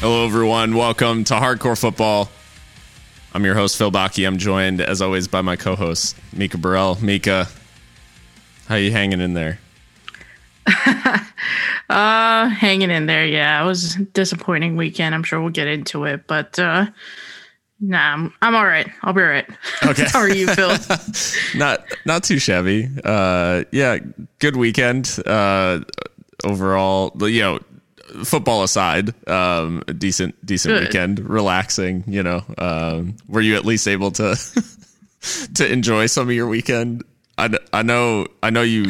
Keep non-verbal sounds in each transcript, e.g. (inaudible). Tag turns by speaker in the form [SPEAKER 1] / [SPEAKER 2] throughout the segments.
[SPEAKER 1] Hello, everyone. Welcome to Hardcore Football. I'm your host, Phil Baki. I'm joined, as always, by my co-host, Mika Burrell. Mika, how you hanging in there? (laughs)
[SPEAKER 2] uh, hanging in there. Yeah, it was a disappointing weekend. I'm sure we'll get into it, but uh, nah, I'm, I'm all right. I'll be all right.
[SPEAKER 1] Okay. (laughs)
[SPEAKER 2] how are you, Phil? (laughs)
[SPEAKER 1] not not too shabby. Uh, yeah, good weekend. Uh, overall, you know, football aside, um, a decent decent Good. weekend, relaxing. You know, um, were you at least able to (laughs) to enjoy some of your weekend? I, I know I know you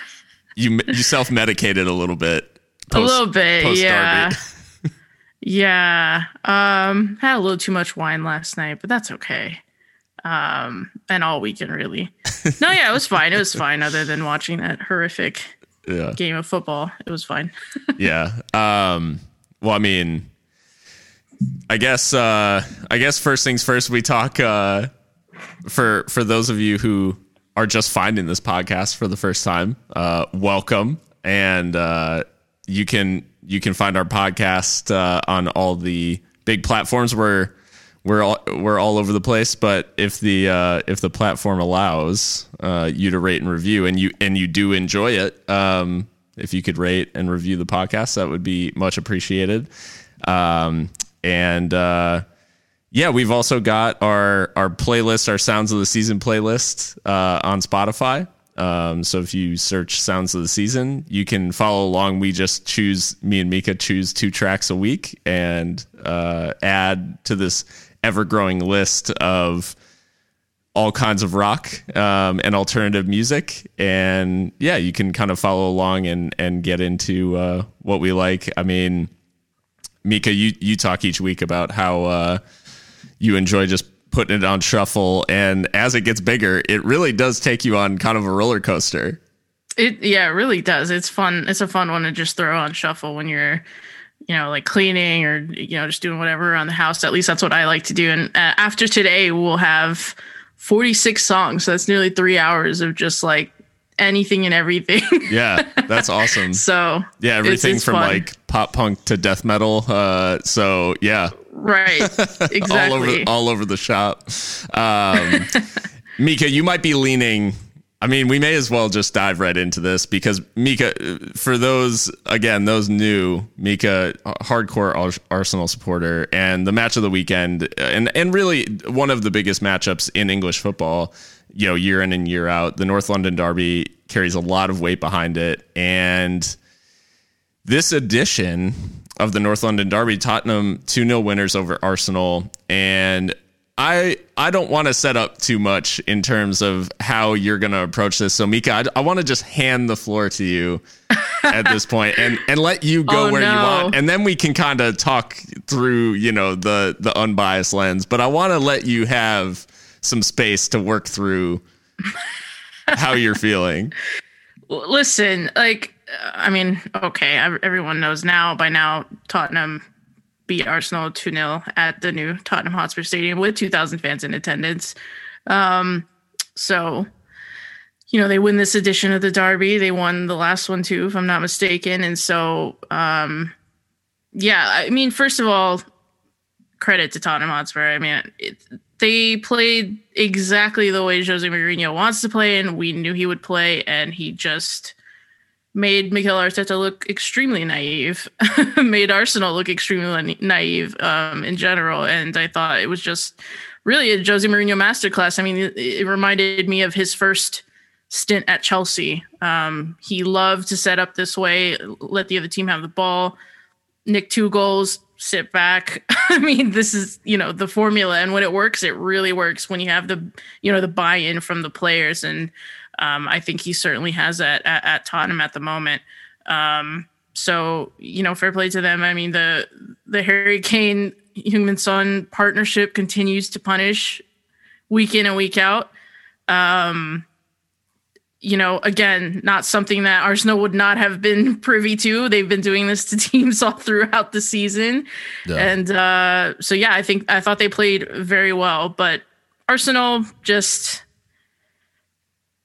[SPEAKER 1] (laughs) you you self medicated a little bit.
[SPEAKER 2] Post, a little bit, yeah. (laughs) yeah. Um, had a little too much wine last night, but that's okay. Um, and all weekend really. no, yeah, it was fine. It was fine. Other than watching that horrific yeah. game of football. It was fine. (laughs)
[SPEAKER 1] yeah. Um, well, I mean, I guess uh, I guess first things first. We talk uh, for for those of you who are just finding this podcast for the first time. Uh, welcome, and uh, you can you can find our podcast uh, on all the big platforms where we're all we're all over the place. But if the uh, if the platform allows uh, you to rate and review, and you and you do enjoy it, um, if you could rate and review the podcast, that would be much appreciated. Um, and uh, yeah, we've also got our our playlist, our Sounds of the Season playlist uh, on Spotify. Um, so if you search Sounds of the Season, you can follow along. We just choose me and Mika choose two tracks a week and uh, add to this ever growing list of all kinds of rock um, and alternative music. And yeah, you can kind of follow along and, and get into uh, what we like. I mean, Mika, you, you talk each week about how uh, you enjoy just putting it on shuffle. And as it gets bigger, it really does take you on kind of a roller coaster.
[SPEAKER 2] It yeah, it really does. It's fun. It's a fun one to just throw on shuffle when you're you know, like cleaning or, you know, just doing whatever around the house. At least that's what I like to do. And uh, after today, we'll have 46 songs. So that's nearly three hours of just like anything and everything. (laughs)
[SPEAKER 1] yeah, that's awesome.
[SPEAKER 2] So,
[SPEAKER 1] yeah, everything it's, it's from fun. like pop punk to death metal. Uh, so, yeah.
[SPEAKER 2] Right. Exactly. (laughs)
[SPEAKER 1] all, over, all over the shop. Um, (laughs) Mika, you might be leaning I mean, we may as well just dive right into this because Mika, for those again, those new Mika, hardcore Arsenal supporter, and the match of the weekend, uh, and and really one of the biggest matchups in English football, you know, year in and year out. The North London Derby carries a lot of weight behind it, and this edition of the North London Derby, Tottenham 2 0 winners over Arsenal. And I I don't want to set up too much in terms of how you're going to approach this. So Mika, I, I want to just hand the floor to you at this point and and let you go oh, where no. you want, and then we can kind of talk through you know the the unbiased lens. But I want to let you have some space to work through how you're feeling.
[SPEAKER 2] Listen, like I mean, okay, everyone knows now by now Tottenham beat Arsenal 2 0 at the new Tottenham Hotspur Stadium with 2,000 fans in attendance. Um, so, you know, they win this edition of the Derby. They won the last one too, if I'm not mistaken. And so, um, yeah, I mean, first of all, credit to Tottenham Hotspur. I mean, it, they played exactly the way Jose Mourinho wants to play, and we knew he would play, and he just made Mikel Arteta look extremely naive, (laughs) made Arsenal look extremely naive um, in general. And I thought it was just really a Jose Mourinho masterclass. I mean, it, it reminded me of his first stint at Chelsea. Um, he loved to set up this way, let the other team have the ball, nick two goals, sit back. (laughs) I mean, this is, you know, the formula. And when it works, it really works when you have the, you know, the buy in from the players. And, um, I think he certainly has that at, at Tottenham at the moment. Um, so you know, fair play to them. I mean the the Harry Kane Heung-min Son partnership continues to punish week in and week out. Um, you know, again, not something that Arsenal would not have been (laughs) privy to. They've been doing this to (laughs) teams all throughout the season. Yeah. And uh, so, yeah, I think I thought they played very well, but Arsenal just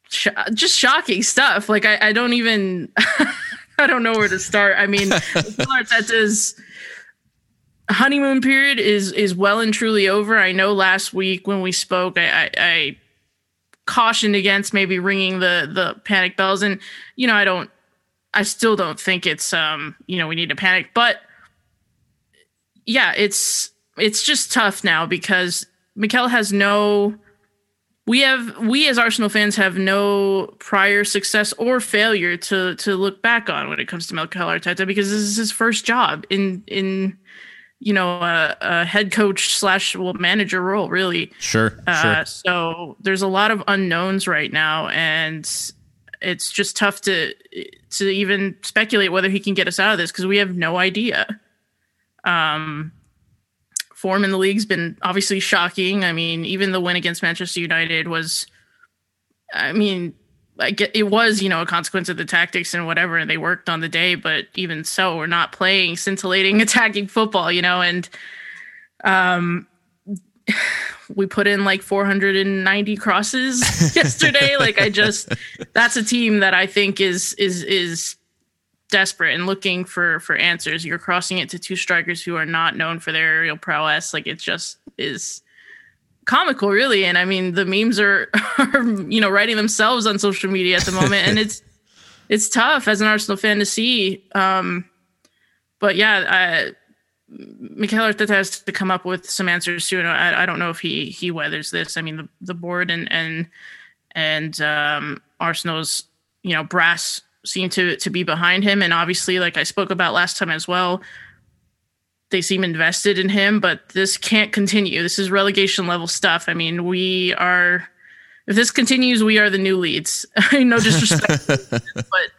[SPEAKER 2] sh- just shocking stuff. Like I, I don't even (laughs) I don't know where to start. I mean, Arteta's (laughs) honeymoon period is is well and truly over. I know last week when we spoke, I, I, I cautioned against maybe ringing the the panic bells, and you know I don't, I still don't think it's um you know we need to panic, but yeah, it's it's just tough now because Mikel has no. We have we as Arsenal fans have no prior success or failure to to look back on when it comes to Mikel Arteta because this is his first job in in you know a, a head coach slash well manager role really
[SPEAKER 1] sure,
[SPEAKER 2] uh,
[SPEAKER 1] sure.
[SPEAKER 2] so there's a lot of unknowns right now and it's just tough to to even speculate whether he can get us out of this because we have no idea um form in the league's been obviously shocking i mean even the win against manchester united was i mean get it was, you know, a consequence of the tactics and whatever, and they worked on the day, but even so, we're not playing scintillating (laughs) attacking football, you know, and um we put in like 490 crosses (laughs) yesterday. like I just that's a team that I think is is is desperate and looking for for answers. You're crossing it to two strikers who are not known for their aerial prowess. Like it just is comical really and i mean the memes are, (laughs) are you know writing themselves on social media at the moment and it's (laughs) it's tough as an arsenal fan to see um but yeah I, Mikel Arteta has to come up with some answers soon. I, I don't know if he he weathers this. I mean, the, the board and and and um, Arsenal's you know brass seem to to be behind him, and obviously, like I spoke about last time as well, they seem invested in him, but this can't continue. This is relegation level stuff. I mean, we are if this continues, we are the new Leeds. (laughs) no (laughs) disrespect, but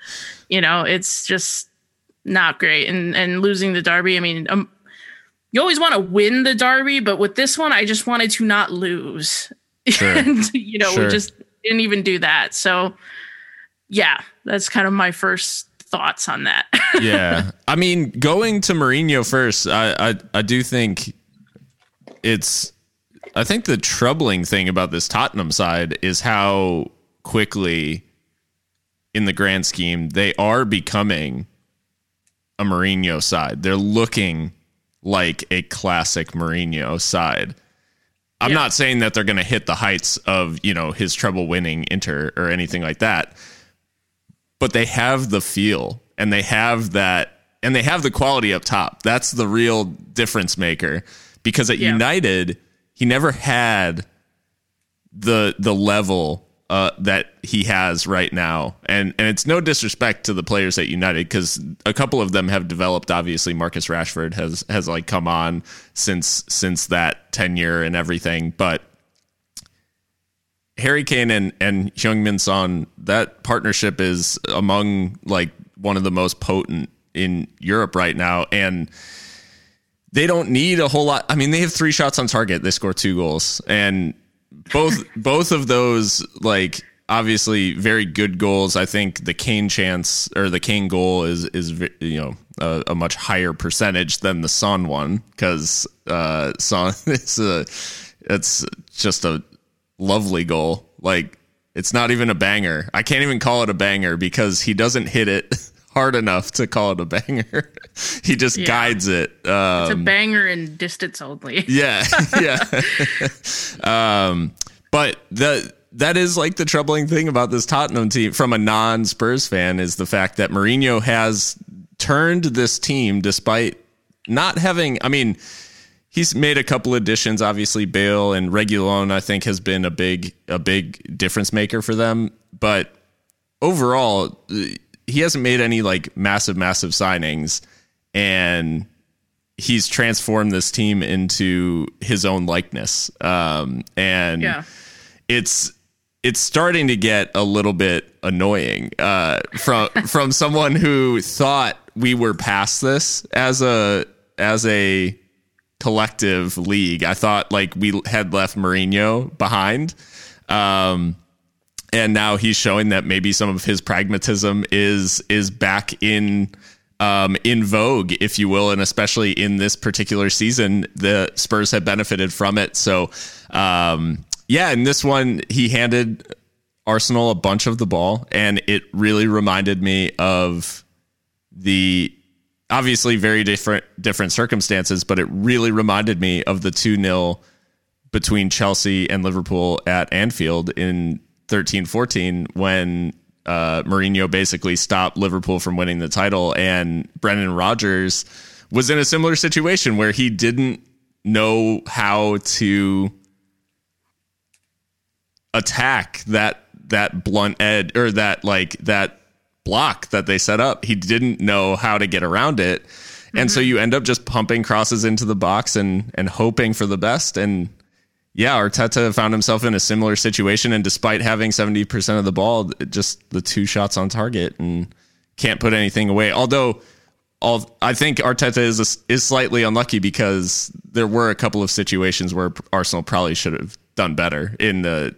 [SPEAKER 2] you know, it's just not great. And and losing the derby, I mean, um, you always want to win the derby, but with this one, I just wanted to not lose. Sure. (laughs) and you know, sure. we just didn't even do that. So yeah, that's kind of my first thoughts on that. (laughs)
[SPEAKER 1] yeah. I mean, going to Mourinho first, I, I, I do think it's I think the troubling thing about this Tottenham side is how quickly in the grand scheme they are becoming a Mourinho side. They're looking like a classic Mourinho side. I'm yeah. not saying that they're going to hit the heights of, you know, his trouble winning Inter or anything like that but they have the feel and they have that and they have the quality up top. That's the real difference maker because at yeah. United he never had the the level uh, that he has right now, and and it's no disrespect to the players at United because a couple of them have developed. Obviously, Marcus Rashford has has like come on since since that tenure and everything, but Harry Kane and and Heung-min Son, that partnership is among like one of the most potent in Europe right now, and they don't need a whole lot. I mean, they have three shots on target. They score two goals, and both (laughs) both of those like obviously very good goals. I think the Kane chance or the Kane goal is is you know a, a much higher percentage than the Son one because uh, Son (laughs) is a it's just a lovely goal. Like it's not even a banger. I can't even call it a banger because he doesn't hit it (laughs) hard enough to call it a banger. (laughs) he just yeah. guides it.
[SPEAKER 2] Um, it's a um, banger in distance only. (laughs)
[SPEAKER 1] yeah, yeah. um, but the that is like the troubling thing about this Tottenham team from a non Spurs fan is the fact that Mourinho has turned this team despite not having. I mean he's made a couple additions. Obviously, Bale and Reguilon, I think, has been a big a big difference maker for them. But overall, he hasn't made any like massive, massive signings, and he's transformed this team into his own likeness. Um, and yeah. it's it's starting to get a little bit annoying uh, from (laughs) from someone who thought we were past this as a as a collective league. I thought like we had left Mourinho behind. Um, and now he's showing that maybe some of his pragmatism is is back in um, in vogue, if you will, and especially in this particular season, the Spurs have benefited from it. So, um, yeah, in this one, he handed Arsenal a bunch of the ball, and it really reminded me of the obviously very different different circumstances, but it really reminded me of the 2 0 between Chelsea and Liverpool at Anfield in 13 14 when uh, Mourinho basically stopped Liverpool from winning the title. And Brendan Rodgers was in a similar situation where he didn't know how to attack that that blunt edge or that like that block that they set up. He didn't know how to get around it. And mm-hmm. so you end up just pumping crosses into the box and and hoping for the best. And yeah, Arteta found himself in a similar situation. And despite having 70% of the ball, just the two shots on target and can't put anything away. Although all I think Arteta is a, is slightly unlucky because there were a couple of situations where Arsenal probably should have done better in the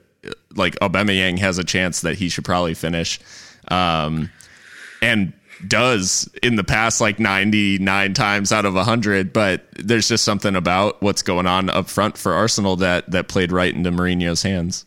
[SPEAKER 1] like Aubameyang has a chance that he should probably finish, um, and does in the past like 99 times out of 100 but there's just something about what's going on up front for Arsenal that that played right into Mourinho's hands.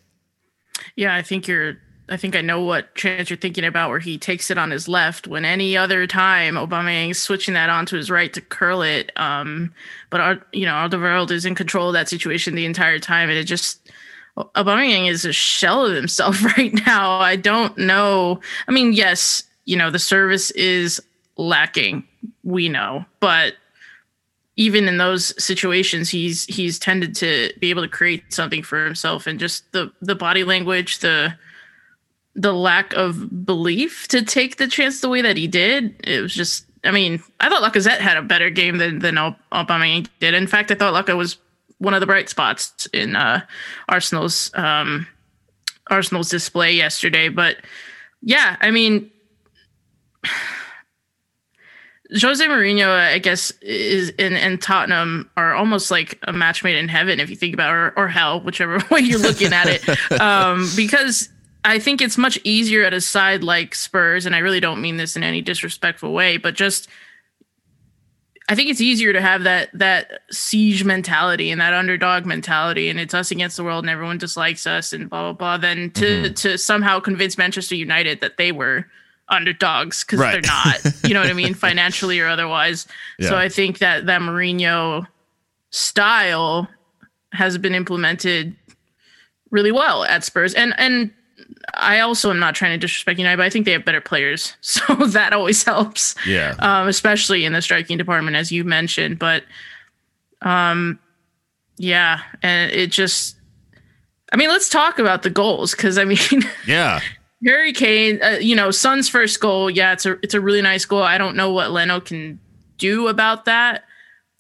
[SPEAKER 2] Yeah, I think you're I think I know what chance you're thinking about where he takes it on his left when any other time Aubameyang's switching that onto his right to curl it. Um, but our, you know, Alderweireld is in control of that situation the entire time and it just Aubameyang is a shell of himself (laughs) right now. I don't know. I mean, yes, you know, the service is lacking. We know, but even in those situations, he's he's tended to be able to create something for himself, and just the the body language, the the lack of belief to take the chance the way that he did. It was just. I mean, I thought Lacazette had a better game than than Aubameyang did. In fact, I thought Lacazette was one of the bright spots in uh, Arsenal's um, Arsenal's display yesterday. But yeah, I mean, Jose Mourinho, I guess, is in and Tottenham are almost like a match made in heaven if you think about it, or, or hell, whichever (laughs) way you're looking at it. Um, (laughs) because I think it's much easier at a side like Spurs, and I really don't mean this in any disrespectful way, but just I think it's easier to have that that siege mentality and that underdog mentality, and it's us against the world, and everyone dislikes us, and blah blah blah. Than to mm-hmm. to somehow convince Manchester United that they were underdogs because right. they're not. You know what I mean, (laughs) financially or otherwise. Yeah. So I think that that Mourinho style has been implemented really well at Spurs, and and I also am not trying to disrespect United, but I think they have better players, (laughs) so that always helps.
[SPEAKER 1] Yeah,
[SPEAKER 2] um, especially in the striking department, as you mentioned. But, um, yeah, and it just, I mean, let's talk about the goals because I mean, (laughs)
[SPEAKER 1] yeah,
[SPEAKER 2] Harry Kane, uh, you know, Son's first goal, yeah, it's a it's a really nice goal. I don't know what Leno can do about that.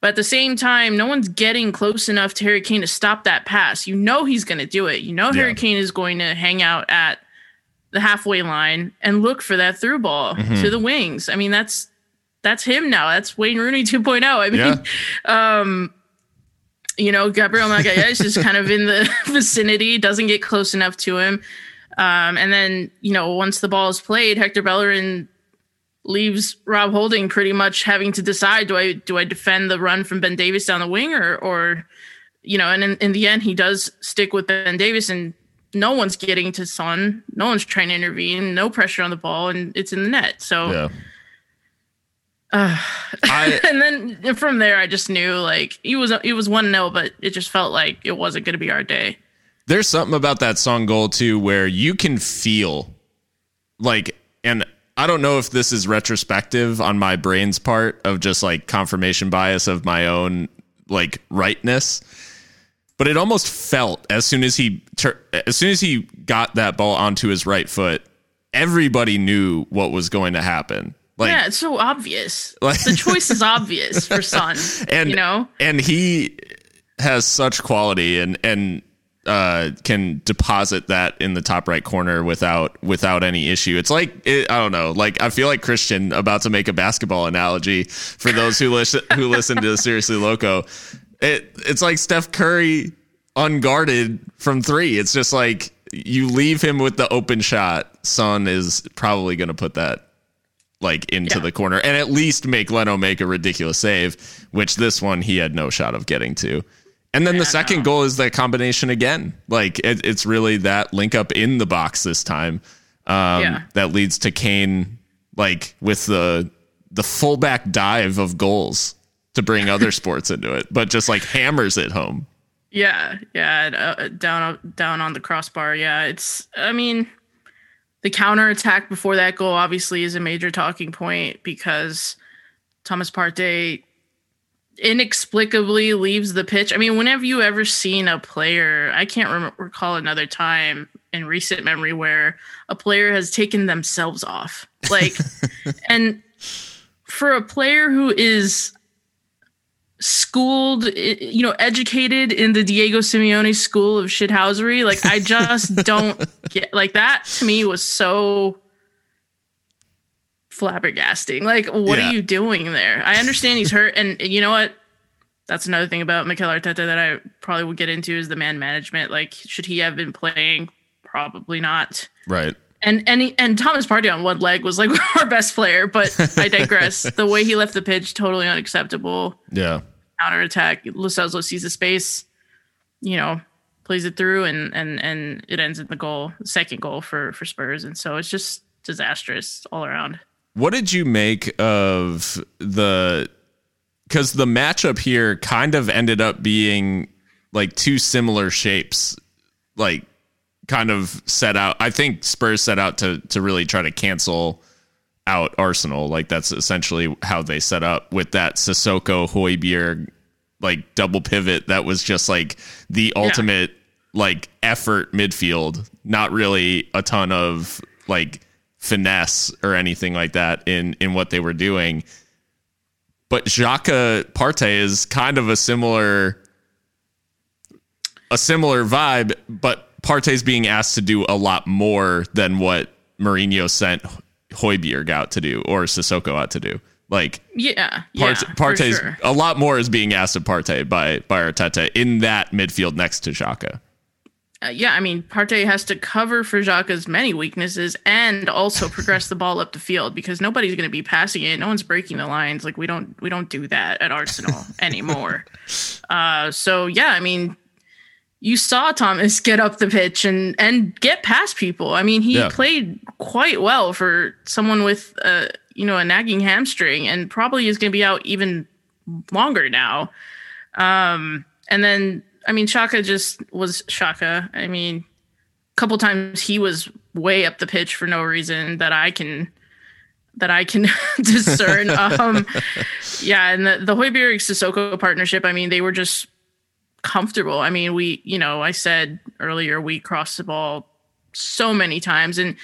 [SPEAKER 2] But at the same time, no one's getting close enough to Harry Kane to stop that pass. You know he's going to do it. You know yeah. Harry Kane is going to hang out at the halfway line and look for that through ball mm-hmm. to the wings. I mean, that's that's him now. That's Wayne Rooney (laughs) 2.0. I mean, yeah. (laughs) um, you know, Gabriel Magalhaes is just kind of in the (laughs) vicinity, doesn't get close enough to him. Um, and then, you know, once the ball is played, Hector Bellerin leaves Rob Holding pretty much having to decide do I do I defend the run from Ben Davies down the wing or or you know, and in, in the end he does stick with Ben Davies and no one's getting to Son. No one's trying to intervene. No pressure on the ball, and it's in the net. So, yeah. Uh, I, (laughs) and then from there, I just knew like he was it was one 0 but it just felt like it wasn't going to be our day.
[SPEAKER 1] There's something about that Son goal too, where you can feel like, and I don't know if this is retrospective on my brain's part of just like confirmation bias of my own like rightness but it almost felt as soon as he as soon as he got that ball onto his right foot, everybody knew what was going to happen.
[SPEAKER 2] Like, yeah, it's so obvious. Like, the choice is obvious for Son. (laughs) And you know,
[SPEAKER 1] and he has such quality and and uh, can deposit that in the top right corner without without any issue. It's like it, I don't know, like I feel like Christian about to make a basketball analogy for those who listen who listen to Seriously Loco. It it's like Steph Curry unguarded from three. It's just like you leave him with the open shot. Son is probably going to put that like into yeah. the corner and at least make Leno make a ridiculous save, which this one he had no shot of getting to. And then the second goal is that combination again. Like it, it's really that link up in the box this time um, yeah. that leads to Kane like with the the fullback dive of goals to bring other (laughs) sports into it, but just like hammers it home.
[SPEAKER 2] Yeah, yeah, uh, down down on the crossbar. Yeah, it's. I mean, the counter attack before that goal obviously is a major talking point because Thomas Partey inexplicably leaves the pitch. I mean, whenever you ever seen a player, I can't rem- recall another time in recent memory where a player has taken themselves off. Like, (laughs) and for a player who is schooled, you know, educated in the Diego Simeone school of shithousery, like I just (laughs) don't get like that to me was so flabbergasting. Like, what yeah. are you doing there? I understand he's hurt, and you know what? That's another thing about Mikel Arteta that I probably would get into is the man management. Like, should he have been playing? Probably not.
[SPEAKER 1] Right.
[SPEAKER 2] And and he, and Thomas Partey on one leg was like (laughs) our best player, but I digress. (laughs) the way he left the pitch, totally unacceptable.
[SPEAKER 1] Yeah.
[SPEAKER 2] Counter attack. Lo Celso the space, you know, plays it through, and and and it ends in the goal, second goal for for Spurs, and so it's just disastrous all around.
[SPEAKER 1] What did you make of the because the matchup here kind of ended up being like two similar shapes, like kind of set out. I think Spurs set out to to really try to cancel out Arsenal. Like that's essentially how they set up with that Sissoko Højbjerg like double pivot. That was just like the ultimate yeah. like effort midfield. Not really a ton of like finesse or anything like that in in what they were doing. But Xhaka Partey is kind of a similar a similar vibe, but Partey's being asked to do a lot more than what Mourinho sent Højbjerg out to do or Sissoko out to do. Like
[SPEAKER 2] yeah, yeah
[SPEAKER 1] Partey's
[SPEAKER 2] sure.
[SPEAKER 1] a lot more is being asked of Partey by by Arteta in that midfield next to Xhaka
[SPEAKER 2] uh, yeah, I mean, Partey has to cover for Xhaka's many weaknesses and also progress the ball up the field because nobody's going to be passing it. No one's breaking the lines. Like we don't we don't do that at Arsenal (laughs) anymore. Uh, so yeah, I mean, you saw Thomas get up the pitch and and get past people. I mean, he yeah. played quite well for someone with a you know a nagging hamstring and probably is going to be out even longer now. Um, and then I mean, Xhaka just was Xhaka. I mean, a couple times he was way up the pitch for no reason that I can that I can (laughs) discern. (laughs) um, yeah, and the the Højbjerg Sissoko partnership. I mean, they were just comfortable. I mean, we, you know, I said earlier we crossed the ball so many times, and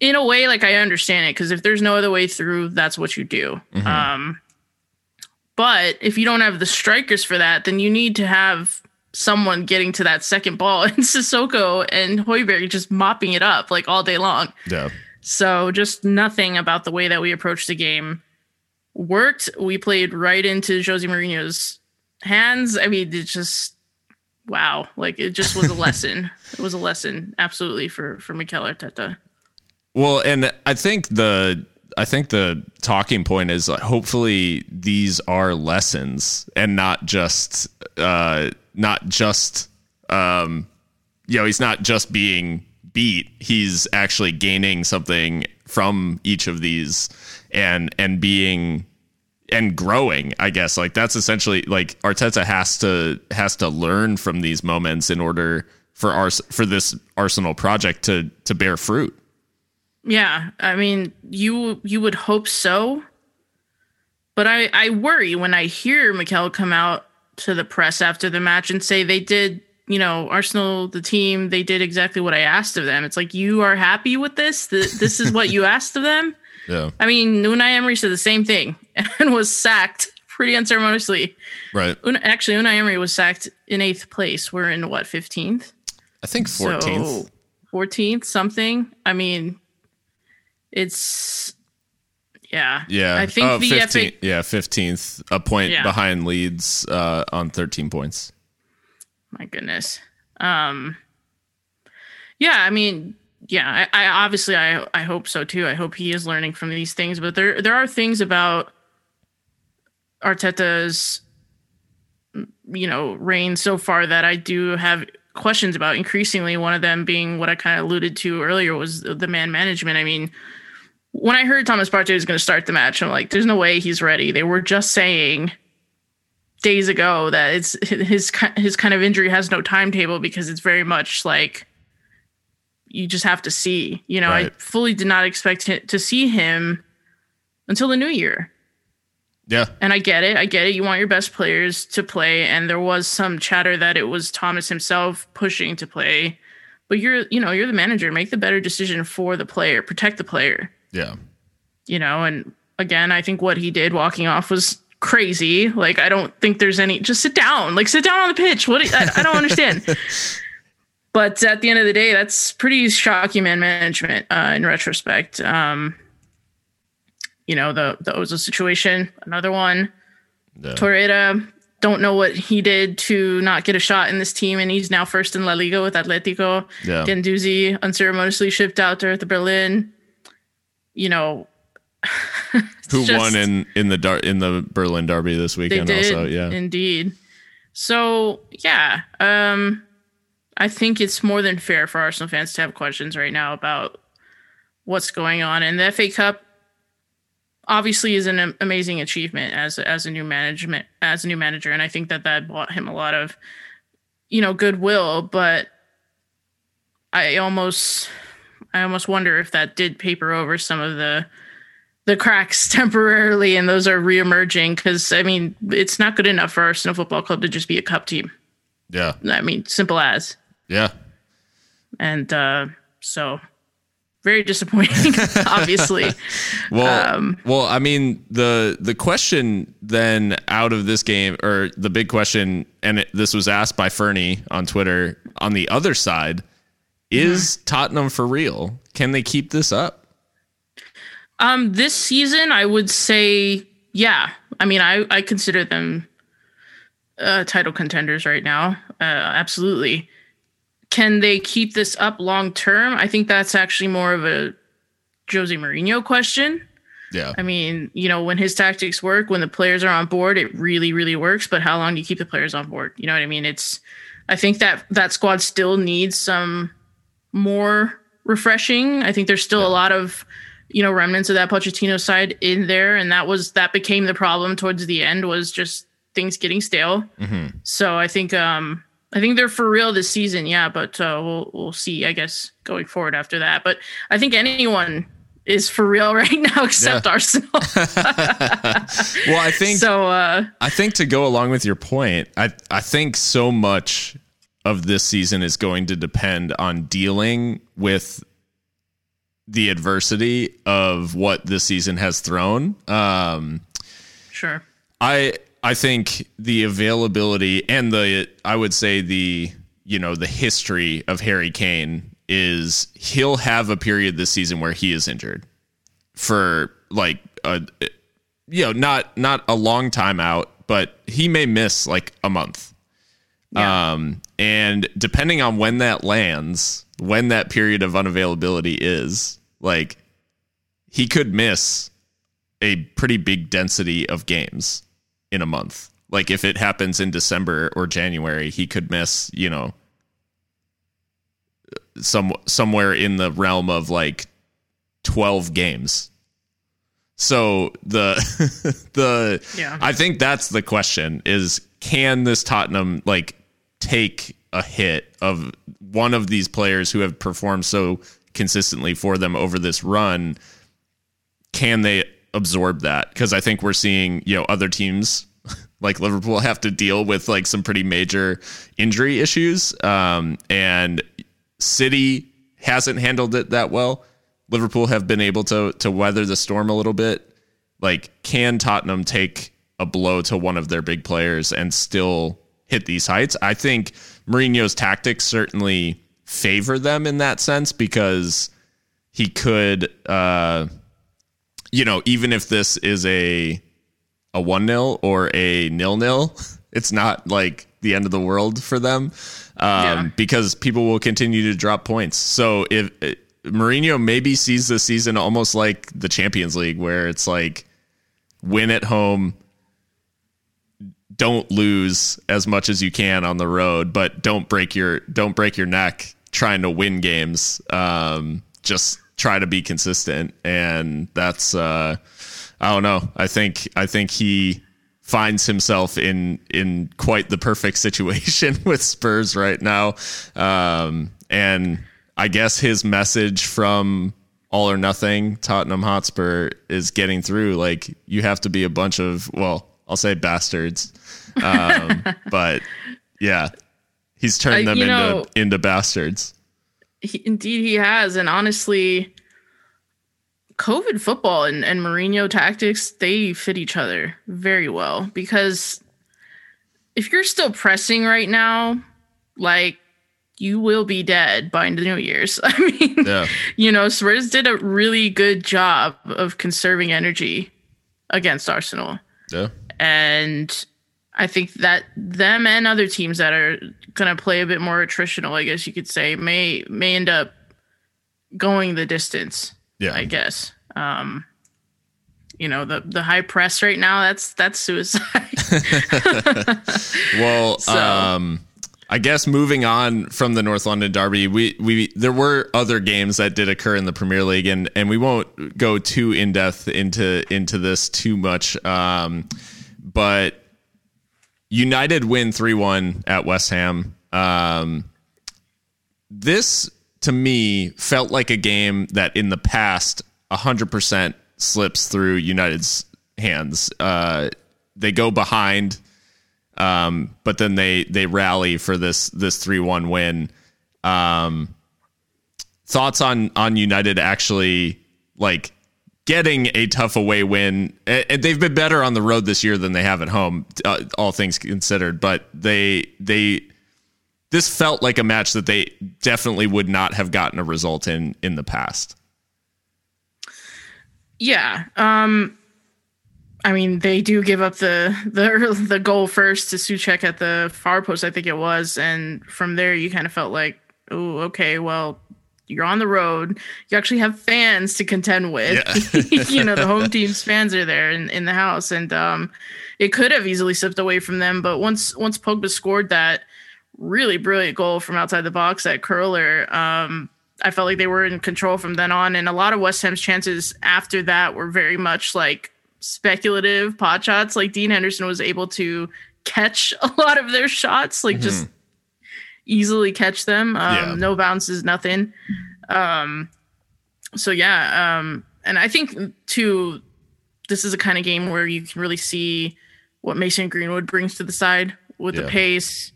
[SPEAKER 2] in a way, like I understand it because if there's no other way through, that's what you do. Mm-hmm. Um, but if you don't have the strikers for that, then you need to have someone getting to that second ball (laughs) and Sissoko and Højbjerg just mopping it up like all day long.
[SPEAKER 1] Yeah.
[SPEAKER 2] So just nothing about the way that we approached the game worked. We played right into Jose Mourinho's hands. I mean, it just wow. Like it just was a (laughs) lesson. it was a lesson absolutely for for Mikel Arteta.
[SPEAKER 1] Well, and I think the I think the talking point is like, hopefully these are lessons and not just uh, not just um, you know he's not just being beat. He's actually gaining something from each of these and and being and growing i guess. Like that's essentially like arteta has to has to learn from these moments in order for our for this arsenal project to to bear fruit
[SPEAKER 2] yeah, I mean, you you would hope so, but I I worry when I hear Mikel come out to the press after the match and say they did, you know, Arsenal, the team, they did exactly what I asked of them. It's like you are happy with this. This is what you (laughs) asked of them.
[SPEAKER 1] Yeah.
[SPEAKER 2] I mean, Unai Emery said the same thing (laughs) and was sacked pretty unceremoniously.
[SPEAKER 1] Right.
[SPEAKER 2] Actually, Unai Emery was sacked in eighth place. We're in what fifteenth?
[SPEAKER 1] I think fourteenth.
[SPEAKER 2] Fourteenth, so, something. I mean, it's yeah.
[SPEAKER 1] Yeah.
[SPEAKER 2] I think
[SPEAKER 1] oh,
[SPEAKER 2] the
[SPEAKER 1] 15, FA, yeah, 15th, a point yeah. behind Leeds uh, on 13 points.
[SPEAKER 2] My goodness. Um Yeah, I mean, yeah, I, I obviously I I hope so too. I hope he is learning from these things, but there there are things about Arteta's you know, reign so far that I do have questions about increasingly one of them being what I kind of alluded to earlier was the man management. I mean, when I heard Thomas Partey was going to start the match, I'm like, there's no way he's ready. They were just saying days ago that it's his his kind of injury has no timetable because it's very much like you just have to see. You know, right. I fully did not expect to see him until the new year.
[SPEAKER 1] Yeah.
[SPEAKER 2] And I get it. I get it. You want your best players to play and there was some chatter that it was Thomas himself pushing to play. But you're, you know, you're the manager. Make the better decision for the player. Protect the player.
[SPEAKER 1] Yeah.
[SPEAKER 2] You know, and again, I think what he did walking off was crazy. Like I don't think there's any just sit down. Like sit down on the pitch. What I, I don't understand. (laughs) but at the end of the day, that's pretty shocking man management uh, in retrospect. Um, you know, the the Ozil situation, another one. Yeah. Torreira, don't know what he did to not get a shot in this team, and he's now first in La Liga with Atletico.
[SPEAKER 1] Yeah.
[SPEAKER 2] Guendouzi unceremoniously shipped out there at the Berlin. You know, (laughs)
[SPEAKER 1] who just, won in in the dar- in the Berlin Derby this weekend?
[SPEAKER 2] Did,
[SPEAKER 1] also, yeah,
[SPEAKER 2] indeed. So yeah, um, I think it's more than fair for Arsenal fans to have questions right now about what's going on in the FA Cup obviously is an amazing achievement as as a new management as a new manager, and I think that that bought him a lot of you know goodwill. But I almost I almost wonder if that did paper over some of the the cracks (laughs) temporarily, and those are reemerging. Because I mean, it's not good enough for Arsenal Football Club to just be a cup team.
[SPEAKER 1] Yeah,
[SPEAKER 2] I mean, simple as.
[SPEAKER 1] Yeah,
[SPEAKER 2] and uh, so very disappointing, (laughs) obviously. (laughs)
[SPEAKER 1] well, um, well, I mean the the question then out of this game, or the big question, and it, this was asked by Fernie on Twitter. On the other side, is. Tottenham for real? Can they keep this up?
[SPEAKER 2] Um, this season, I would say, yeah. I mean, I I consider them uh, title contenders right now. Uh, absolutely can they keep this up long term? I think that's actually more of a Jose Mourinho question.
[SPEAKER 1] Yeah.
[SPEAKER 2] I mean, you know, when his tactics work, when the players are on board, it really, really works. But how long do you keep the players on board? You know what I mean? It's, I think that that squad still needs some more refreshing. I think there's still yeah. a lot of, you know, remnants of that Pochettino side in there. And that was, that became the problem towards the end was just things getting stale. Mm-hmm. So I think, um, I think they're for real this season, yeah, but uh, we'll we'll see, I guess, going forward after that. But I think anyone is for real (laughs) right now except yeah. Arsenal. (laughs)
[SPEAKER 1] well, I think
[SPEAKER 2] so. Uh,
[SPEAKER 1] I think to go along with your point, I I think so much of this season is going to depend on dealing with the adversity of what this season has thrown. Um,
[SPEAKER 2] sure.
[SPEAKER 1] I I think the availability and the I would say the you know the history of Harry Kane is he'll have a period this season where he is injured for like a you know not not a long time out, but he may miss like a month. Yeah. Um and depending on when that lands, when that period of unavailability is, like he could miss a pretty big density of games in a month. Like if it happens in December or January, he could miss, you know, some somewhere in the realm of like 12 games. So the (laughs) the yeah. I think that's the question is can this Tottenham like take a hit of one of these players who have performed so consistently for them over this run can they absorb that because I think we're seeing you know other teams (laughs) like Liverpool have to deal with like some pretty major injury issues, um, and City hasn't handled it that well. Liverpool have been able to to weather the storm a little bit. Like, can Tottenham take a blow to one of their big players and still hit these heights? I think Mourinho's tactics certainly favor them in that sense because he could. Uh, you know, even if this is a a one nil or a nil nil, (laughs) it's not like the end of the world for them um, yeah. because people will continue to drop points. So if uh, Mourinho maybe sees the season almost like the Champions League, where it's like win at home, don't lose as much as you can on the road, but don't break your don't break your neck trying to win games. Um, just try to be consistent, and that's uh, I don't know. I think I think he finds himself in in quite the perfect situation (laughs) with Spurs right now, um, and I guess his message from all or nothing Tottenham Hotspur is getting through. Like you have to be a bunch of well, I'll say bastards, um, (laughs) but yeah, he's turned them into know, into bastards.
[SPEAKER 2] He, indeed, he has, and honestly, COVID football and, and Mourinho tactics they fit each other very well because if you're still pressing right now, like you will be dead by the New Year's. (laughs) I mean, yeah. you know, Spurs did a really good job of conserving energy against Arsenal.
[SPEAKER 1] Yeah.
[SPEAKER 2] And I think that them and other teams that are going to play a bit more attritional, I guess you could say, may may end up going the distance. Yeah. I guess. Um, you know the the high press right now that's that's suicide (laughs)
[SPEAKER 1] well so. um I guess moving on from the North London Derby, we we there were other games that did occur in the Premier League, and and we won't go too in depth into into this too much. Um, but United win three one at West Ham. Um, this to me felt like a game that in the past hundred percent slips through United's hands. Uh, they go behind um, but then they they rally for this this three one win. Um, thoughts on on United actually like getting a tough away win, and they've been better on the road this year than they have at home, uh, all things considered. But they they this felt like a match that they definitely would not have gotten a result in in the past.
[SPEAKER 2] Yeah. Um I mean, they do give up the the (laughs) the goal first to Soucek at the far post, I think it was, and from there you kind of felt like, oh, okay, well, you're on the road. You actually have fans to contend with. Yeah. (laughs) you know, the home team's fans are there in, in the house, and um, it could have easily slipped away from them. But once once Pogba scored that really brilliant goal from outside the box at curler, um, I felt like they were in control from then on. And a lot of West Ham's chances after that were very much like speculative pot shots. Like Dean Henderson was able to catch (laughs) a lot of their shots, like mm-hmm. just easily catch them. Um, yeah. No bounces, nothing. Um, so yeah, um, and I think too, this is a kind of game where you can really see what Mason Greenwood brings to the side with yeah. the pace,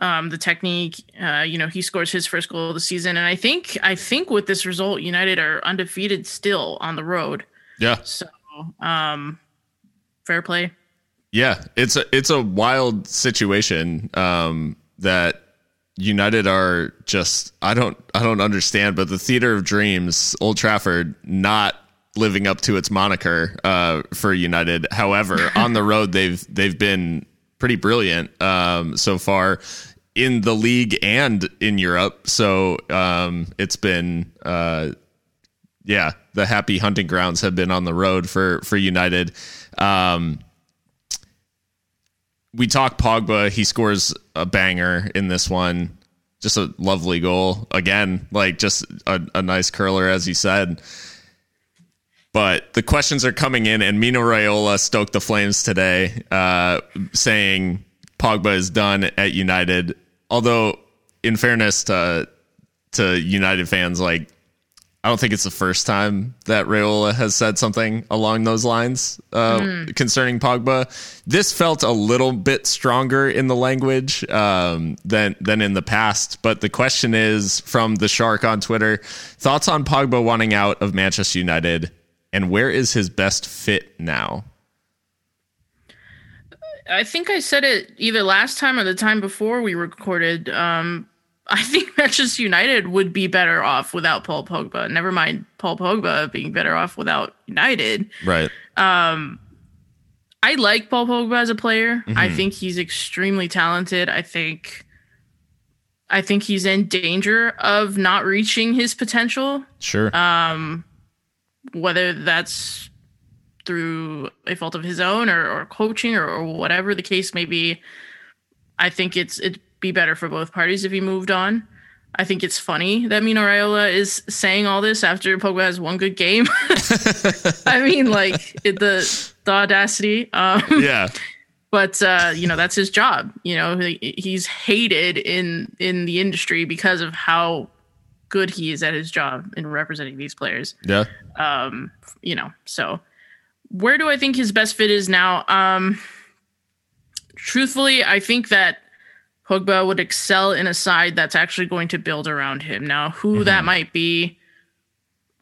[SPEAKER 2] um, the technique. Uh, you know, he scores his first goal of the season, and I think I think with this result, United are undefeated still on the road.
[SPEAKER 1] Yeah.
[SPEAKER 2] So um, fair play.
[SPEAKER 1] Yeah, it's a it's a wild situation um, that United are just I don't I don't understand, but the theater of dreams, Old Trafford, not living up to its moniker uh, for United. However, (laughs) on the road they've they've been pretty brilliant um, so far in the league and in Europe. So um, it's been uh, yeah, the happy hunting grounds have been on the road for for United. Um, we talk Pogba. He scores a banger in this one. Just a lovely goal again, like just a, a nice curler, as you said. But the questions are coming in, and Mino Raiola stoked the flames today, uh, saying Pogba is done at United. Although, in fairness to to United fans, like I don't think it's the first time that Raiola has said something along those lines uh, mm. concerning Pogba. This felt a little bit stronger in the language um, than than in the past. But the question is from the Shark on Twitter: thoughts on Pogba wanting out of Manchester United, and where is his best fit now?
[SPEAKER 2] I think I said it either last time or the time before we recorded. Um, I think (laughs) Manchester United would be better off without Paul Pogba. Never mind Paul Pogba being better off without United.
[SPEAKER 1] Right.
[SPEAKER 2] Um, I like Paul Pogba as a player. Mm-hmm. I think he's extremely talented. I think I think he's in danger of not reaching his potential.
[SPEAKER 1] Sure.
[SPEAKER 2] Um, whether that's through a fault of his own or, or coaching or, or whatever the case may be, I think it's it's be better for both parties if he moved on. I think it's funny that Mino Raiola is saying all this after Pogba has one good game. (laughs) I mean, like it, the the audacity. Um,
[SPEAKER 1] Yeah.
[SPEAKER 2] but uh, you know that's his job. You know he, he's hated in in the industry because of how good he is at his job in representing these players.
[SPEAKER 1] Yeah.
[SPEAKER 2] Um, you know, so where do I think his best fit is now? Um, truthfully, I think that Pogba would excel in a side that's actually going to build around him. Now, who that might be,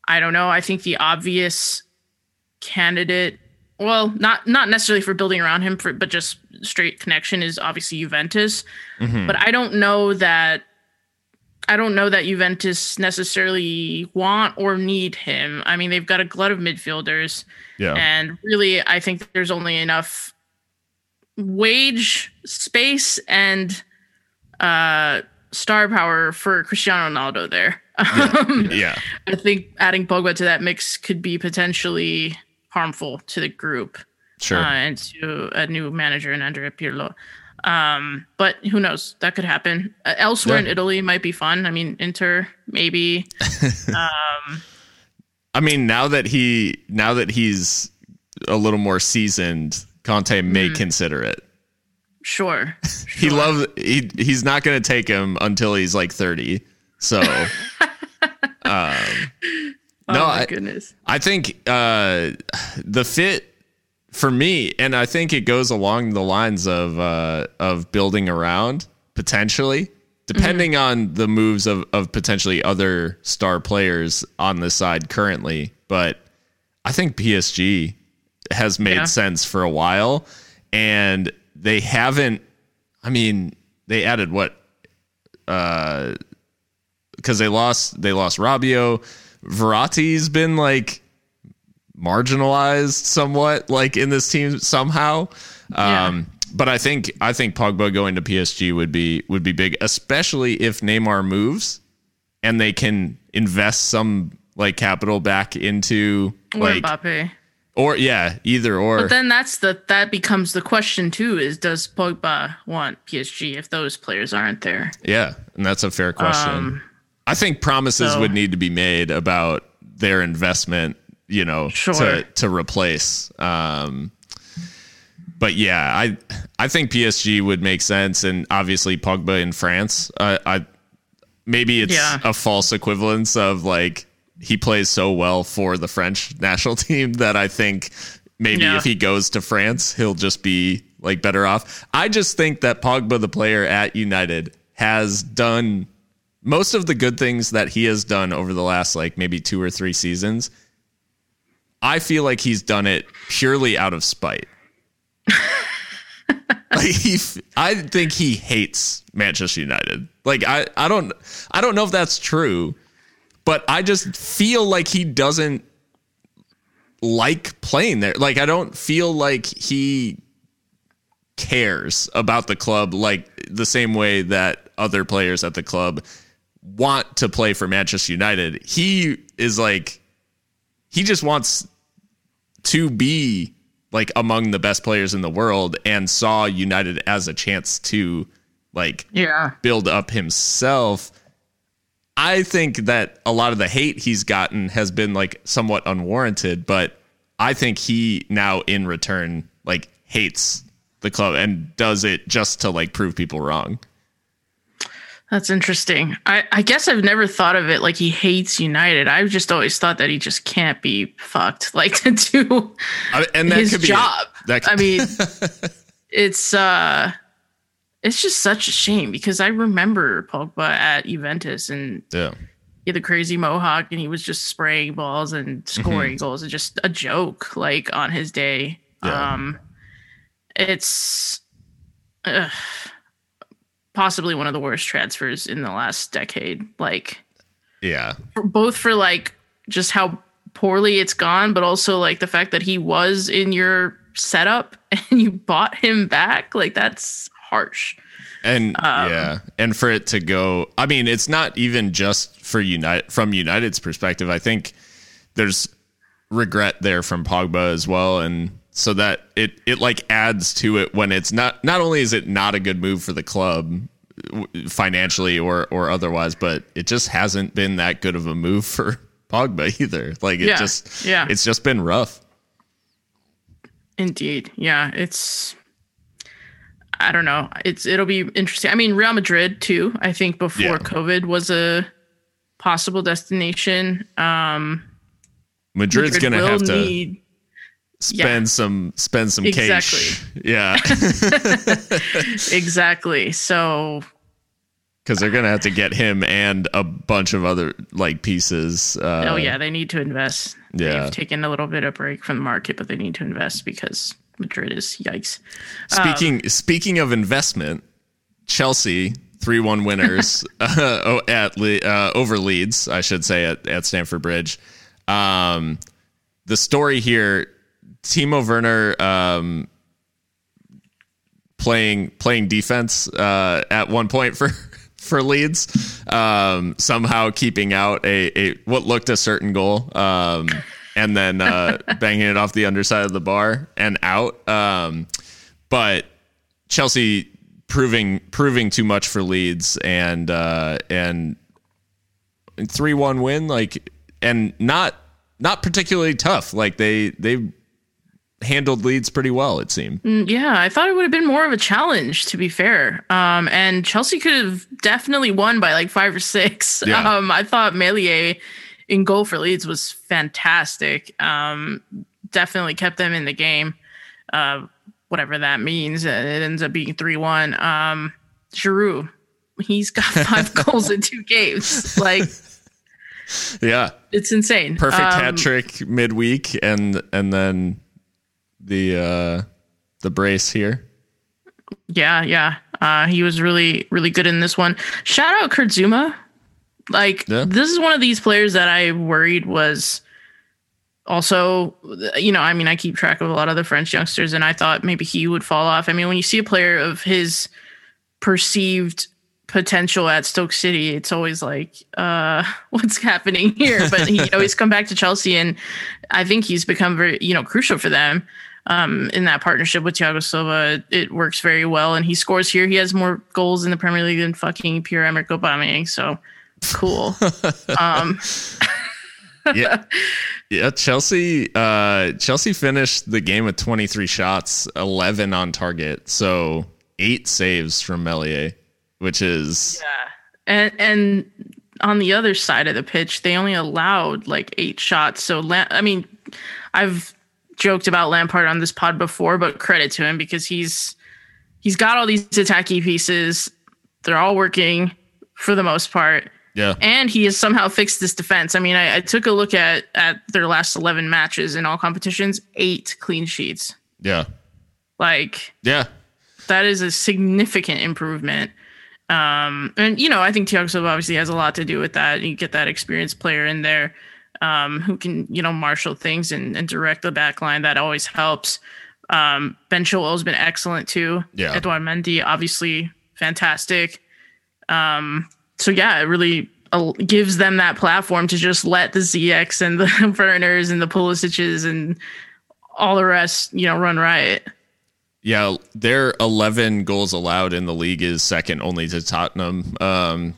[SPEAKER 2] I don't know. I think the obvious candidate, well, not not necessarily for building around him, for, but just straight connection is obviously Juventus.
[SPEAKER 1] Mhm.
[SPEAKER 2] But I don't know that I don't know that Juventus necessarily want or need him. I mean, they've got a glut of midfielders.
[SPEAKER 1] Yeah.
[SPEAKER 2] And really, I think there's only enough wage space and uh, star power for Cristiano Ronaldo there. (laughs) Um,
[SPEAKER 1] yeah.
[SPEAKER 2] I think adding Pogba to that mix could be potentially harmful to the group
[SPEAKER 1] Sure.
[SPEAKER 2] uh, and to a new manager in Andrea Pirlo. Um, but who knows? That could happen. Uh, elsewhere in Italy might be fun. I mean, Inter maybe. (laughs) um,
[SPEAKER 1] I mean, now that he now that he's a little more seasoned, Conte may consider it.
[SPEAKER 2] Sure. (laughs)
[SPEAKER 1] He loves he he's not going to take him until he's like 30. So (laughs) um
[SPEAKER 2] Oh
[SPEAKER 1] no, I,
[SPEAKER 2] goodness.
[SPEAKER 1] I think uh, the fit for me, and I think it goes along the lines of uh, of building around potentially, depending on the moves of of potentially other star players on the side currently. But I think PSG has made
[SPEAKER 2] Yeah.
[SPEAKER 1] sense for a while, and they haven't. I mean, they added what? Because they lost they lost Rabiot. Verratti's been like marginalized somewhat like in this team somehow.
[SPEAKER 2] Yeah.
[SPEAKER 1] Um but I think I think Pogba going to PSG would be would be big, especially if Neymar moves and they can invest some like capital back into
[SPEAKER 2] Or
[SPEAKER 1] like
[SPEAKER 2] Mbappe.
[SPEAKER 1] Or yeah, either or.
[SPEAKER 2] But then that's the that becomes the question too: is does Pogba want PSG if those players aren't there?
[SPEAKER 1] yeah, and that's a fair question.
[SPEAKER 2] Um,
[SPEAKER 1] I think promises
[SPEAKER 2] so-
[SPEAKER 1] would need to be made about their investment, you know,
[SPEAKER 2] Sure.
[SPEAKER 1] to to replace. Um, but yeah, I I think PSG would make sense, and obviously Pogba in France. I, I maybe it's
[SPEAKER 2] Yeah.
[SPEAKER 1] a false equivalence of like he plays so well for the French national (laughs) team that I think maybe
[SPEAKER 2] Yeah.
[SPEAKER 1] if he goes to France, he'll just be like better off. I just think that Pogba, the player at United, has done most of the good things that he has done over the last like maybe two or three seasons. I feel like he's done it purely out of spite. (laughs) like he, I think he hates Manchester United. Like I, I don't, I don't know if that's true, but I just feel like he doesn't like playing there. Like I don't feel like he cares about the club like the same way that other players at the club want to play for Manchester United. He is like he just wants to be like among the best players in the world and saw United as a chance to like
[SPEAKER 2] yeah,
[SPEAKER 1] build up himself. I think that a lot of the hate he's gotten has been like somewhat unwarranted, but I think he now in return like hates the club and does it just to like prove people wrong.
[SPEAKER 2] that's interesting. I I guess I've never thought of it like he hates United. I've just always thought that he just can't be fucked (laughs) like to do
[SPEAKER 1] I- and that
[SPEAKER 2] his
[SPEAKER 1] could be
[SPEAKER 2] job.
[SPEAKER 1] That could,
[SPEAKER 2] I mean, (laughs) it's uh, it's just such a shame because I remember Pogba at Juventus and
[SPEAKER 1] yeah.
[SPEAKER 2] he had the crazy mohawk and he was just spraying balls and scoring goals and just a joke like on his day.
[SPEAKER 1] Yeah.
[SPEAKER 2] Um, it's uh, possibly one of the worst transfers in the last decade. Like
[SPEAKER 1] Yeah.
[SPEAKER 2] for, both for like just how poorly it's gone, but also like the fact that he was in your setup (laughs) and you bought him back. Like that's harsh.
[SPEAKER 1] And
[SPEAKER 2] Um,
[SPEAKER 1] yeah, and for it to go, I mean, it's not even just for United from United's perspective. I think there's regret there from Pogba as well, and so that it it like adds to it when it's not. Not only is it not a good move for the club, financially or or otherwise, but it just hasn't been that good of a move for (laughs) Pogba either. Like it
[SPEAKER 2] Yeah,
[SPEAKER 1] just
[SPEAKER 2] yeah.
[SPEAKER 1] it's just been rough.
[SPEAKER 2] Indeed. Yeah, it's I don't know. It's it'll be interesting. I mean, Real Madrid too. I think before
[SPEAKER 1] Yeah.
[SPEAKER 2] COVID was a possible destination. Um
[SPEAKER 1] Madrid's
[SPEAKER 2] Madrid
[SPEAKER 1] gonna have to
[SPEAKER 2] need
[SPEAKER 1] spend some spend some
[SPEAKER 2] Exactly.
[SPEAKER 1] cash. (laughs) Yeah. (laughs)
[SPEAKER 2] exactly. So
[SPEAKER 1] Because they're gonna have to get him and a bunch of other like pieces. Uh,
[SPEAKER 2] oh yeah, they need to invest.
[SPEAKER 1] yeah.
[SPEAKER 2] They've taken a little bit of break from the market, but they need to invest because Madrid is yikes.
[SPEAKER 1] Speaking speaking of investment, Chelsea three one winners uh, (laughs) (laughs) at uh, over Leeds, I should say at at Stamford Bridge. Um, the story here, Timo Werner um, playing playing defense uh, at one point for. (laughs) For Leeds, um, somehow keeping out a, a what looked a certain goal, um, and then uh, (laughs) banging it off the underside of the bar and out. Um, but Chelsea proving proving too much for Leeds and uh, and three one win like and not not particularly tough like they they handled Leeds pretty well it seemed
[SPEAKER 2] Yeah, I thought it would have been more of a challenge, to be fair. Um, and Chelsea could have definitely won by like five or six.
[SPEAKER 1] Yeah.
[SPEAKER 2] Um, I thought Meslier in goal for Leeds was fantastic. Um, definitely kept them in the game. Uh, whatever that means, Uh, it ends up being three one. Um, Giroud, he's got (laughs) five goals in two games. Like
[SPEAKER 1] yeah
[SPEAKER 2] it's insane.
[SPEAKER 1] perfect
[SPEAKER 2] Um,
[SPEAKER 1] hat trick midweek and and then the uh the brace here
[SPEAKER 2] Yeah, yeah. Uh, he was really, really good in this one. Shout out Kurt Zouma. Like,
[SPEAKER 1] Yeah.
[SPEAKER 2] this is one of these players that I worried was also, you know, I mean, I keep track of a lot of the French youngsters, and I thought maybe he would fall off. I mean, when you see a player of his perceived potential at Stoke City, it's always like, uh, (laughs) what's happening here? But he (laughs) always come back to Chelsea, and I think he's become very, you know, crucial for them um, in that partnership with Thiago Silva. It works very well, and he scores here. He has more goals in the Premier League than fucking Pierre Emerick Aubameyang. So cool. (laughs) um,
[SPEAKER 1] yeah (laughs) yeah Chelsea uh Chelsea finished the game with 23 shots 11 on target so 8 saves from Meslier which is Yeah.
[SPEAKER 2] and and on the other side of the pitch, they only allowed like eight shots. So Lam- I mean, I've joked about Lampard on this pod before, but credit to him because he's he's got all these attacky pieces. They're all working for the most part.
[SPEAKER 1] Yeah
[SPEAKER 2] and he has somehow fixed this defense. I mean, I, I took a look at at their last eleven matches in all competitions, eight clean sheets.
[SPEAKER 1] yeah
[SPEAKER 2] Like
[SPEAKER 1] yeah
[SPEAKER 2] that is a significant improvement. Um, and you know, I think Thiago Silva obviously has a lot to do with that. You get that experienced player in there um, who can you know marshal things and, and direct the back line. That always helps. Um, ben Chilwell's been excellent too.
[SPEAKER 1] Yeah.
[SPEAKER 2] Edouard Mendy obviously fantastic. Um, so yeah, it really uh, gives them that platform to just let the Ziyech and the (laughs) Werners and the Pulisic's and all the rest, you know, run riot.
[SPEAKER 1] Yeah, their 11 goals allowed in the league is second only to Tottenham. Um,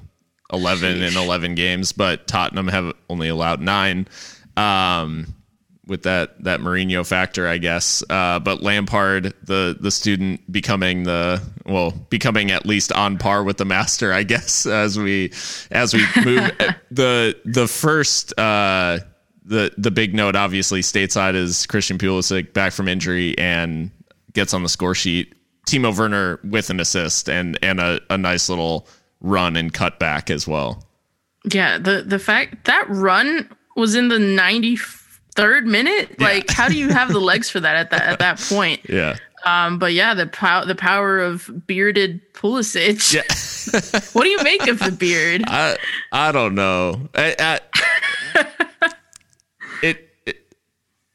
[SPEAKER 1] 11 in 11 games, but Tottenham have only allowed nine. Um, with that that Mourinho factor, I guess. Uh, but Lampard, the the student, becoming the well, becoming at least on par with the master, I guess. As we as we move (laughs) the the first. Uh, the the big note, obviously, stateside is Christian Pulisic back from injury and gets on the score sheet. Timo Werner with an assist and and a, a nice little run and cut back as well.
[SPEAKER 2] Yeah, the the fact that run was in the ninety third minute. Like, how do you have the legs for that at that at that point? (laughs)
[SPEAKER 1] Yeah.
[SPEAKER 2] Um, but yeah, the pow- the power of bearded Pulisic.
[SPEAKER 1] Yeah. (laughs) (laughs)
[SPEAKER 2] What do you make of the beard?
[SPEAKER 1] I I don't know. I, I, (laughs) it, it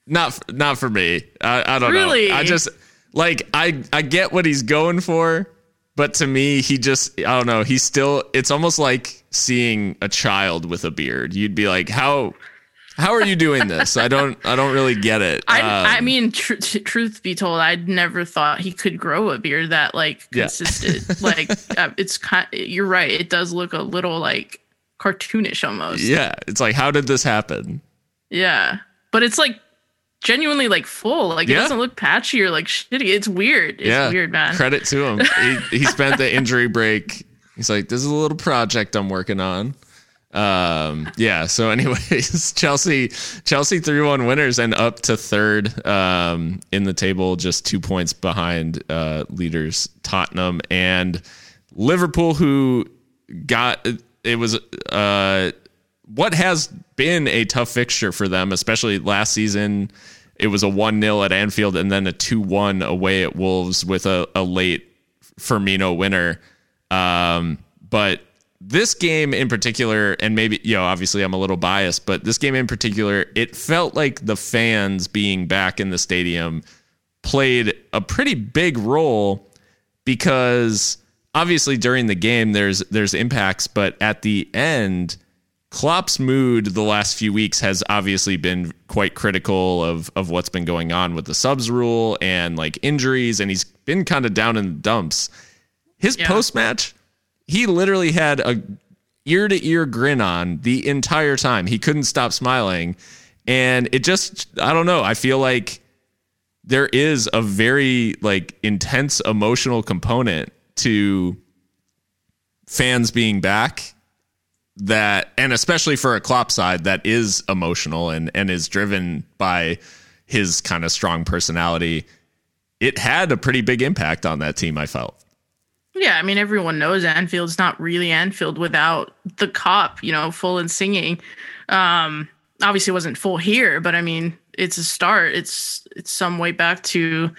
[SPEAKER 1] not not for me. I, I don't
[SPEAKER 2] Really?
[SPEAKER 1] know. I just like I I get what he's going for, but to me he just I don't know. He's still it's almost like seeing a child with a beard. You'd be like, how How are you doing this? I don't. I don't really get it.
[SPEAKER 2] I,
[SPEAKER 1] Um,
[SPEAKER 2] I mean, tr- truth be told, I'd never thought he could grow a beard that like
[SPEAKER 1] Yeah.
[SPEAKER 2] like (laughs) uh, it's kind. You're right. It does look a little like cartoonish almost.
[SPEAKER 1] yeah, it's like, how did this happen?
[SPEAKER 2] Yeah. But it's like genuinely like full. Like
[SPEAKER 1] Yeah.
[SPEAKER 2] it doesn't look patchy or like shitty. It's weird. It's
[SPEAKER 1] yeah,
[SPEAKER 2] weird, man.
[SPEAKER 1] Credit to him. he, he spent the (laughs) injury break. He's like, this is a little project I'm working on. Um, yeah. So, (laughs) anyways, Chelsea, Chelsea three one winners and up to third um, in the table, just two points behind uh, leaders Tottenham and Liverpool, who got it was uh, what has been a tough fixture for them, especially last season. It was a 1 0 at Anfield and then a 2 1 away at Wolves with a, a late Firmino winner. Um, but this game in particular, and maybe, you know, obviously I'm a little biased, but this game in particular, it felt like the fans being back in the stadium played a pretty big role because obviously during the game there's there's impacts, but at the end, Klopp's mood the last few weeks has obviously been quite critical of of what's been going on with the subs rule and like injuries, and he's been kind of down in the dumps. His
[SPEAKER 2] Yeah.
[SPEAKER 1] post match, he literally had a ear to ear grin on the entire time. He couldn't stop smiling, and it just I don't know. I feel like there is a very like intense emotional component to fans being back that and especially for a Klopp side that is emotional and and is driven by his kind of strong personality it had a pretty big impact on that team I felt
[SPEAKER 2] Yeah, I mean everyone knows Anfield's not really Anfield without the Kop, you know, full and singing. Um obviously it wasn't full here, but I mean it's a start. It's it's some way back to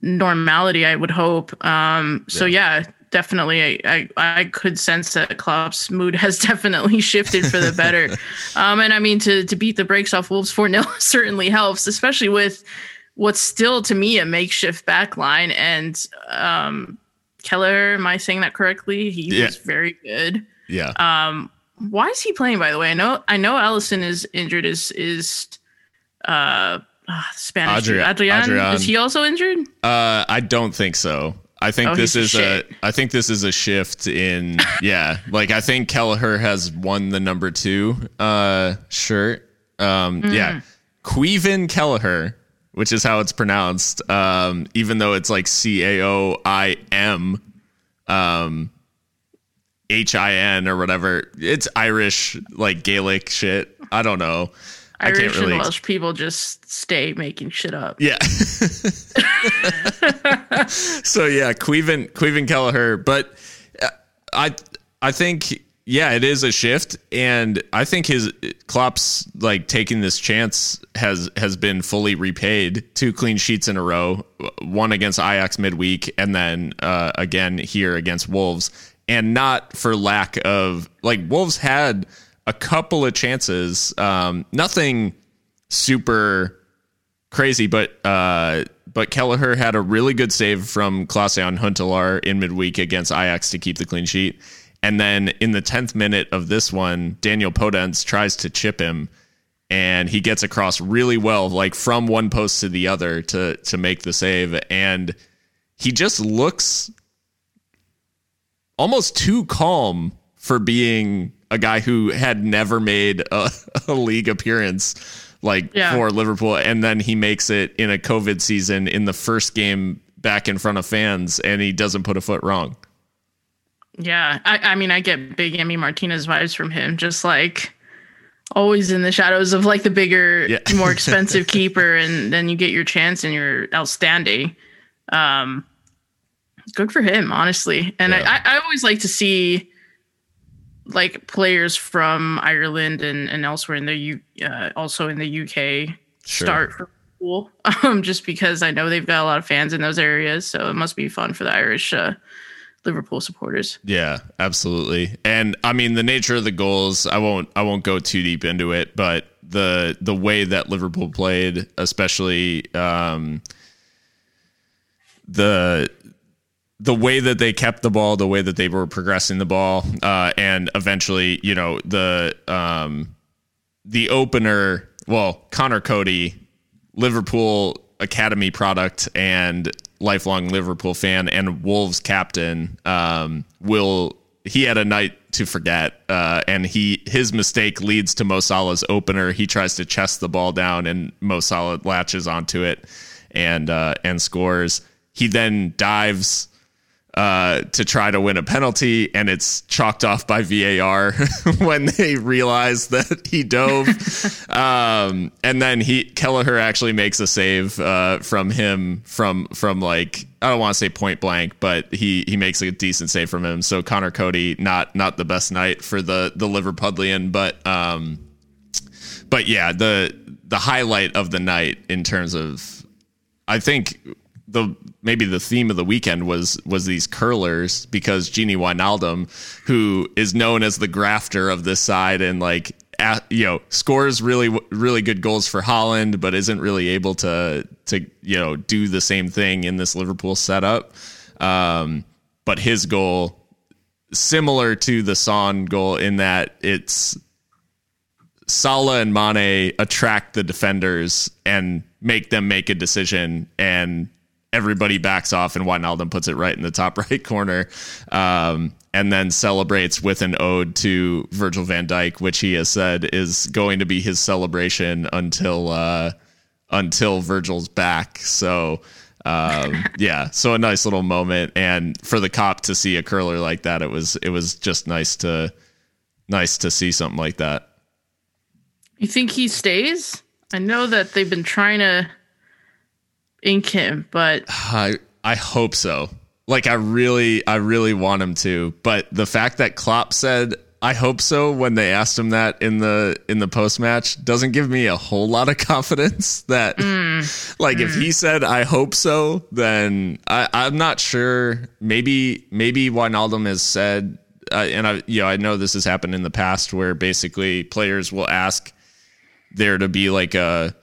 [SPEAKER 2] normality, I would hope. Um so yeah, definitely I, I I could sense that Klopp's mood has (laughs) definitely shifted for the better. (laughs) um and I mean to to beat the brakes off Wolves 4-0 (laughs) certainly helps, especially with what's still to me a makeshift back line and um Keller, am I saying that correctly? He
[SPEAKER 1] Yeah.
[SPEAKER 2] was very good.
[SPEAKER 1] yeah
[SPEAKER 2] Um, why is he playing? By the way, I know I know Alisson is injured. Is is uh ah, Spanish.
[SPEAKER 1] Adrian-
[SPEAKER 2] Adrian?
[SPEAKER 1] Adrian.
[SPEAKER 2] Is he also injured?
[SPEAKER 1] uh I don't think so I think
[SPEAKER 2] Oh,
[SPEAKER 1] this is a. I think this is a shift in (laughs) yeah like I think Kelleher has won the number 2 uh shirt um
[SPEAKER 2] Hmm.
[SPEAKER 1] yeah Queven Kelleher which is how it's pronounced um even though it's like C A O I M um H I N or whatever it's Irish like Gaelic shit I don't know I
[SPEAKER 2] Irish
[SPEAKER 1] can't really
[SPEAKER 2] and Welsh people just stay making shit up.
[SPEAKER 1] yeah. (laughs) so yeah, Queven Queven Kelleher, but uh, I I think yeah, it is a shift, and I think his Klopp's like taking this chance has has been fully repaid. Two clean sheets in a row, one against Ajax midweek, and then uh, again here against Wolves, and not for lack of like Wolves had a couple of chances, um, nothing super crazy, but uh, but Kelleher had a really good save from Klaas-Jan Huntelaar in midweek against Ajax to keep the clean sheet. And then in the 10th minute of this one, Daniel Podence tries to chip him and he gets across really well, like from one post to the other to to make the save. And he just looks almost too calm for being a guy who had never made a, (laughs) a league appearance like
[SPEAKER 2] Yeah.
[SPEAKER 1] for Liverpool and then he makes it in a COVID season in the first game back in front of fans and he doesn't put a foot wrong.
[SPEAKER 2] Yeah, I, I mean, I get big Emi Martinez vibes from him. Just like always in the shadows of like the bigger,
[SPEAKER 1] Yeah. (laughs)
[SPEAKER 2] more expensive keeper, and then you get your chance and you're outstanding. Um, good for him, honestly. And
[SPEAKER 1] Yeah.
[SPEAKER 2] I, I always like to see like players from Ireland and, and elsewhere in the U, uh, also in the UK
[SPEAKER 1] Sure.
[SPEAKER 2] start for Liverpool, (laughs) um, just because I know they've got a lot of fans in those areas. So it must be fun for the Irish uh, Liverpool supporters.
[SPEAKER 1] Yeah, absolutely. And I mean the nature of the goals, I won't I won't go too deep into it, but the the way that Liverpool played, especially um the the way that they kept the ball, the way that they were progressing the ball, uh, and eventually, you know, the um, the opener, well, Conor Coady, Liverpool Academy product and lifelong Liverpool fan and Wolves captain, um, will he had a night to forget, uh, and he his mistake leads to Mo Salah's opener. He tries to chest the ball down, and Mo Salah latches onto it and uh, and scores. He then dives uh, to try to win a penalty, and it's chalked off by VAR (laughs) when they realize that (laughs) he dove. (laughs) um, and then he Kelleher actually makes a save uh, from him from from like I don't want to say point blank, but he he makes a decent save from him. So Conor Coady not not the best night for the the Liverpudlian, but um, but yeah the the highlight of the night in terms of I think the maybe the theme of the weekend was was these curlers because Gini Wijnaldum, who is known as the grafter of this side and like at, you know scores really really good goals for Holland, but isn't really able to to you know do the same thing in this Liverpool setup. Um, but his goal, similar to the Son goal, in that it's Salah and Mane attract the defenders and make them make a decision and everybody backs off and Wijnaldum puts it right in the top (laughs) right corner. Um, and then celebrates with an ode to Virgil van Dijk, which he has said is going to be his celebration until uh, until Virgil's back. So um, (laughs) yeah, so a nice little moment, and for the Kop to see a curler like that, it was it was just nice to nice to see something like that.
[SPEAKER 2] You think he stays? I know that they've been trying to ink him, but (sighs)
[SPEAKER 1] I I hope so. Like I really I really want him to, but the fact that Klopp said I hope so when they asked him that in the in the post match doesn't give me a whole lot of (laughs) confidence that mm. (laughs) like mm. if he said I hope so, then I, I'm not sure. Maybe maybe Wijnaldum has said uh, and I you know I know this has happened in the past where basically players will ask there to be like a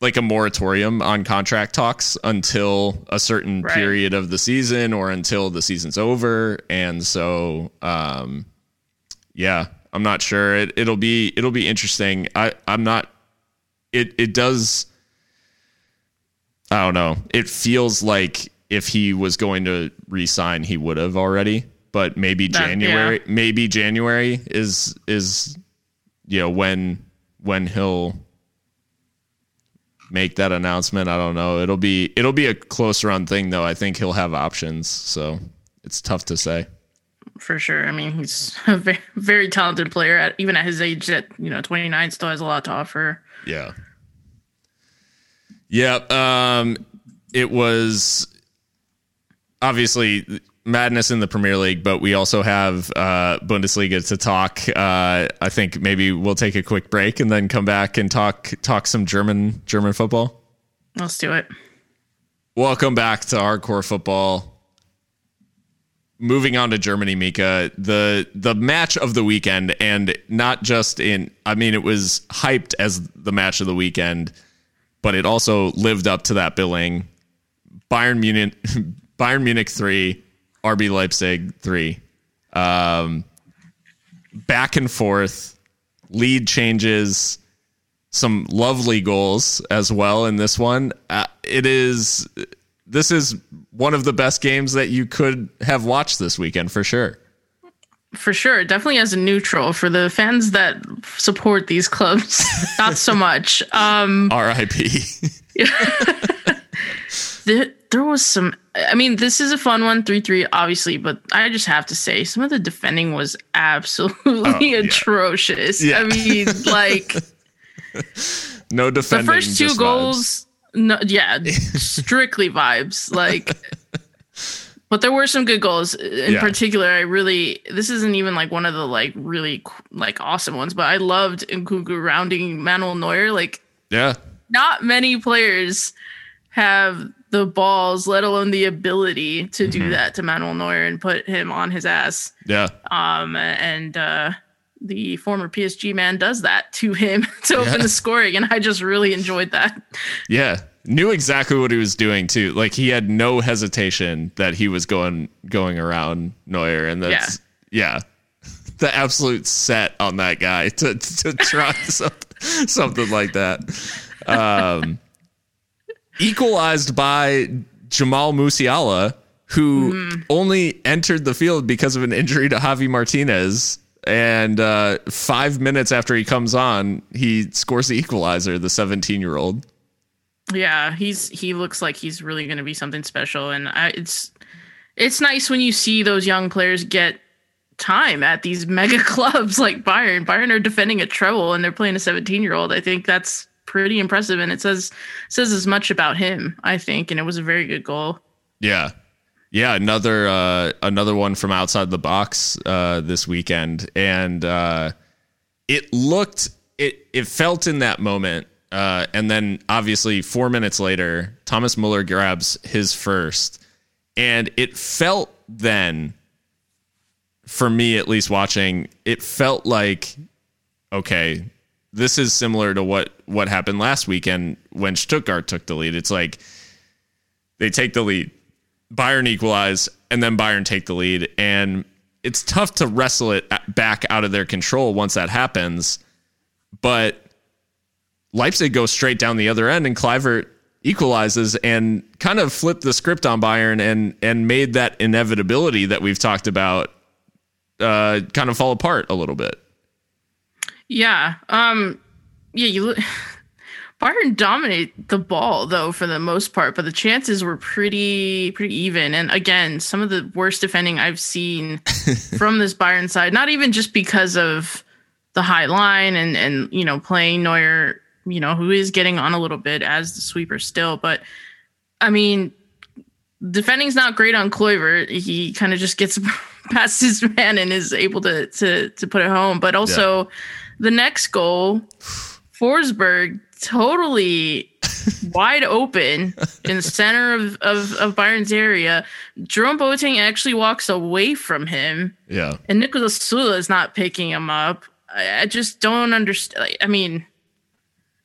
[SPEAKER 1] like a moratorium on contract talks until a certain right. period of the season or until the season's over and so um yeah i'm not sure it, it'll be it'll be interesting i i'm not it it does i don't know it feels like if he was going to resign he would have already but maybe that, january yeah. maybe january is is you know when when he'll make that announcement. I don't know. It'll be it'll be a close run thing though. I think he'll have options, so it's tough to say.
[SPEAKER 2] For sure. I mean, he's a very, very talented player. At, even at his age, at you know, twenty nine, still has a lot to offer.
[SPEAKER 1] Yeah. Yep. Um, it was obviously madness in the Premier League, but we also have uh, Bundesliga to talk. Uh, I think maybe we'll take a quick break and then come back and talk talk some German German football.
[SPEAKER 2] Let's do it.
[SPEAKER 1] Welcome back to Hardcore Football. Moving on to Germany, Mika, the the match of the weekend, and not just in. I mean, it was hyped as the match of the weekend, but it also lived up to that billing. Bayern Munich, (laughs) Bayern Munich three, RB Leipzig three. Um, back and forth, lead changes, some lovely goals as well in this one. Uh, it is this is one of the best games that you could have watched this weekend for sure.
[SPEAKER 2] For sure, definitely as a neutral for the fans that support these clubs, (laughs) not so much. Um,
[SPEAKER 1] R.I.P. (laughs) (laughs)
[SPEAKER 2] there was some I mean, this is a fun one, three three, obviously, but I just have to say, some of the defending was absolutely oh, atrocious. Yeah. I mean, (laughs) like
[SPEAKER 1] no defending.
[SPEAKER 2] The first two goals, vibes. no, yeah, (laughs) strictly vibes. Like, but there were some good goals. In yeah. particular, I really this isn't even like one of the like really like awesome ones, but I loved Nkunku rounding Manuel Neuer. Like,
[SPEAKER 1] yeah,
[SPEAKER 2] not many players have the balls, let alone the ability to do mm-hmm. that to Manuel Neuer and put him on his ass.
[SPEAKER 1] Yeah.
[SPEAKER 2] Um, and uh, the former PSG man does that to him (laughs) to open the scoring, and I just really enjoyed that.
[SPEAKER 1] Yeah, knew exactly what he was doing too. Like he had no hesitation that he was going going around Neuer, and that's yeah. yeah. (laughs) the absolute set on that guy to to try (laughs) something, something like that. Um, equalized by Jamal Musiala, who mm. only entered the field because of an injury to Javi Martinez. And uh, five minutes after he comes on, he scores the equalizer, the 17 year old.
[SPEAKER 2] Yeah, he's he looks like he's really going to be something special, and I, it's it's nice when you see those young players get time at these (laughs) mega clubs like Bayern. Bayern are defending a treble and they're playing a 17 year old. I think that's pretty impressive, and it says says as much about him. I think, and it was a very good goal.
[SPEAKER 1] Yeah, yeah. Another uh, another one from outside the box uh, this weekend, and uh, it looked it it felt in that moment uh, and then obviously four minutes later, Thomas Muller grabs his first. And it felt then, for me at least watching, it felt like, okay, this is similar to what, what happened last weekend when Stuttgart took the lead. It's like they take the lead, Bayern equalize, and then Bayern take the lead. And it's tough to wrestle it back out of their control once that happens. But Leipzig goes straight down the other end, and Kluivert equalizes and kind of flipped the script on Bayern and and made that inevitability that we've talked about uh, kind of fall apart a little bit.
[SPEAKER 2] Yeah. Um. Yeah. You. Look, (laughs) Bayern dominate the ball though for the most part, but the chances were pretty pretty even. And again, some of the worst defending I've seen (laughs) from this Bayern side. Not even just because of the high line and and you know playing Neuer you know, who is getting on a little bit as the sweeper still. But I mean, defending's not great on Kluivert. He kind of just gets (laughs) past his man and is able to to to put it home. But also, yeah. The next goal, Forsberg totally (laughs) wide open in the center of, of, of Bayern's area. Jerome Boateng actually walks away from him.
[SPEAKER 1] Yeah.
[SPEAKER 2] And Niklas Süle is not picking him up. I, I just don't understand. I mean,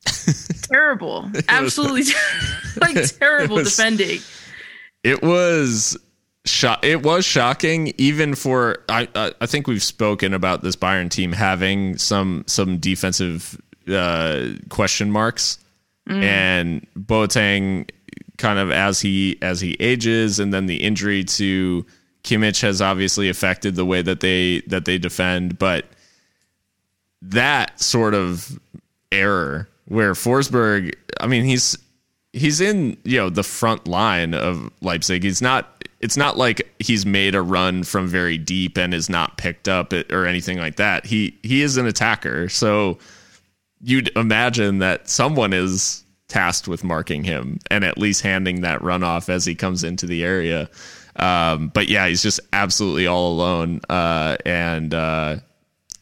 [SPEAKER 2] (laughs) terrible. Absolutely (laughs) like terrible was, defending.
[SPEAKER 1] It was sho- it was shocking even for I I think we've spoken about this Bayern team having some some defensive uh, question marks mm. and Boateng kind of as he as he ages and then the injury to Kimmich has obviously affected the way that they that they defend but that sort of error where Forsberg, I mean, he's he's in you know the front line of Leipzig. He's not. It's not like he's made a run from very deep and is not picked up or anything like that. He he is an attacker, so you'd imagine that someone is tasked with marking him and at least handing that runoff as he comes into the area. Um, but yeah, he's just absolutely all alone, uh, and uh,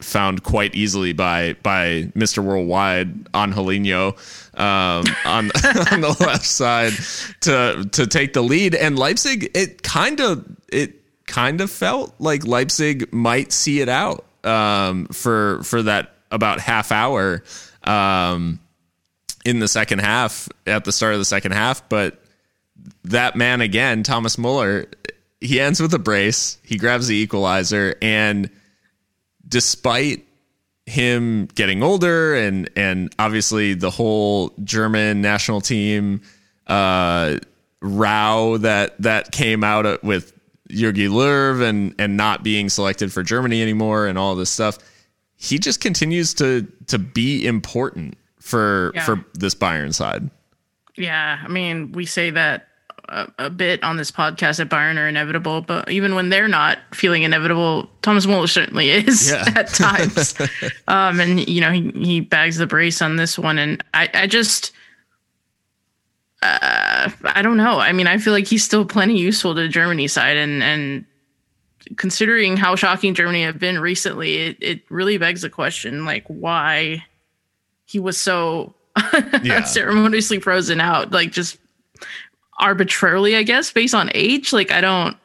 [SPEAKER 1] found quite easily by by Mr. Worldwide Angelino um, on (laughs) on the left side to to take the lead. And Leipzig, it kind of it kind of felt like Leipzig might see it out um, for for that about half hour um, in the second half at the start of the second half, but that man again, Thomas Muller, he ends with a brace. He grabs the equalizer and despite him getting older and and obviously the whole German national team uh, row that that came out with Jogi Löw and and not being selected for Germany anymore and all this stuff, he just continues to to be important for yeah. for this Bayern side.
[SPEAKER 2] Yeah, I mean, we say that a, a, bit on this podcast that Bayern are inevitable, but even when they're not feeling inevitable, Thomas Muller certainly is yeah. (laughs) at times. (laughs) um, and you know, he, he bags the brace on this one, and I, I just, uh, I don't know. I mean, I feel like he's still plenty useful to the Germany side, and and considering how shocking Germany have been recently, it it really begs the question, like why he was so (laughs) yeah. ceremoniously frozen out, like just arbitrarily, I guess, based on age. Like I don't,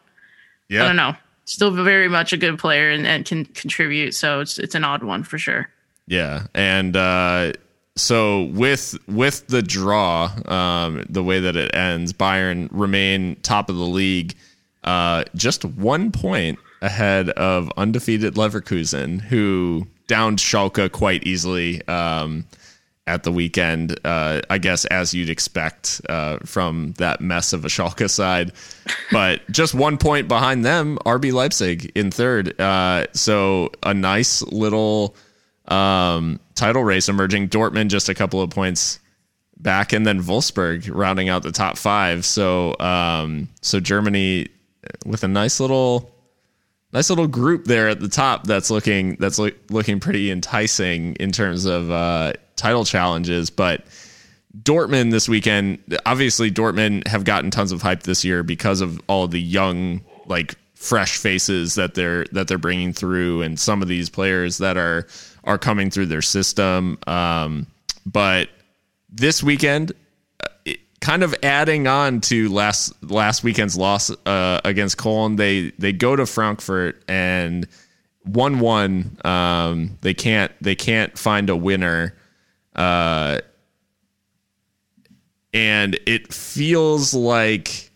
[SPEAKER 2] yeah. I don't know. Still very much a good player and, and can contribute. So it's it's an odd one for sure.
[SPEAKER 1] Yeah, and uh, so with with the draw, um, the way that it ends, Bayern remain top of the league, uh, just one point ahead of undefeated Leverkusen, who downed Schalke quite easily um, at the weekend. Uh, I guess as you'd expect uh, from that mess of a Schalke side, but (laughs) just one point behind them, RB Leipzig in third. Uh, so a nice little um, title race emerging. Dortmund just a couple of points back, and then Wolfsburg rounding out the top five. So um, so Germany with a nice little nice little group there at the top that's looking that's lo- looking pretty enticing in terms of uh, title challenges, but. Dortmund this weekend, obviously Dortmund have gotten tons of hype this year because of all the young, like fresh faces that they're that they're bringing through, and some of these players that are are coming through their system. Um, but this weekend, uh, it, kind of adding on to last last weekend's loss uh, against Cologne, they they go to Frankfurt and one one. Um, they can't they can't find a winner. Uh, and it feels like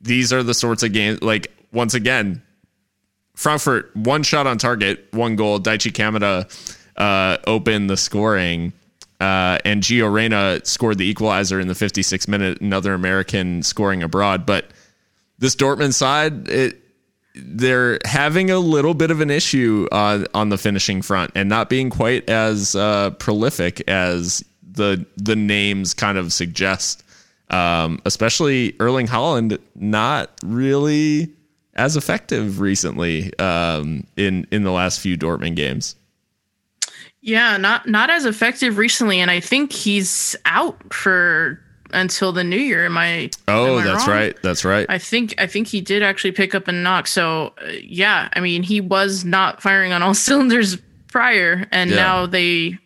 [SPEAKER 1] these are the sorts of games like once again Frankfurt one shot on target one goal. Daichi Kamada uh, opened the scoring uh, and Gio Reyna scored the equalizer in the 56th minute. Another American scoring abroad. But this Dortmund side it they're having a little bit of an issue uh, on the finishing front and not being quite as uh, prolific as the the names kind of suggest. Um, especially Erling Haaland, not really as effective recently um, in in the last few Dortmund games.
[SPEAKER 2] Yeah, not not as effective recently, and I think he's out for until the new year. Am I?
[SPEAKER 1] Oh,
[SPEAKER 2] am I
[SPEAKER 1] that's
[SPEAKER 2] wrong?
[SPEAKER 1] right. That's right.
[SPEAKER 2] I think I think he did actually pick up a knock. So uh, yeah, I mean he was not firing on all (laughs) cylinders prior, and
[SPEAKER 1] Yeah.
[SPEAKER 2] now they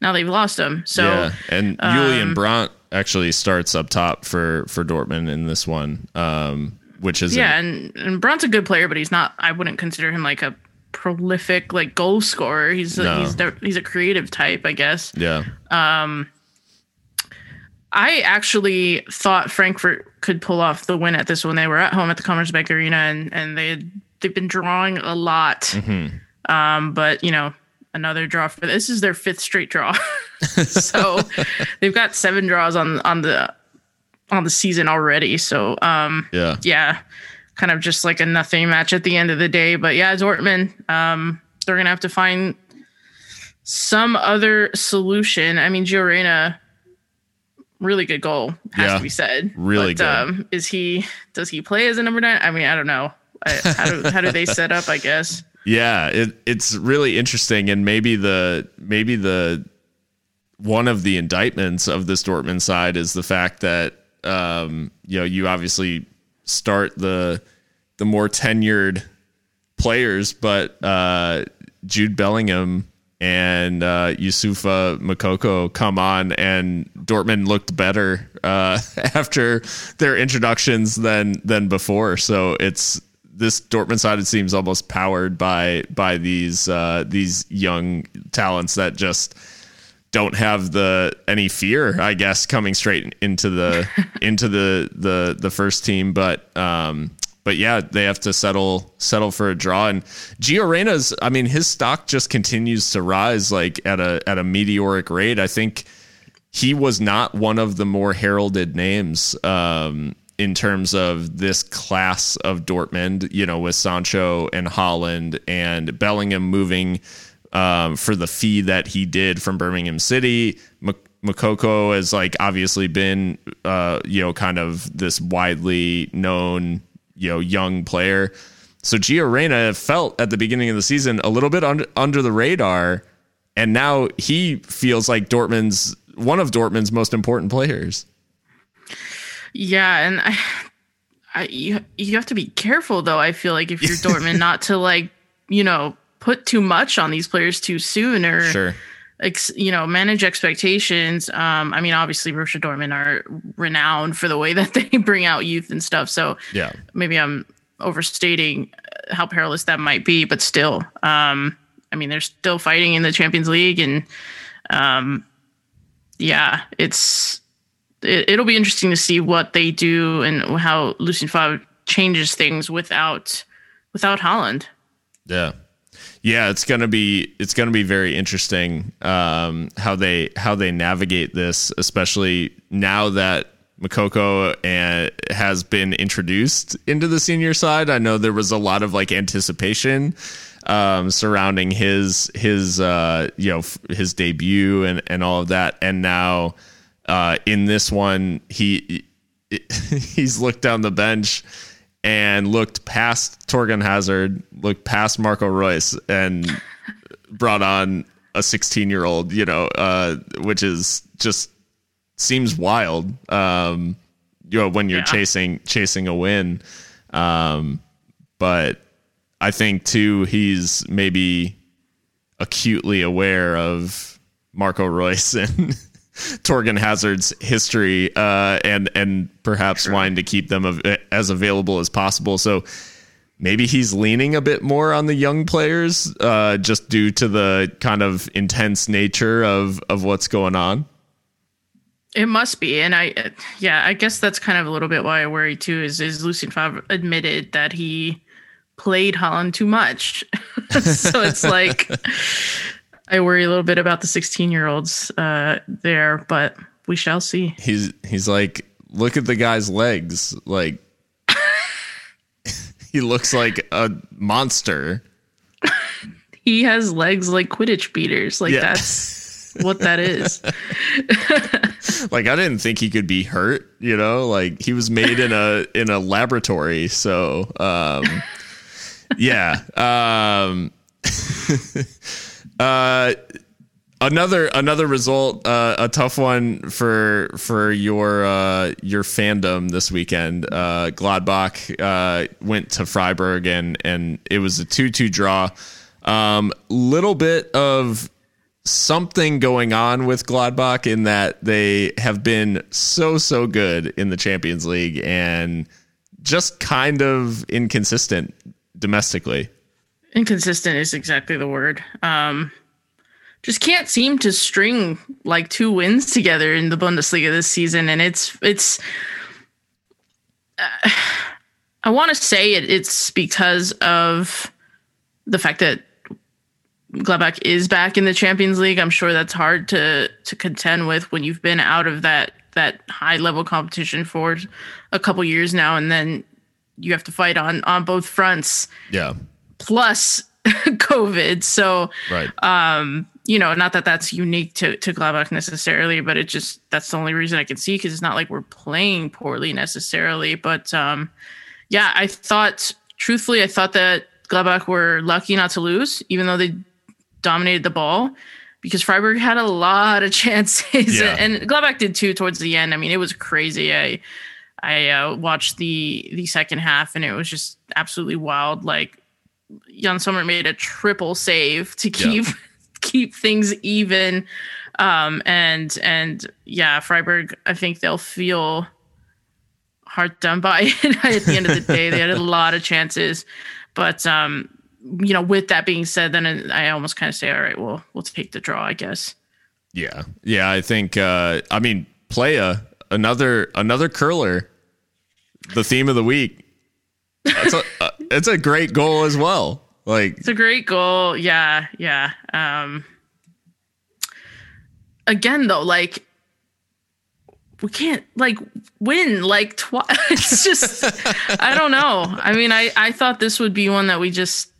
[SPEAKER 2] now they've lost him. So
[SPEAKER 1] yeah, and Julian
[SPEAKER 2] um,
[SPEAKER 1] Brandt actually starts up top for for Dortmund in this one, um, which is
[SPEAKER 2] yeah, and and Brandt's a good player, but he's not. I wouldn't consider him like a prolific like goal scorer. He's
[SPEAKER 1] No.
[SPEAKER 2] he's he's a creative type, I guess.
[SPEAKER 1] yeah,
[SPEAKER 2] I actually thought Frankfurt could pull off the win at this one. They were at home at the Commerzbank Arena, and and they had, they've been drawing a lot.
[SPEAKER 1] Mm-hmm.
[SPEAKER 2] Um, but you know, another draw for this is their fifth straight draw. (laughs) so they've got seven draws on on the on the season already. So um,
[SPEAKER 1] yeah,
[SPEAKER 2] yeah, kind of just like a nothing match at the end of the day. But yeah, Dortmund, um, they're gonna have to find some other solution. I mean, Gio Reyna, really good goal, has
[SPEAKER 1] Yeah,
[SPEAKER 2] to be said.
[SPEAKER 1] really
[SPEAKER 2] but,
[SPEAKER 1] good.
[SPEAKER 2] Um, is he? Does he play as a number nine? I mean, I don't know. I, how do how do they set up? I guess. (laughs)
[SPEAKER 1] Yeah, it, it's really interesting, and maybe the maybe the one of the indictments of this Dortmund side is the fact that um, you know you obviously start the the more tenured players, but uh, Jude Bellingham and uh, Youssoufa Moukoko come on, and Dortmund looked better uh, (laughs) after their introductions than than before. So it's this Dortmund side. It seems almost powered by by these uh, these young talents that just don't have the any fear, I guess, coming straight into the (laughs) into the the the first team. But um, but yeah, they have to settle settle for a draw. And Gio Reyna's, I mean, his stock just continues to rise like at a at a meteoric rate. I think he was not one of the more heralded names um, in terms of this class of Dortmund, you know, with Sancho and Haaland and Bellingham moving um, for the fee that he did from Birmingham City. Moukoko has like obviously been, uh, you know, kind of this widely known, you know, young player. So Gio Reyna felt at the beginning of the season a little bit under, under the radar, and now he feels like Dortmund's one of Dortmund's most important players.
[SPEAKER 2] Yeah, and I, I you you have to be careful though. I feel like if you're (laughs) Dortmund, not to like you know put too much on these players too soon, or
[SPEAKER 1] Sure.
[SPEAKER 2] Ex, you know manage expectations. Um, I mean, obviously Borussia Dortmund are renowned for the way (laughs) that they bring out youth and stuff. So
[SPEAKER 1] Yeah.
[SPEAKER 2] maybe I'm overstating uh, how perilous that might be, but still, um, I mean, they're still fighting in the Champions League, and um, yeah, it's it, it'll be interesting to see what they do and how Lucien Favre changes things without without Haaland.
[SPEAKER 1] Yeah. Yeah, it's gonna be it's gonna be very interesting um, how they how they navigate this, especially now that Moukoko and has been introduced into the senior side. I know there was a lot of like anticipation um, surrounding his his uh, you know his debut and and all of that, and now uh, in this one he (laughs) he's looked down the bench and looked past Thorgan Hazard, looked past Marco Reus, and brought on a 16 year old, you know, uh, which is just seems wild. Um, you know, when you're yeah. chasing chasing a win, um, but I think too he's maybe acutely aware of Marco Reus (laughs) and Thorgan Hazard's history, uh, and and perhaps sure. wanting to keep them av- as available as possible. So maybe he's leaning a bit more on the young players, uh, just due to the kind of intense nature of of what's going on.
[SPEAKER 2] It must be, and I, yeah, I guess that's kind of a little bit why I worry too. Is is Lucien Favre admitted that he played Haaland too much, (laughs) so it's like I worry a little bit about the 16 year olds uh, there, but we shall see.
[SPEAKER 1] He's he's like, look at the guy's legs, like (laughs) he looks like a monster. (laughs)
[SPEAKER 2] he has legs like Quidditch beaters, like yeah. that's what that is. (laughs)
[SPEAKER 1] like I didn't think he could be hurt, you know, like he was made in a in a laboratory, so um yeah. Um uh, another another result, uh, a tough one for for your uh, your fandom this weekend. Uh, Gladbach uh, went to Freiburg and and it was a two two draw. Um, little bit of something going on with Gladbach in that they have been so so good in the Champions League and just kind of inconsistent domestically.
[SPEAKER 2] Inconsistent is exactly the word. Um, just can't seem to string like two wins together in the Bundesliga this season, and it's it's. Uh, I want to say it, it's because of the fact that Gladbach is back in the Champions League. I'm sure that's hard to to contend with when you've been out of that that high level competition for a couple years now, and then you have to fight on on both fronts.
[SPEAKER 1] Yeah
[SPEAKER 2] plus (laughs) COVID. So,
[SPEAKER 1] right.
[SPEAKER 2] um, you know, not that that's unique to to Gladbach necessarily, but it just that's the only reason I can see because it's not like we're playing poorly necessarily. But um, yeah, I thought, truthfully, I thought that Gladbach were lucky not to lose, even though they dominated the ball. Because Freiburg had a lot of (laughs) chances, yeah. and Gladbach did too towards the end. I mean, it was crazy. I I uh, watched the the second half, and it was just absolutely wild. Like Yann Sommer made a triple save to keep yeah. (laughs) keep things even. Um, and and yeah, Freiburg, I think they'll feel hard done by (laughs) at the end of the day. They had a (laughs) lot of chances, but um, you know, with that being said, then I almost kind of say, all right, well, we'll take the draw, I guess.
[SPEAKER 1] Yeah, yeah, I think. Uh, I mean, Playa, another another curler, the theme of the week. That's a, uh, it's a great goal as well. Like
[SPEAKER 2] it's a great goal. Yeah, yeah. Um again though, like we can't like win like twice. (laughs) it's just I don't know. I mean, I I thought this would be one that we just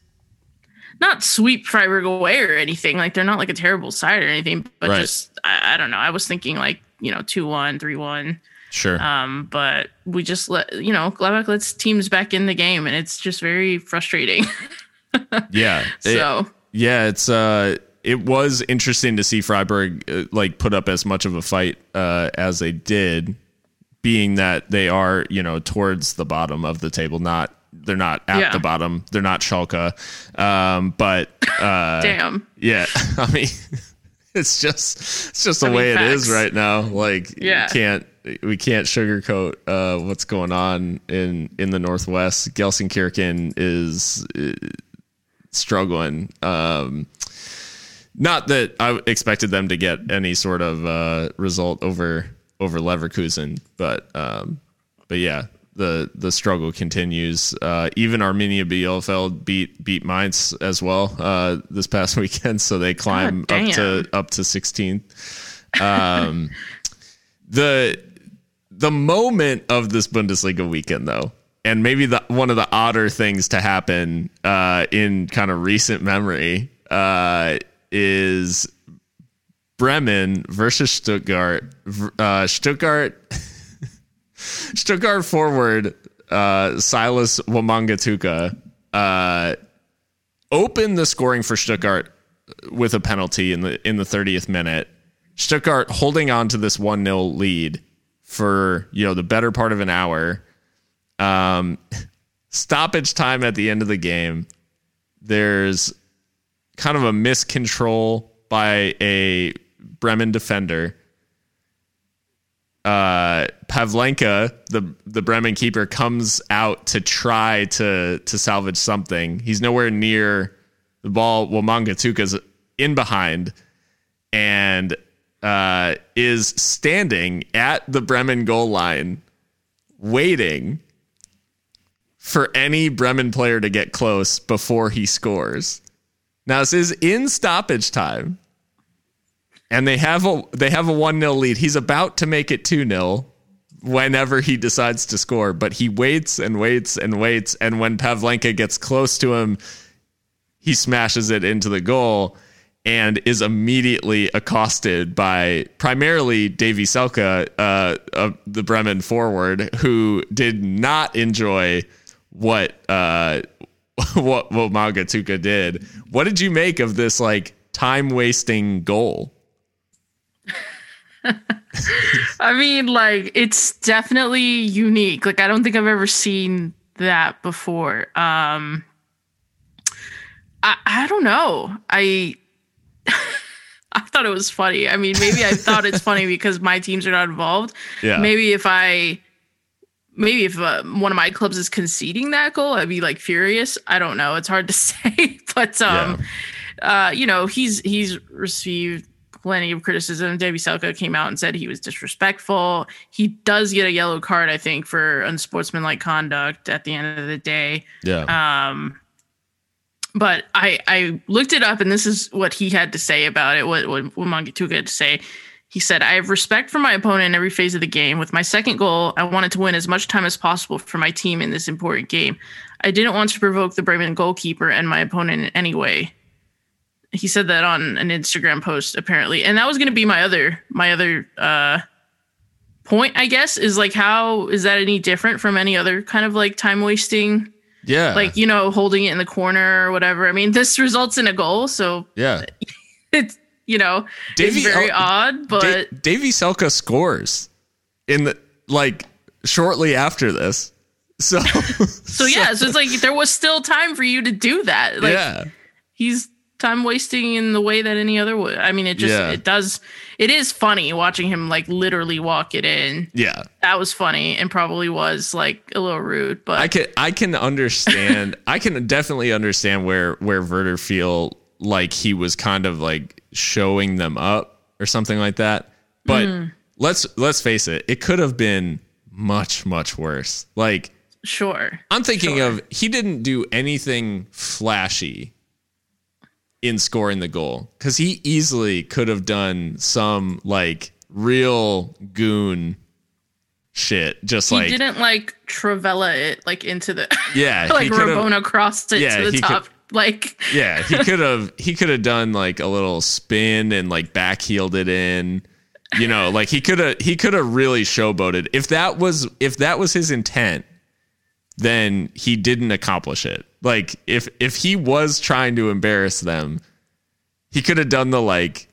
[SPEAKER 2] not sweep Freiburg away or anything. Like they're not like a terrible side or anything, but right. just I, I, don't know. I was thinking like you know two one, three one.
[SPEAKER 1] Sure.
[SPEAKER 2] Um, but we just let you know Gladbach lets teams back in the game, and it's just very frustrating. (laughs)
[SPEAKER 1] yeah.
[SPEAKER 2] so
[SPEAKER 1] it, yeah, it's uh, it was interesting to see Freiburg uh, like put up as much of a fight uh, as they did, being that they are you know towards the bottom of the table, not they're not at yeah. the bottom, they're not Schalke, um, but uh, (laughs)
[SPEAKER 2] damn,
[SPEAKER 1] yeah, (laughs) I mean. It's just it's just the I mean, way facts. it is right now. Like yeah. you can't we can't sugarcoat uh, what's going on in in the Northwest. Gelsenkirchen is uh, struggling. Um, not that I expected them to get any sort of uh, result over over Leverkusen, but um, but yeah, the the struggle continues. Uh, even Arminia Bielefeld beat beat Mainz as well uh, this past (laughs) weekend, so they climb
[SPEAKER 2] God
[SPEAKER 1] up to up to 16th. Um, (laughs) the the moment of this Bundesliga weekend, though, and maybe the one of the odder things to happen uh, in kind of recent memory uh, is Bremen versus Stuttgart. Uh, Stuttgart, (laughs) Stuttgart forward uh, Silas Wamangituka uh, opened the scoring for Stuttgart with a penalty in the in the 30th minute. Stuttgart holding on to this 1-0 lead for, you know, the better part of an hour. Um, stoppage time at the end of the game. There's kind of a miscontrol by a Bremen defender. Uh, Pavlenka, the the Bremen keeper, comes out to try to to salvage something. He's nowhere near the ball. Wamangituka's in behind and uh, is standing at the Bremen goal line, waiting for any Bremen player to get close before he scores. Now this is in stoppage time, and they have a they have a one 0 lead. He's about to make it two 0 whenever he decides to score, but he waits and waits and waits, and when Pavlenka gets close to him, he smashes it into the goal and is immediately accosted by primarily Davy Selke, uh, uh, the Bremen forward, who did not enjoy what uh, (laughs) what what Magatuka did. What did you make of this like time wasting goal? (laughs)
[SPEAKER 2] I mean, like it's definitely unique. Like I don't think I've ever seen that before. Um I I don't know. I (laughs) I thought it was funny. I mean, maybe I thought it's funny (laughs) because my teams are not involved.
[SPEAKER 1] Yeah.
[SPEAKER 2] Maybe if I maybe if uh, one of my clubs is conceding that goal, I'd be like furious. I don't know. It's hard to (laughs) say, but um uh you know, he's he's received plenty of criticism. Davy Selke came out and said he was disrespectful. He does get a yellow card, I think, for unsportsmanlike conduct at the end of the day.
[SPEAKER 1] Yeah.
[SPEAKER 2] Um, but I I looked it up, and this is what he had to say about it. What what, what Mangituka had to say. He said, "I have respect for my opponent in every phase of the game. With my second goal, I wanted to win as much time as possible for my team in this important game. I didn't want to provoke the Bremen goalkeeper and my opponent in any way." He said that on an Instagram post, apparently, and that was going to be my other my other uh, point. I guess is like, how is that any different from any other kind of like time wasting?
[SPEAKER 1] Yeah.
[SPEAKER 2] like you know holding it in the corner or whatever i mean this results in a goal so
[SPEAKER 1] yeah. (laughs)
[SPEAKER 2] it's you know
[SPEAKER 1] Davy-
[SPEAKER 2] it's very odd but
[SPEAKER 1] Da- Davy Selke scores in the like shortly after this. So (laughs)
[SPEAKER 2] so yeah so it's (laughs) like there was still time for you to do that like
[SPEAKER 1] yeah.
[SPEAKER 2] he's time wasting in the way that any other would i mean it just
[SPEAKER 1] Yeah.
[SPEAKER 2] it does it is funny watching him like literally walk it in
[SPEAKER 1] Yeah.
[SPEAKER 2] that was funny and probably was like a little rude but
[SPEAKER 1] I can I can understand (laughs) I can definitely understand where where Werder feel like he was kind of like showing them up or something like that. But
[SPEAKER 2] Mm.
[SPEAKER 1] let's let's face it, it could have been much much worse. Like
[SPEAKER 2] sure
[SPEAKER 1] I'm thinking
[SPEAKER 2] Sure.
[SPEAKER 1] of he didn't do anything flashy in scoring the goal cuz he easily could have done some like real goon shit just like
[SPEAKER 2] he
[SPEAKER 1] like
[SPEAKER 2] didn't like trivela it like into the (laughs)
[SPEAKER 1] yeah
[SPEAKER 2] like Rabona crossed it
[SPEAKER 1] Yeah,
[SPEAKER 2] to the
[SPEAKER 1] he could-
[SPEAKER 2] top like (laughs)
[SPEAKER 1] Yeah, he could have he could have done like a little spin and like back heeled it in. You know, like he could have he could have really showboated. If that was if that was his intent, then he didn't accomplish it. Like if if he was trying to embarrass them, he could have done the like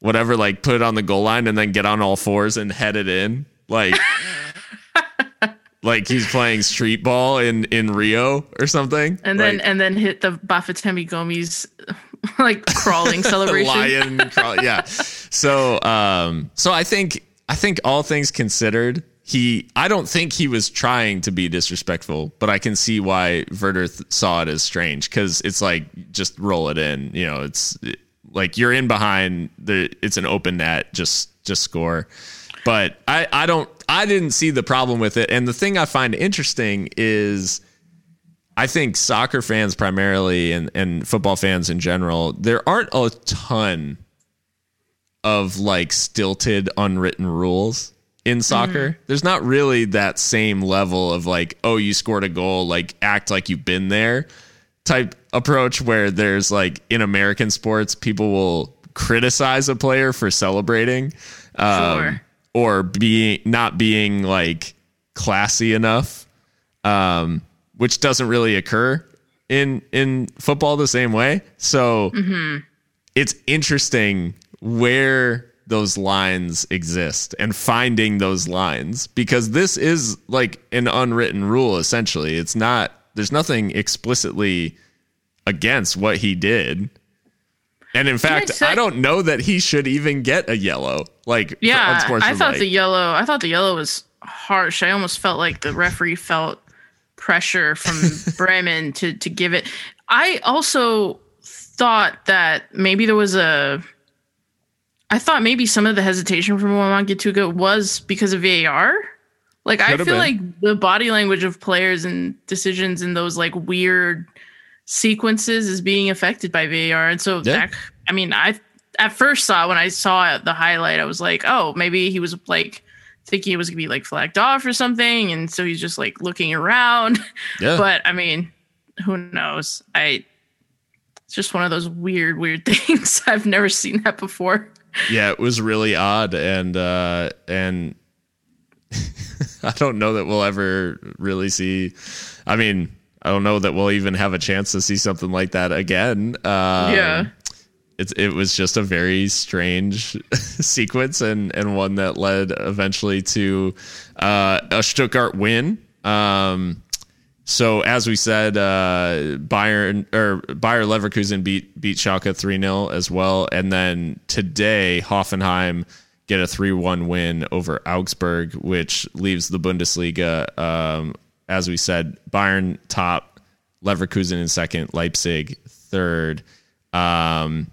[SPEAKER 1] whatever like put it on the goal line and then get on all fours and head it in. Like (laughs) like he's playing street ball in in Rio or something.
[SPEAKER 2] and then
[SPEAKER 1] Like-
[SPEAKER 2] and then hit the Bafétimbi Gomis' (laughs) like crawling (laughs) celebration.
[SPEAKER 1] lion crawl- yeah so um so i think i think all things considered he i don't think he was trying to be disrespectful but i can see why Werder th- saw it as strange because it's like just roll it in you know it's like you're in behind the it's an open net just just score but I, I don't I didn't see the problem with it. And the thing I find interesting is I think soccer fans primarily and, and football fans in general, there aren't a ton of like stilted unwritten rules in soccer. Mm-hmm. There's not really that same level of like, oh, you scored a goal, like act like you've been there type approach where there's like in American sports, people will criticize a player for celebrating. Um, sure. or being not being like classy enough. Um, which doesn't really occur in in football the same way. So mm-hmm. it's interesting where those lines exist and finding those lines because this is like an unwritten rule essentially. It's not there's nothing explicitly against what he did. And in fact, I don't know that he should even get a yellow. Like,
[SPEAKER 2] yeah, I thought the yellow. I thought the yellow was harsh. I almost felt like the referee felt pressure from (laughs) Bremen to to give it. I also thought that maybe there was a. I thought maybe some of the hesitation from Wamangituka was because of VAR. Like Could I feel been. like the body language of players and decisions in those like weird sequences is being affected by VAR, and so yeah. that I mean I at first saw when I saw the highlight, I was like, oh, maybe he was like thinking it was gonna be like flagged off or something, and so he's just like looking around. (laughs) Yeah. but I mean, who knows? I it's just one of those weird, weird (laughs) things. I've never seen that before.
[SPEAKER 1] Yeah, it was really odd, and uh, and (laughs) I don't know that we'll ever really see. I mean, I don't know that we'll even have a chance to see something like that again. Um, yeah it, it was just a very strange (laughs) sequence and, and one that led eventually to uh, a Stuttgart win. Um, so as we said, uh, Bayern or Bayer Leverkusen beat beat Schalke three 0 as well, and then today Hoffenheim get a three one win over Augsburg, which leaves the Bundesliga. Um, as we said, Bayern top, Leverkusen in second, Leipzig third. Um,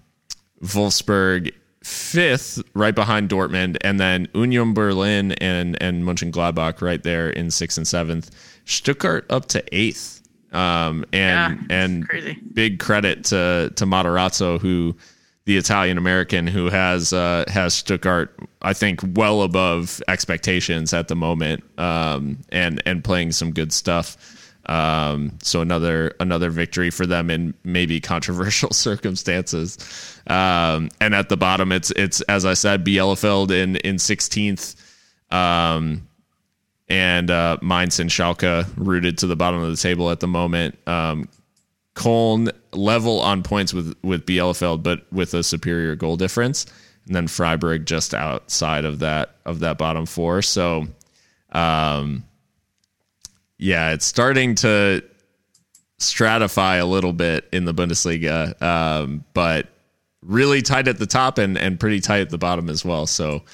[SPEAKER 1] Wolfsburg fifth, right behind Dortmund, and then Union Berlin and and Mönchengladbach right there in sixth and seventh. Stuttgart up to eighth, um, and yeah, and crazy. big credit to to Matarazzo who the Italian American who has uh, has Stuttgart, I think, well above expectations at the moment, um, and and playing some good stuff. Um, so another another victory for them in maybe controversial (laughs) circumstances. Um, and at the bottom, it's it's as I said, Bielefeld in in 16th, um, and uh, Mainz and Schalke rooted to the bottom of the table at the moment. Um, Köln level on points with with Bielefeld, but with a superior goal difference, and then Freiburg just outside of that of that bottom four. So. Um, yeah, it's starting to stratify a little bit in the Bundesliga, um, but really tight at the top and, and pretty tight at the bottom as well. So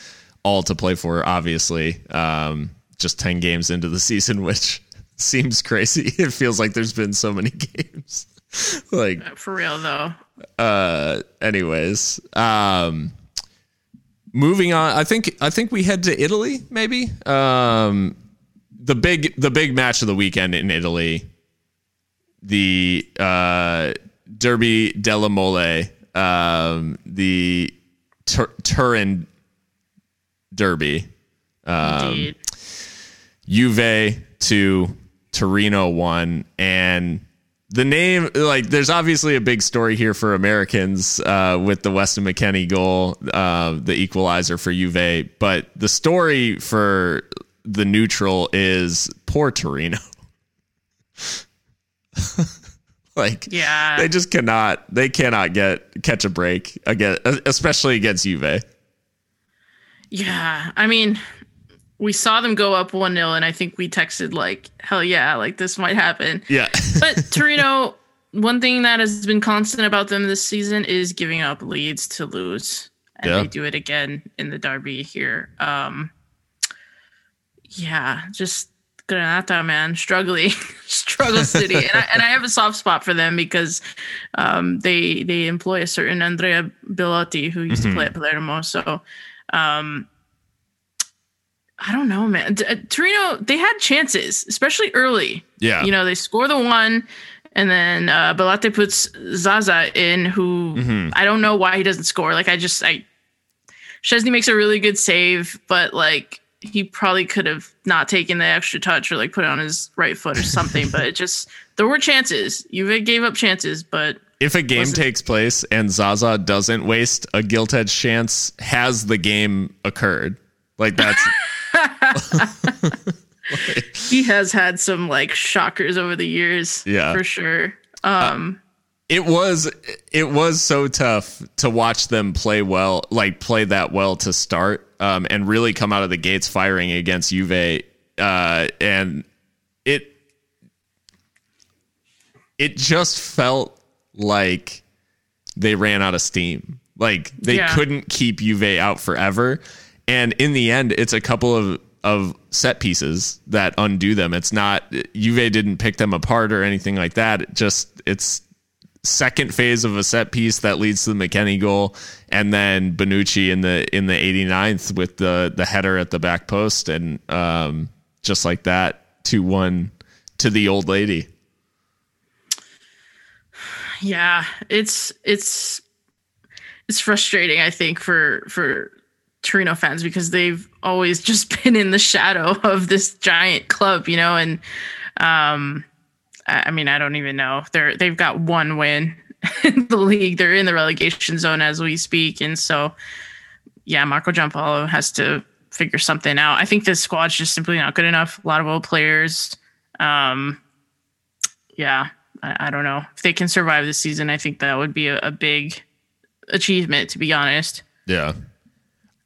[SPEAKER 1] all to play for, obviously. Um, just 10 games into the season, (laughs) which seems crazy. (laughs) It feels like there's been so many (laughs) games. like
[SPEAKER 2] uh, for real though.
[SPEAKER 1] Uh anyways, um moving on, I think I think we head to Italy maybe. Um the big the big match of the weekend in Italy, the uh, Derby della Mole, um, the Tur- Turin Derby, um, Juve to Torino one, and the name like there's obviously a big story here for Americans uh, with the Weston McKennie goal, uh, the equalizer for Juve, but the story for the neutral is poor Torino. (laughs) like yeah they just cannot they cannot get catch a break again especially against Juve.
[SPEAKER 2] Yeah, I mean we saw them go up 1-0 and I think we texted like hell yeah, like this might happen.
[SPEAKER 1] Yeah. (laughs)
[SPEAKER 2] but (laughs) Torino one thing that has been constant about them this season is giving up leads to lose. And yeah. they do it again in the derby here. Um yeah, just Granata, man, struggling, (laughs) struggle city, and I, and I have a soft spot for them because um, they they employ a certain Andrea Bellotti who used mm-hmm. to play at Palermo. So, um, I don't know, man. Uh, Torino, they had chances, especially early.
[SPEAKER 1] Yeah.
[SPEAKER 2] You know, they score the one, and then uh, puts Zaza in, who
[SPEAKER 1] Mm-hmm.
[SPEAKER 2] I don't know why he doesn't score. Like, I just, I, Szczęsny makes a really good save, but like, he probably could have not taken the extra touch or like put it on his right foot or something. but it just, (laughs) there were chances. You gave up chances, but
[SPEAKER 1] if a game takes place and Zaza doesn't waste a gilt edge chance, has the game occurred? Like that's (laughs) (laughs)
[SPEAKER 2] he has had some like shockers over the years.
[SPEAKER 1] Yeah.
[SPEAKER 2] For sure. Um,
[SPEAKER 1] it was it was so tough to watch them play well, like play that well to start, um, and really come out of the gates firing against Juve, uh, and it it just felt like they ran out of steam. Like they
[SPEAKER 2] Yeah.
[SPEAKER 1] couldn't keep Juve out forever. And in the end, it's a couple of of set pieces that undo them. It's not Juve didn't pick them apart or anything like that. It just it's second phase of a set piece that leads to the McKennie goal, and then Bonucci in the in the 89th with the the header at the back post, and um, just like that, two one to the old lady.
[SPEAKER 2] yeah, it's it's it's frustrating. I think for for Torino fans because they've always (laughs) just been in the shadow of this giant club, you know, and um, I, mean, I don't even know. They're they've got one win (laughs) in the league. They're in the relegation zone as we speak, and so yeah, Marco Giampaolo has to figure something out. I think this squad's just simply not good enough. A lot of old players. Um, yeah, I, I don't know if they can survive this season. I think that would be a, a big achievement, to be honest.
[SPEAKER 1] Yeah.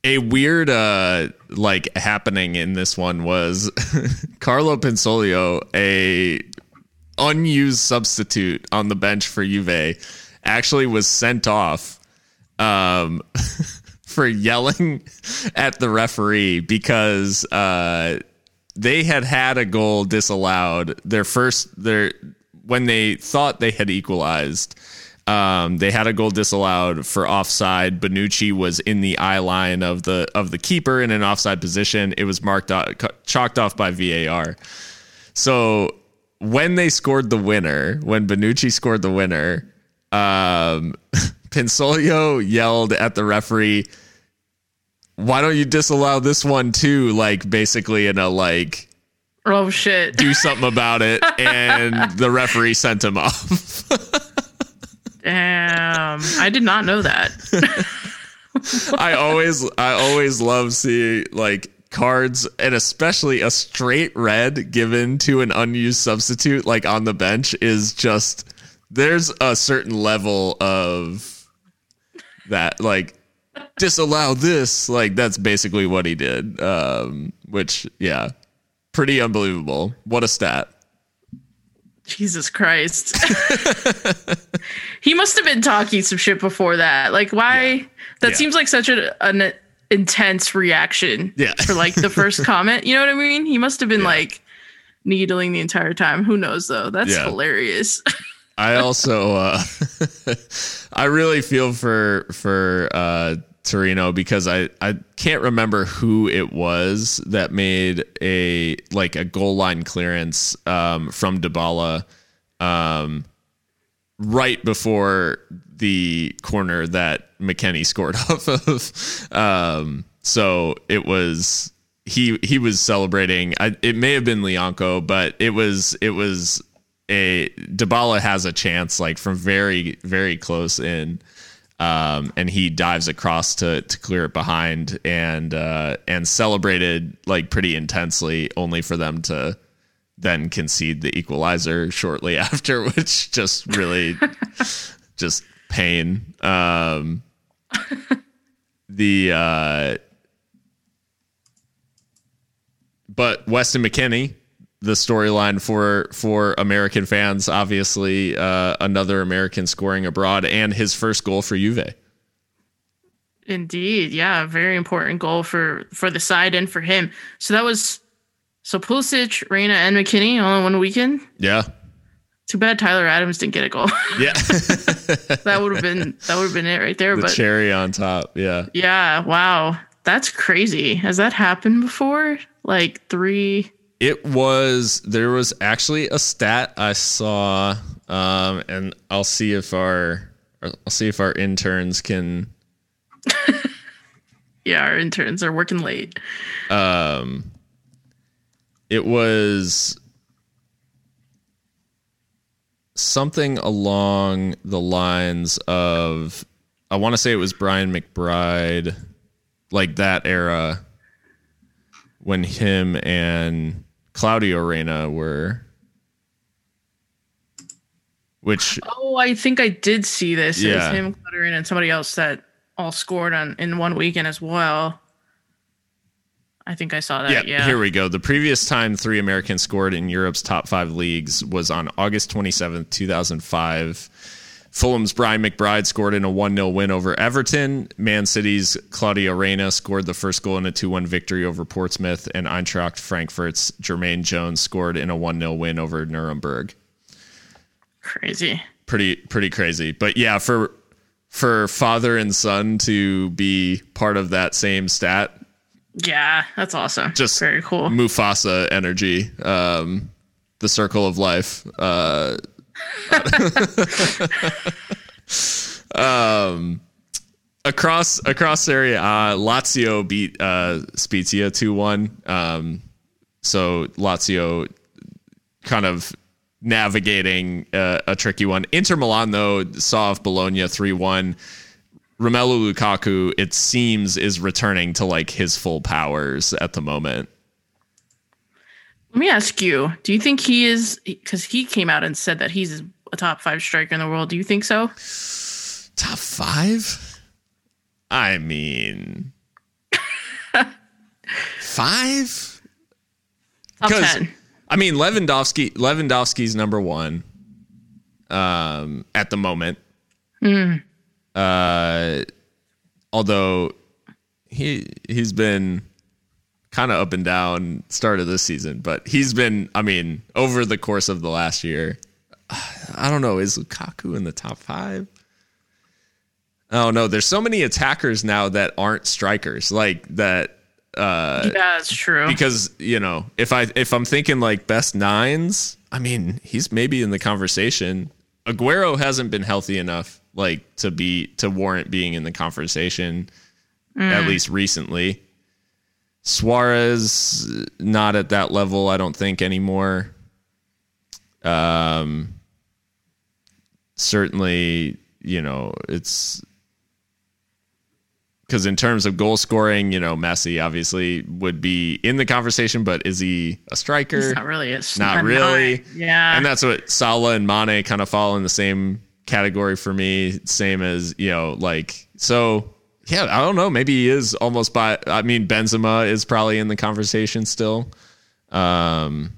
[SPEAKER 1] A weird uh like happening in this one was (laughs) Carlo Pinsoglio, a unused substitute on the bench for Juve, actually was sent off um (laughs) for yelling at the referee because uh they had had a goal disallowed. Their first their when they thought they had equalized um, they had a goal disallowed for offside. Bonucci was in the eye line of the of the keeper in an offside position. It was marked chalked off by VAR. So when they scored the winner, when Bonucci scored the winner, um, (laughs) Pinsoglio yelled at the referee, "Why don't you disallow this one too?" Like basically in a like
[SPEAKER 2] Oh shit!
[SPEAKER 1] do something about it, and (laughs) the referee sent him off.
[SPEAKER 2] Damn, I did not know that. (laughs)
[SPEAKER 1] I always I always love seeing like cards and especially a straight red given to an unused substitute like on the bench is just there's a certain level of that like disallow this like that's basically what he did um which yeah pretty unbelievable what a stat
[SPEAKER 2] Jesus Christ. (laughs) he must have been talking some shit before that. Like, why? That
[SPEAKER 1] Yeah.
[SPEAKER 2] seems like such a, an intense reaction
[SPEAKER 1] Yeah.
[SPEAKER 2] for like the first (laughs) comment. You know what I mean? He must have been like needling the entire time. Who knows though? That's
[SPEAKER 1] Yeah.
[SPEAKER 2] hilarious. (laughs)
[SPEAKER 1] I also uh (laughs) I really feel for for uh Torino because I I can't remember who it was that made a like a goal line clearance um from Dybala um right before the corner that McKennie (laughs) scored off of. Um so it was he he was celebrating. I, it may have been Lyanco but it was it was a Dybala has a chance like from very very close in um, and he dives across to to clear it behind and uh, and celebrated like pretty intensely only for them to then concede the equalizer shortly (laughs) after which just really (laughs) just pain um, (laughs) the uh, but Weston McKennie the storyline for for American fans. Obviously, uh, another American scoring abroad and his first goal for Juve.
[SPEAKER 2] Indeed, yeah, very important goal for for the side and for him. So that was so Pulisic, Reyna, and McKennie all in one weekend.
[SPEAKER 1] Yeah,
[SPEAKER 2] Too bad Tyler Adams didn't get a goal. (laughs)
[SPEAKER 1] yeah. (laughs)
[SPEAKER 2] that would have been that would have been it right there.
[SPEAKER 1] the
[SPEAKER 2] but
[SPEAKER 1] cherry on top. Yeah,
[SPEAKER 2] yeah, wow. that's crazy. Has that happened before? Like three.
[SPEAKER 1] It was there was actually a stat I saw, um, and I'll see if our I'll see if our interns can. (laughs)
[SPEAKER 2] Yeah, our interns are working late.
[SPEAKER 1] Um, it was something along the lines of I want to say it was Brian McBride, like that era when him and Claudio Reyna were which
[SPEAKER 2] Oh, I think I did see this. It
[SPEAKER 1] Yeah.
[SPEAKER 2] was him, Cluttering, and somebody else that all scored on in one weekend as well. I think I saw that.
[SPEAKER 1] yeah,
[SPEAKER 2] Yeah.
[SPEAKER 1] here we go. The previous time three Americans scored in Europe's top five leagues was on August 27th, 2005. Fulham's Brian McBride scored in a 1 0 win over Everton. Man City's Claudio Reyna scored the first goal in a 2 1 victory over Portsmouth. And Eintracht Frankfurt's Jermaine Jones scored in a 1 0 win over Nuremberg.
[SPEAKER 2] Crazy.
[SPEAKER 1] Pretty, pretty crazy. But yeah, for for father and son to be part of that same stat
[SPEAKER 2] Yeah, that's awesome.
[SPEAKER 1] just
[SPEAKER 2] very cool.
[SPEAKER 1] Mufasa energy, um, the circle of life. Uh, (laughs) um, across across area, uh, Lazio beat uh, Spezia two one. Um, so Lazio kind of navigating uh, a tricky one. Inter Milan though saw off Bologna three one. Romelu Lukaku, it seems, is returning to like his full powers at the moment.
[SPEAKER 2] Let me ask you: Do you think he is? Because he came out and said that he's a top five striker in the world. Do you think so?
[SPEAKER 1] Top five? I mean, (laughs) five?
[SPEAKER 2] Top ten.
[SPEAKER 1] I mean, Lewandowski. Lewandowski's number one um, at the moment. Uh, although he he's been kind of up and down start of this season, but he's been. I mean, over the course of the last year, I don't know. Is Lukaku in the top five? Oh no, there's so many attackers now that aren't strikers. Like that
[SPEAKER 2] yeah, that's true.
[SPEAKER 1] because you know if I if I'm thinking like best nines, I mean he's maybe in the conversation. Aguero hasn't been healthy enough like to be to warrant being in the conversation at least recently. Suarez not at that level, I don't think anymore. Um, certainly, you know it's because in terms of goal scoring, you know, Messi obviously would be in the conversation, but is he a striker?
[SPEAKER 2] He's not really a
[SPEAKER 1] Not (laughs) really.
[SPEAKER 2] nine. Yeah.
[SPEAKER 1] And that's what Salah and Mane kind of fall in the same category for me. Same as, you know, like, so yeah, I don't know. Maybe he is almost by, I mean, Benzema is probably in the conversation still. Um,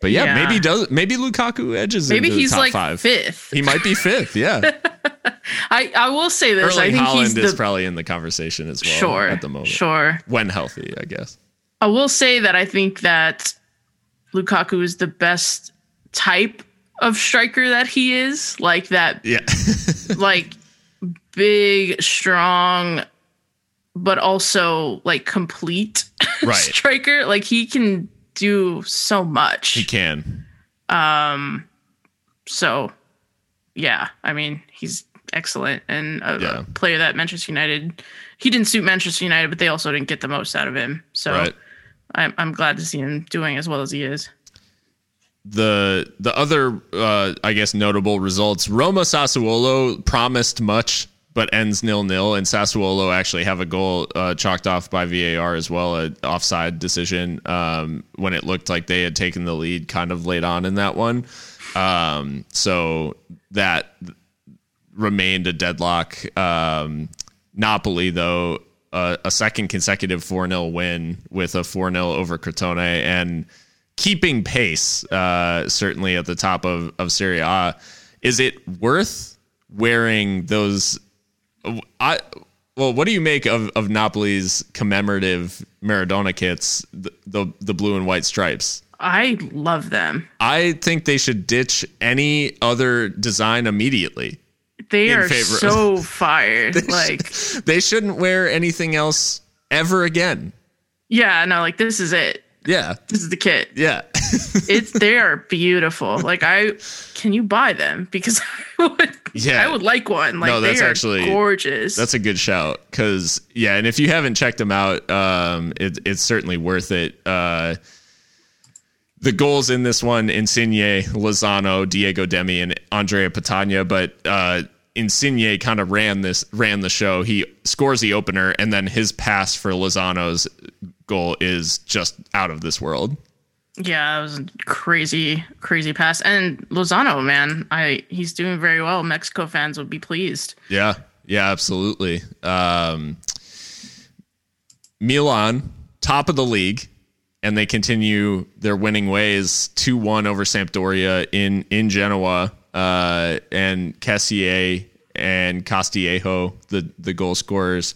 [SPEAKER 1] but yeah,
[SPEAKER 2] Yeah.
[SPEAKER 1] maybe does maybe Lukaku edges
[SPEAKER 2] Maybe he's like
[SPEAKER 1] five.
[SPEAKER 2] fifth.
[SPEAKER 1] He might be fifth. Yeah, (laughs)
[SPEAKER 2] I, I will say this. I
[SPEAKER 1] Erling
[SPEAKER 2] think he's
[SPEAKER 1] Haaland is
[SPEAKER 2] the
[SPEAKER 1] probably in the conversation as well
[SPEAKER 2] sure
[SPEAKER 1] at the moment
[SPEAKER 2] sure.
[SPEAKER 1] when healthy, I guess.
[SPEAKER 2] I will say that I think that Lukaku is the best type of striker that he is, like that,
[SPEAKER 1] Yeah, (laughs)
[SPEAKER 2] like big, strong, but also like complete (laughs)
[SPEAKER 1] Right.
[SPEAKER 2] striker. Like he can do so much.
[SPEAKER 1] he can. Um.
[SPEAKER 2] So, yeah, I mean, he's excellent and a,
[SPEAKER 1] Yeah.
[SPEAKER 2] player that Manchester United. He didn't suit Manchester United, but they also didn't get the most out of him. So
[SPEAKER 1] Right.
[SPEAKER 2] I'm I'm glad to see him doing as well as he is.
[SPEAKER 1] The the other uh, I guess notable results. Roma Sassuolo promised much but ends nil nil and Sassuolo actually have a goal uh, chalked off by VAR as well a offside decision um, when it looked like they had taken the lead kind of late on in that one. Um, so that remained a deadlock. Um, Napoli though uh, a second consecutive 4-0 win with a 4-0 over Crotone and keeping pace, uh, certainly at the top of, of Serie A. Is it worth wearing those? I well, what do you make of, of Napoli's commemorative Maradona kits, the, the the blue and white stripes?
[SPEAKER 2] I love them.
[SPEAKER 1] I think they should ditch any other design immediately.
[SPEAKER 2] They are
[SPEAKER 1] favor
[SPEAKER 2] so (laughs) fired. like,
[SPEAKER 1] they shouldn't wear anything else ever again.
[SPEAKER 2] yeah, no, like this is it.
[SPEAKER 1] Yeah,
[SPEAKER 2] This is the kit.
[SPEAKER 1] yeah, (laughs)
[SPEAKER 2] It's they are beautiful. Like I, can you buy them? Because (laughs) I would,
[SPEAKER 1] Yeah.
[SPEAKER 2] I would like one. Like
[SPEAKER 1] No, that's
[SPEAKER 2] they are
[SPEAKER 1] actually-
[SPEAKER 2] gorgeous.
[SPEAKER 1] that's a good shout. Because yeah, and if you haven't checked them out, um, it, it's certainly worth it. Uh, the goals in this one: Insigne, Lozano, Diego Demme, and Andrea Petagna. But uh, Insigne kind of ran this ran the show. He scores the opener, and then his pass for Lozano's goal is just out of this world.
[SPEAKER 2] Yeah, it was a crazy, crazy pass. And Lozano, man, I he's doing very well. Mexico fans would be pleased.
[SPEAKER 1] Yeah, yeah, absolutely. Um, Milan, top of the league, and they continue their winning ways. Two one over Sampdoria in in Genoa, uh, and Kessié and Castillejo, the the goal scorers.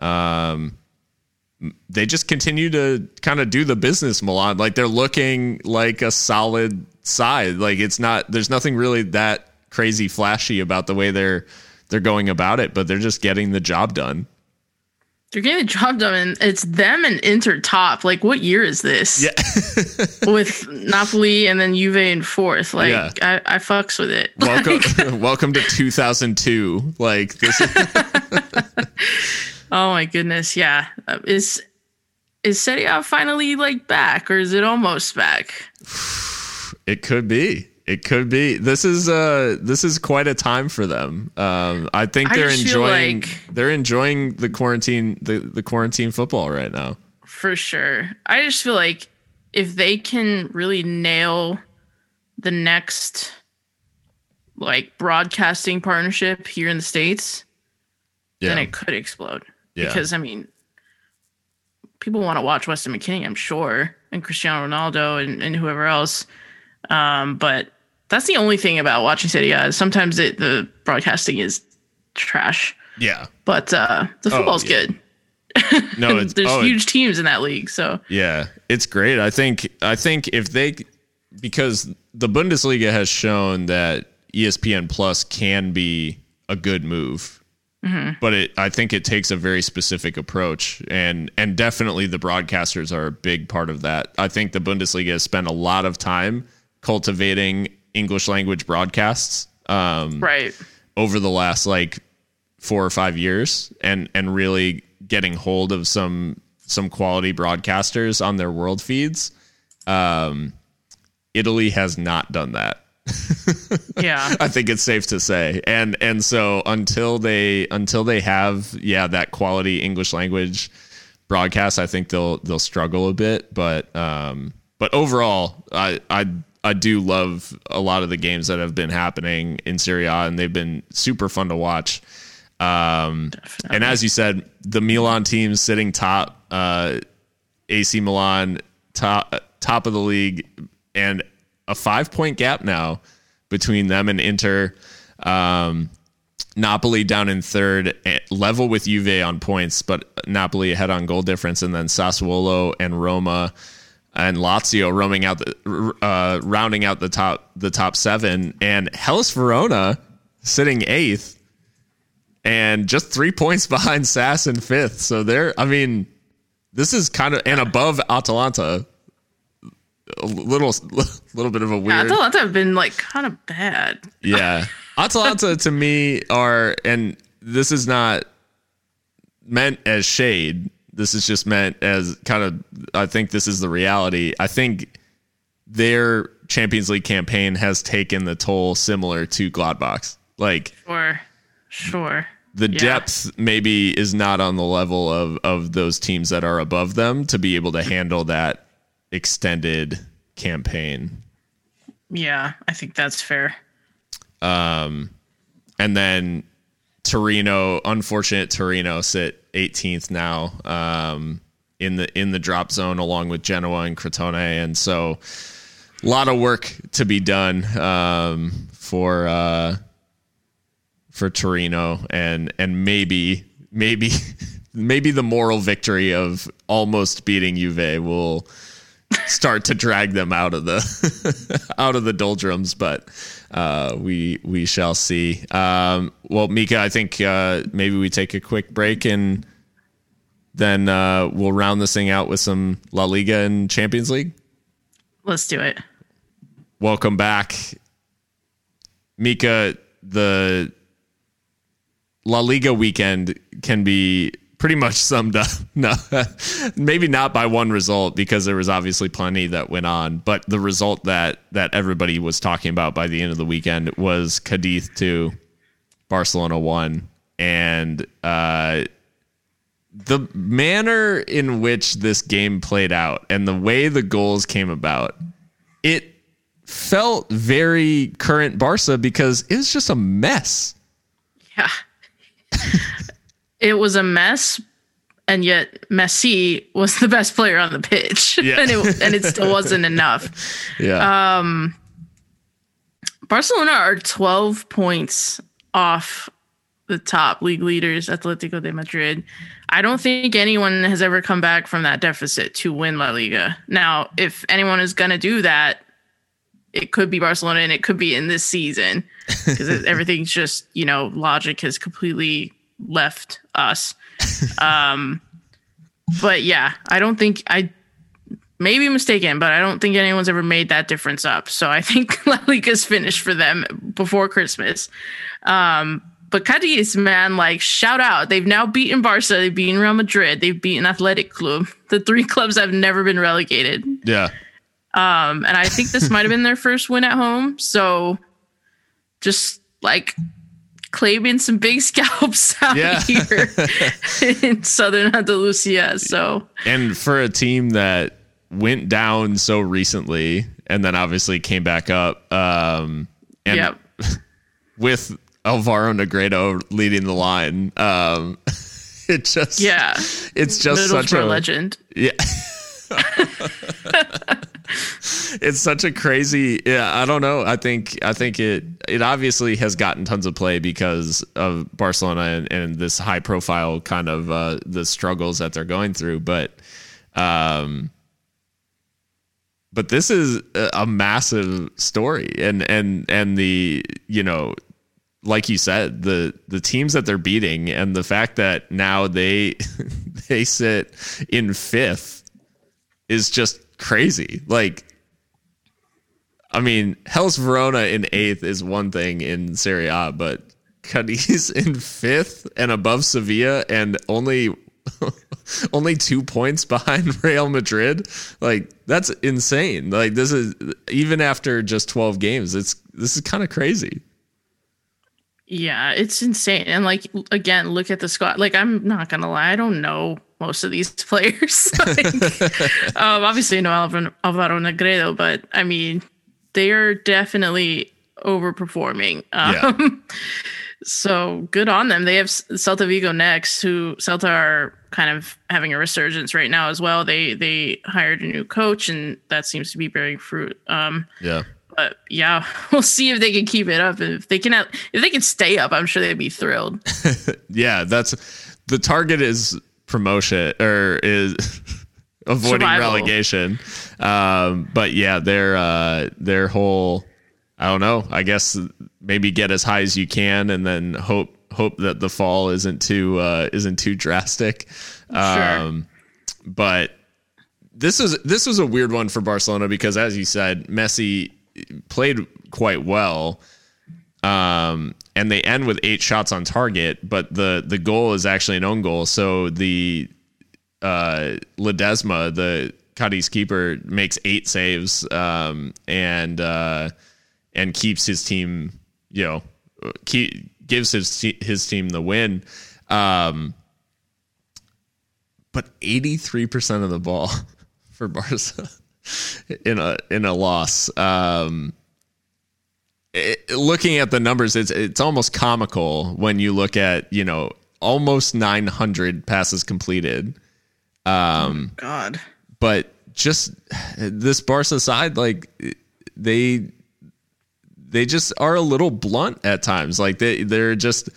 [SPEAKER 1] Um, they just continue to kind of do the business, Milan. Like they're looking like a solid side. Like it's not. There's nothing really that crazy flashy about the way they're they're going about it, but they're just getting the job done.
[SPEAKER 2] They're getting the job done, and it's them and Inter top. Like, what year is this?
[SPEAKER 1] Yeah. (laughs)
[SPEAKER 2] With Napoli and then Juve in fourth. Like,
[SPEAKER 1] Yeah.
[SPEAKER 2] I, I fucks with it. (laughs)
[SPEAKER 1] welcome, (laughs) welcome to 2002. Like this. Is,
[SPEAKER 2] oh my goodness, yeah. Uh, Is is Serie A finally like back, or is it almost back? (sighs)
[SPEAKER 1] it could be. It could be. This is uh this is quite a time for them. Um, I think they're
[SPEAKER 2] feel
[SPEAKER 1] enjoying
[SPEAKER 2] like-
[SPEAKER 1] they're enjoying the quarantine the, the quarantine football right now.
[SPEAKER 2] For sure. I just feel like if they can really nail the next like broadcasting partnership here in the states,
[SPEAKER 1] Yeah.
[SPEAKER 2] then it could explode.
[SPEAKER 1] Yeah.
[SPEAKER 2] Because I mean, people want to watch Weston McKennie, I'm sure, and Cristiano Ronaldo and, and whoever else. Um, but that's the only thing about watching City is Sometimes it, the broadcasting is trash,
[SPEAKER 1] yeah.
[SPEAKER 2] but uh, the football's
[SPEAKER 1] yeah.
[SPEAKER 2] good.
[SPEAKER 1] No, (laughs) it's
[SPEAKER 2] There's
[SPEAKER 1] oh,
[SPEAKER 2] huge teams in that league, so
[SPEAKER 1] Yeah, it's great. I think I think if they because the Bundesliga has shown that ESPN Plus can be a good move. But it I think it takes a very specific approach and and definitely the broadcasters are a big part of that. I think the Bundesliga has spent a lot of time cultivating English language broadcasts. Um
[SPEAKER 2] right.
[SPEAKER 1] over the last like four or five years and and really getting hold of some some quality broadcasters on their world feeds um italy has not done that (laughs)
[SPEAKER 2] Yeah.
[SPEAKER 1] i think it's safe to say and and so until they until they have yeah that quality english language broadcast i think they'll they'll struggle a bit but um but overall i i I do love a lot of the games that have been happening in Serie A, and they've been super fun to watch. Um, and as you said, the Milan team sitting top, uh, AC Milan top top of the league, and a five point gap now between them and Inter. Um, Napoli down in third, eh, level with Juve on points, but Napoli ahead on goal difference, and then Sassuolo and Roma and Lazio roaming out the uh, rounding out the top the top seven, and Hellas Verona sitting eighth, and just three points (laughs) behind Sass in fifth. So they're, I mean, this is kind of and above Atalanta. A little, (laughs) little bit of a
[SPEAKER 2] Yeah,
[SPEAKER 1] weird.
[SPEAKER 2] Atalanta have been like kind of bad. (laughs)
[SPEAKER 1] Yeah. Atalanta to me are, and this is not meant as shade. This is just meant as kind of, I think this is the reality. I think their Champions League campaign has taken the toll similar to Gladbach's. Like
[SPEAKER 2] sure, sure.
[SPEAKER 1] the
[SPEAKER 2] Yeah.
[SPEAKER 1] depth maybe is not on the level of, of those teams that are above them to be able to handle that extended campaign.
[SPEAKER 2] Yeah, I think that's fair.
[SPEAKER 1] Um, and then Torino, unfortunate Torino sit 18th now um, in the in the drop zone along with Genoa and Crotone, and so a lot of work to be done um, for uh, for Torino, and and maybe maybe (laughs) maybe the moral victory of almost beating Juve will start to drag them out of the (laughs) out of the doldrums, but uh, we we shall see. Um, well, Mika, I think uh, maybe we take a quick break and then uh, we'll round this thing out with some La Liga and Champions League.
[SPEAKER 2] Let's do it.
[SPEAKER 1] Welcome back, Mika. The La Liga weekend can be pretty much summed up. (laughs) No, maybe not by one result because there was obviously plenty that went on, but the result that that everybody was talking about by the end of the weekend was Cadiz two, Barcelona one, and uh, the manner in which this game played out and the way the goals came about, it felt very current Barca because it was just a mess.
[SPEAKER 2] Yeah. (laughs) it was a mess, and yet Messi was the best player on the pitch, (laughs)
[SPEAKER 1] Yeah.
[SPEAKER 2] and it and it still wasn't enough. (laughs)
[SPEAKER 1] Yeah.
[SPEAKER 2] Um, Barcelona are twelve points off the top league leaders, Atletico de Madrid. I don't think anyone has ever come back from that deficit to win La Liga. Now, if anyone is going to do that, it could be Barcelona and it could be in this season because (laughs) everything's just, you know, logic has completely left us. Um, but yeah, I don't think I may be mistaken, but I don't think anyone's ever made that difference up. So I think (laughs) La Liga's finished for them before Christmas. Um, but Cadiz, man, like shout out. They've now beaten Barca, they've beaten Real Madrid, they've beaten Athletic Club. The three clubs that have never been relegated.
[SPEAKER 1] yeah.
[SPEAKER 2] Um, and I think this might have been their first win at home. So just like claiming some big scalps (laughs) out
[SPEAKER 1] Yeah.
[SPEAKER 2] here (laughs) in Southern Andalusia. So
[SPEAKER 1] And for a team that went down so recently and then obviously came back up, um, and
[SPEAKER 2] Yep. (laughs)
[SPEAKER 1] with Alvaro Negredo leading the line, um, it just
[SPEAKER 2] yeah,
[SPEAKER 1] it's just such a
[SPEAKER 2] legend.
[SPEAKER 1] Yeah. It's such a crazy yeah i don't know i think i think it it obviously has gotten tons of play because of barcelona and, and this high profile kind of uh the struggles that they're going through but um but this is a, massive story and and and the you know like you said, the the teams that they're beating and the fact that now they (laughs) they sit in fifth is just crazy. Like I mean, Hellas Verona in eighth is one thing in Serie A, but Cadiz (laughs) in fifth and above Sevilla and only (laughs) only two points behind (laughs) Real Madrid. Like that's insane. Like this is even after just twelve games. It's this is kind of crazy.
[SPEAKER 2] Yeah, it's insane. And like again, look at the squad. Like I'm not gonna lie, I don't know most of these players. like, um, obviously, Alvaro, Alvaro Negredo, but I mean, they are definitely overperforming. Um, (laughs) So good on them. They have Celta Vigo next, who Celta are kind of having a resurgence right now as well. They they hired a new coach, and that seems to be bearing fruit. Um,
[SPEAKER 1] Yeah.
[SPEAKER 2] but yeah, (laughs) we'll see if they can keep it up. If they can, if they can stay up, I'm sure they'd be thrilled. (laughs)
[SPEAKER 1] Yeah, that's the target is promotion or is avoiding
[SPEAKER 2] Survival.
[SPEAKER 1] relegation. Um, but yeah, their uh, their whole I don't know. I guess maybe get as high as you can, and then hope hope that the fall isn't too uh, isn't too drastic. Um, But this is this was a weird one for Barcelona because, as you said, Messi played quite well um, and they end with eight shots on target, but the the goal is actually an own goal. So the uh, Ledesma, the Cadiz keeper, makes eight saves um, and uh, and keeps his team, you know, keep, gives his his team the win. Um, but eighty three percent of the ball (laughs) for Barca (laughs) in a in a loss. Um, it, looking at the numbers, it's it's almost comical when you look at you know almost 900 passes completed. Um,
[SPEAKER 2] God,
[SPEAKER 1] but just this Barca side, like they they just are a little blunt at times. Like they they're just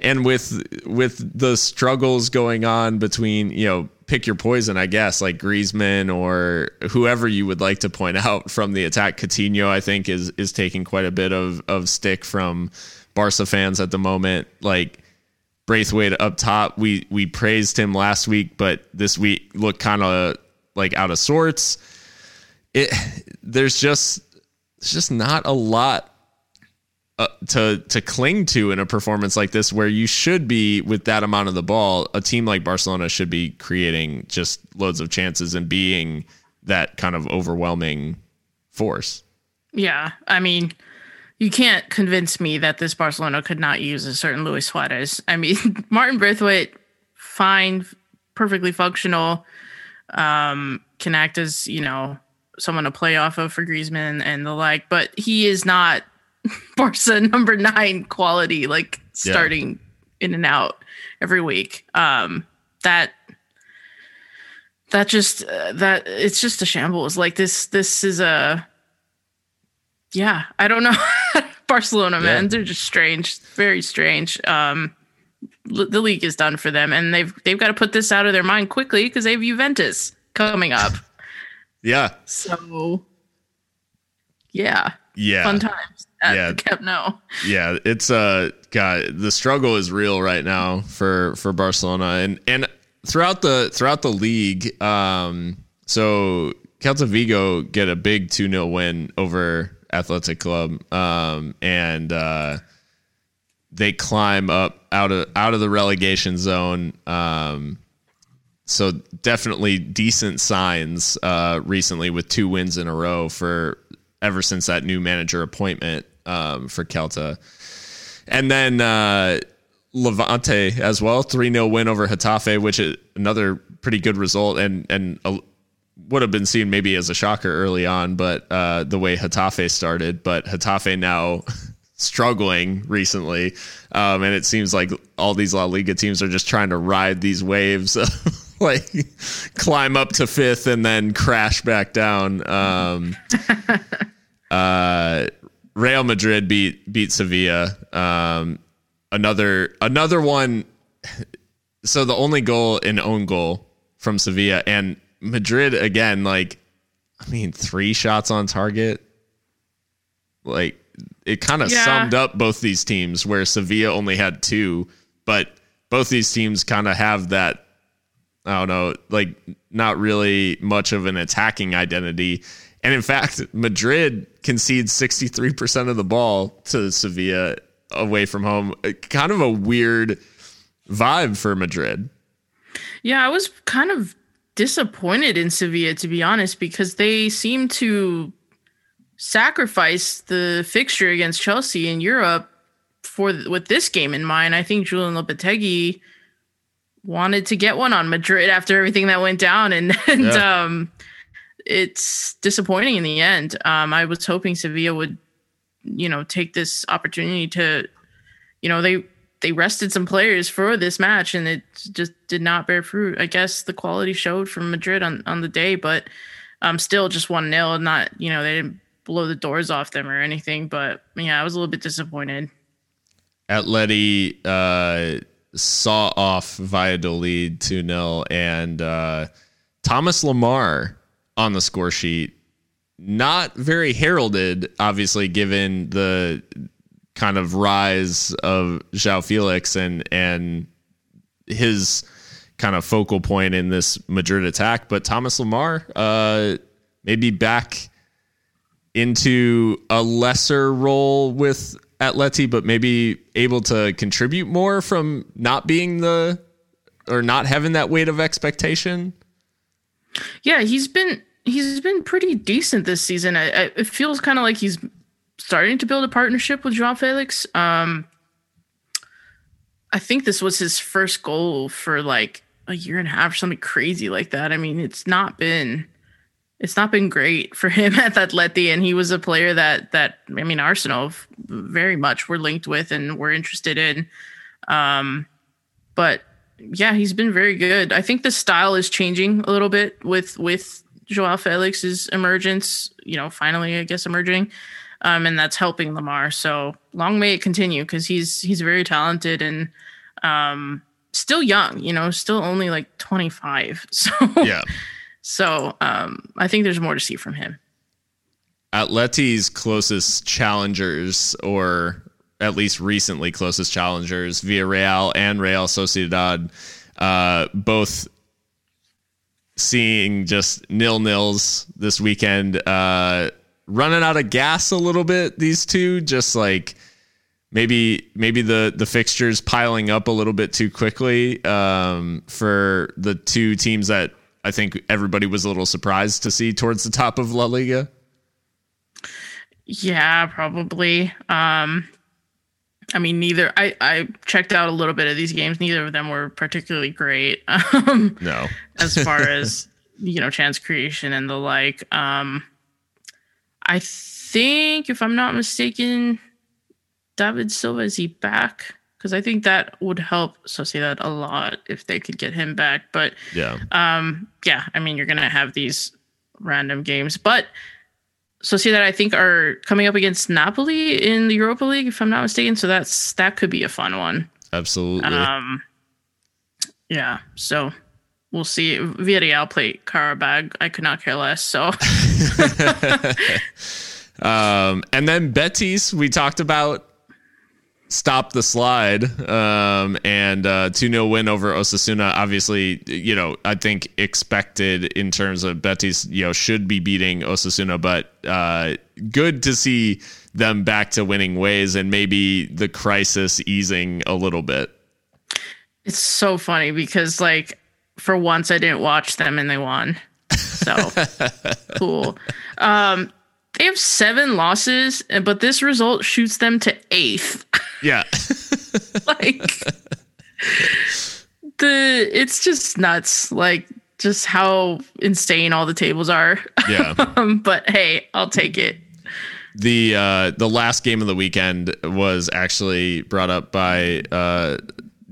[SPEAKER 1] and with with the struggles going on between you know pick your poison, I guess, like Griezmann or whoever you would like to point out from the attack. Coutinho, I think, is is taking quite a bit of of stick from Barca fans at the moment. Like Braithwaite up top, we we praised him last week, but this week looked kind of like out of sorts. It there's just it's just not a lot uh, to to cling to in a performance like this where you should be with that amount of the ball a team like Barcelona should be creating just loads of chances and being that kind of overwhelming force.
[SPEAKER 2] Yeah, I mean, you can't convince me that this Barcelona could not use a certain Luis Suarez. I mean, (laughs) Martin Braithwaite, fine, perfectly functional, um, can act as you know someone to play off of for Griezmann and the like, but he is not (laughs) Barca number nine quality, like starting yeah. in and out every week. Um, that that just uh, that it's just a shambles. Like this, this is a yeah. I don't know. (laughs) Barcelona, yeah. man, they're just strange, very strange. Um, the league is done for them, and they've they've got to put this out of their mind quickly because they have Juventus coming up.
[SPEAKER 1] yeah.
[SPEAKER 2] So yeah.
[SPEAKER 1] Yeah.
[SPEAKER 2] Fun times yeah. Camp Nou.
[SPEAKER 1] Yeah, it's uh God, the struggle is real right now for for Barcelona and and throughout the throughout the league. Um, so Celta Vigo get a big 2-0 win over Athletic Club. Um, and uh, they climb up out of out of the relegation zone. Um, so definitely decent signs uh, recently with two wins in a row for ever since that new manager appointment um, for Celta. And then uh, Levante as well, 3 0 win over Getafe, which is another pretty good result and, and a, would have been seen maybe as a shocker early on, but uh, the way Getafe started. But Getafe now (laughs) struggling recently. Um, and it seems like all these La Liga teams are just trying to ride these waves. (laughs) like climb up to fifth and then crash back down. Um, (laughs) uh, Real Madrid beat beat Sevilla. Um, another another one. So the only goal in own goal from Sevilla and Madrid again. Like, I mean, three shots on target. Like it kind of yeah. summed up both these teams where Sevilla only had two, but both these teams kind of have that. I don't know, like not really much of an attacking identity. And in fact, Madrid concedes 63% of the ball to Sevilla away from home. Uh, kind of a weird vibe for Madrid.
[SPEAKER 2] Yeah, I was kind of disappointed in Sevilla, to be honest, because they seem to sacrifice the fixture against Chelsea in Europe for with this game in mind. I think Julian Lopetegui wanted to get one on Madrid after everything that went down, and (laughs) and yeah. um, it's disappointing in the end. Um, I was hoping Sevilla would, you know, take this opportunity to, you know, they they rested some players for this match, and it just did not bear fruit. I guess the quality showed from Madrid on on the day, but um, still just one nil. Not you know they didn't blow the doors off them or anything, but yeah, I was a little bit disappointed.
[SPEAKER 1] Atleti uh, saw off Valladolid 2 0, and uh, Thomas Lemar on the score sheet. Not very heralded, obviously, given the kind of rise of João Felix and and his kind of focal point in this Madrid attack. But Thomas Lemar uh, maybe back into a lesser role with Atleti, but maybe able to contribute more from not being the or not having that weight of expectation.
[SPEAKER 2] Yeah, he's been he's been pretty decent this season. I, I, it feels kind of like he's starting to build a partnership with João Felix. Um, I think this was his first goal for like a year and a half or something crazy like that. I mean, it's not been it's not been great for him (laughs) at Atleti, and he was a player that that I mean Arsenal very much were linked with and were interested in. Um, but yeah, he's been very good. I think the style is changing a little bit with with Joao Felix's emergence. You know, finally, I guess emerging, um, and that's helping Lemar. So long may it continue because he's he's very talented and um, still young, you know, still only like 25. (laughs) So
[SPEAKER 1] Yeah.
[SPEAKER 2] So um, I think there's more to see from him.
[SPEAKER 1] Atleti's closest challengers, or at least recently closest challengers, via Villarreal and Real Sociedad, uh, both seeing just nil nils this weekend. Uh, running out of gas a little bit. These two just like maybe maybe the the fixtures piling up a little bit too quickly um, for the two teams that I think everybody was a little surprised to see towards the top of La Liga.
[SPEAKER 2] Yeah, probably. Um, I mean, neither. I I checked out a little bit of these games. Neither of them were particularly great. (laughs) Um,
[SPEAKER 1] No.
[SPEAKER 2] as far (laughs) as you know, chance creation and the like. Um, I think, if I'm not mistaken, David Silva is he back? Because I think that would help Sociedad a lot if they could get him back. But
[SPEAKER 1] Yeah.
[SPEAKER 2] um, yeah, I mean, you're gonna have these random games, but Sociedad, I think, are coming up against Napoli in the Europa League, if I'm not mistaken. So that's that could be a fun one.
[SPEAKER 1] Absolutely.
[SPEAKER 2] Um, yeah, so we'll see. Villarreal play Karabag. I could not care less. So (laughs) (laughs)
[SPEAKER 1] Um, and then Betis, we talked about stop the slide um, and uh, 2 0 win over Osasuna. Obviously, you know, I think expected in terms of Betis, you know, should be beating Osasuna, but uh, good to see them back to winning ways and maybe the crisis easing a little bit.
[SPEAKER 2] it's so funny because, like, for once I didn't watch them and they won. So (laughs) cool. Um, they have seven losses, but this result shoots them to eighth. (laughs)
[SPEAKER 1] Yeah. (laughs)
[SPEAKER 2] like the it's just nuts like just how insane all the tables are
[SPEAKER 1] Yeah. (laughs)
[SPEAKER 2] um, but hey i'll take it
[SPEAKER 1] the uh, the last game of the weekend was actually brought up by uh,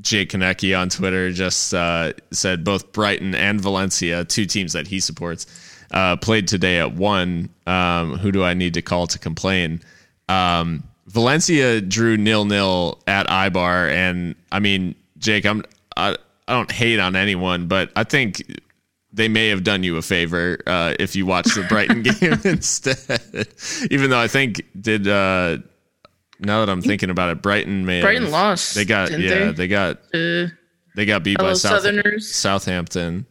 [SPEAKER 1] Jake Konecki on Twitter. Just uh, said both Brighton and Valencia, two teams that he supports, uh, played today at one. Um, who do I need to call to complain? Um, Valencia drew nil nil at Eibar, and I mean, Jake, I'm I, I don't hate on anyone, but I think they may have done you a favor uh, if you watched the Brighton (laughs) game (laughs) instead. Even though I think did uh, now that I'm thinking about it, Brighton may
[SPEAKER 2] Brighton
[SPEAKER 1] have,
[SPEAKER 2] lost,
[SPEAKER 1] They got yeah,
[SPEAKER 2] they?
[SPEAKER 1] they got
[SPEAKER 2] uh,
[SPEAKER 1] they got beat by South,
[SPEAKER 2] Southerners.
[SPEAKER 1] Southampton.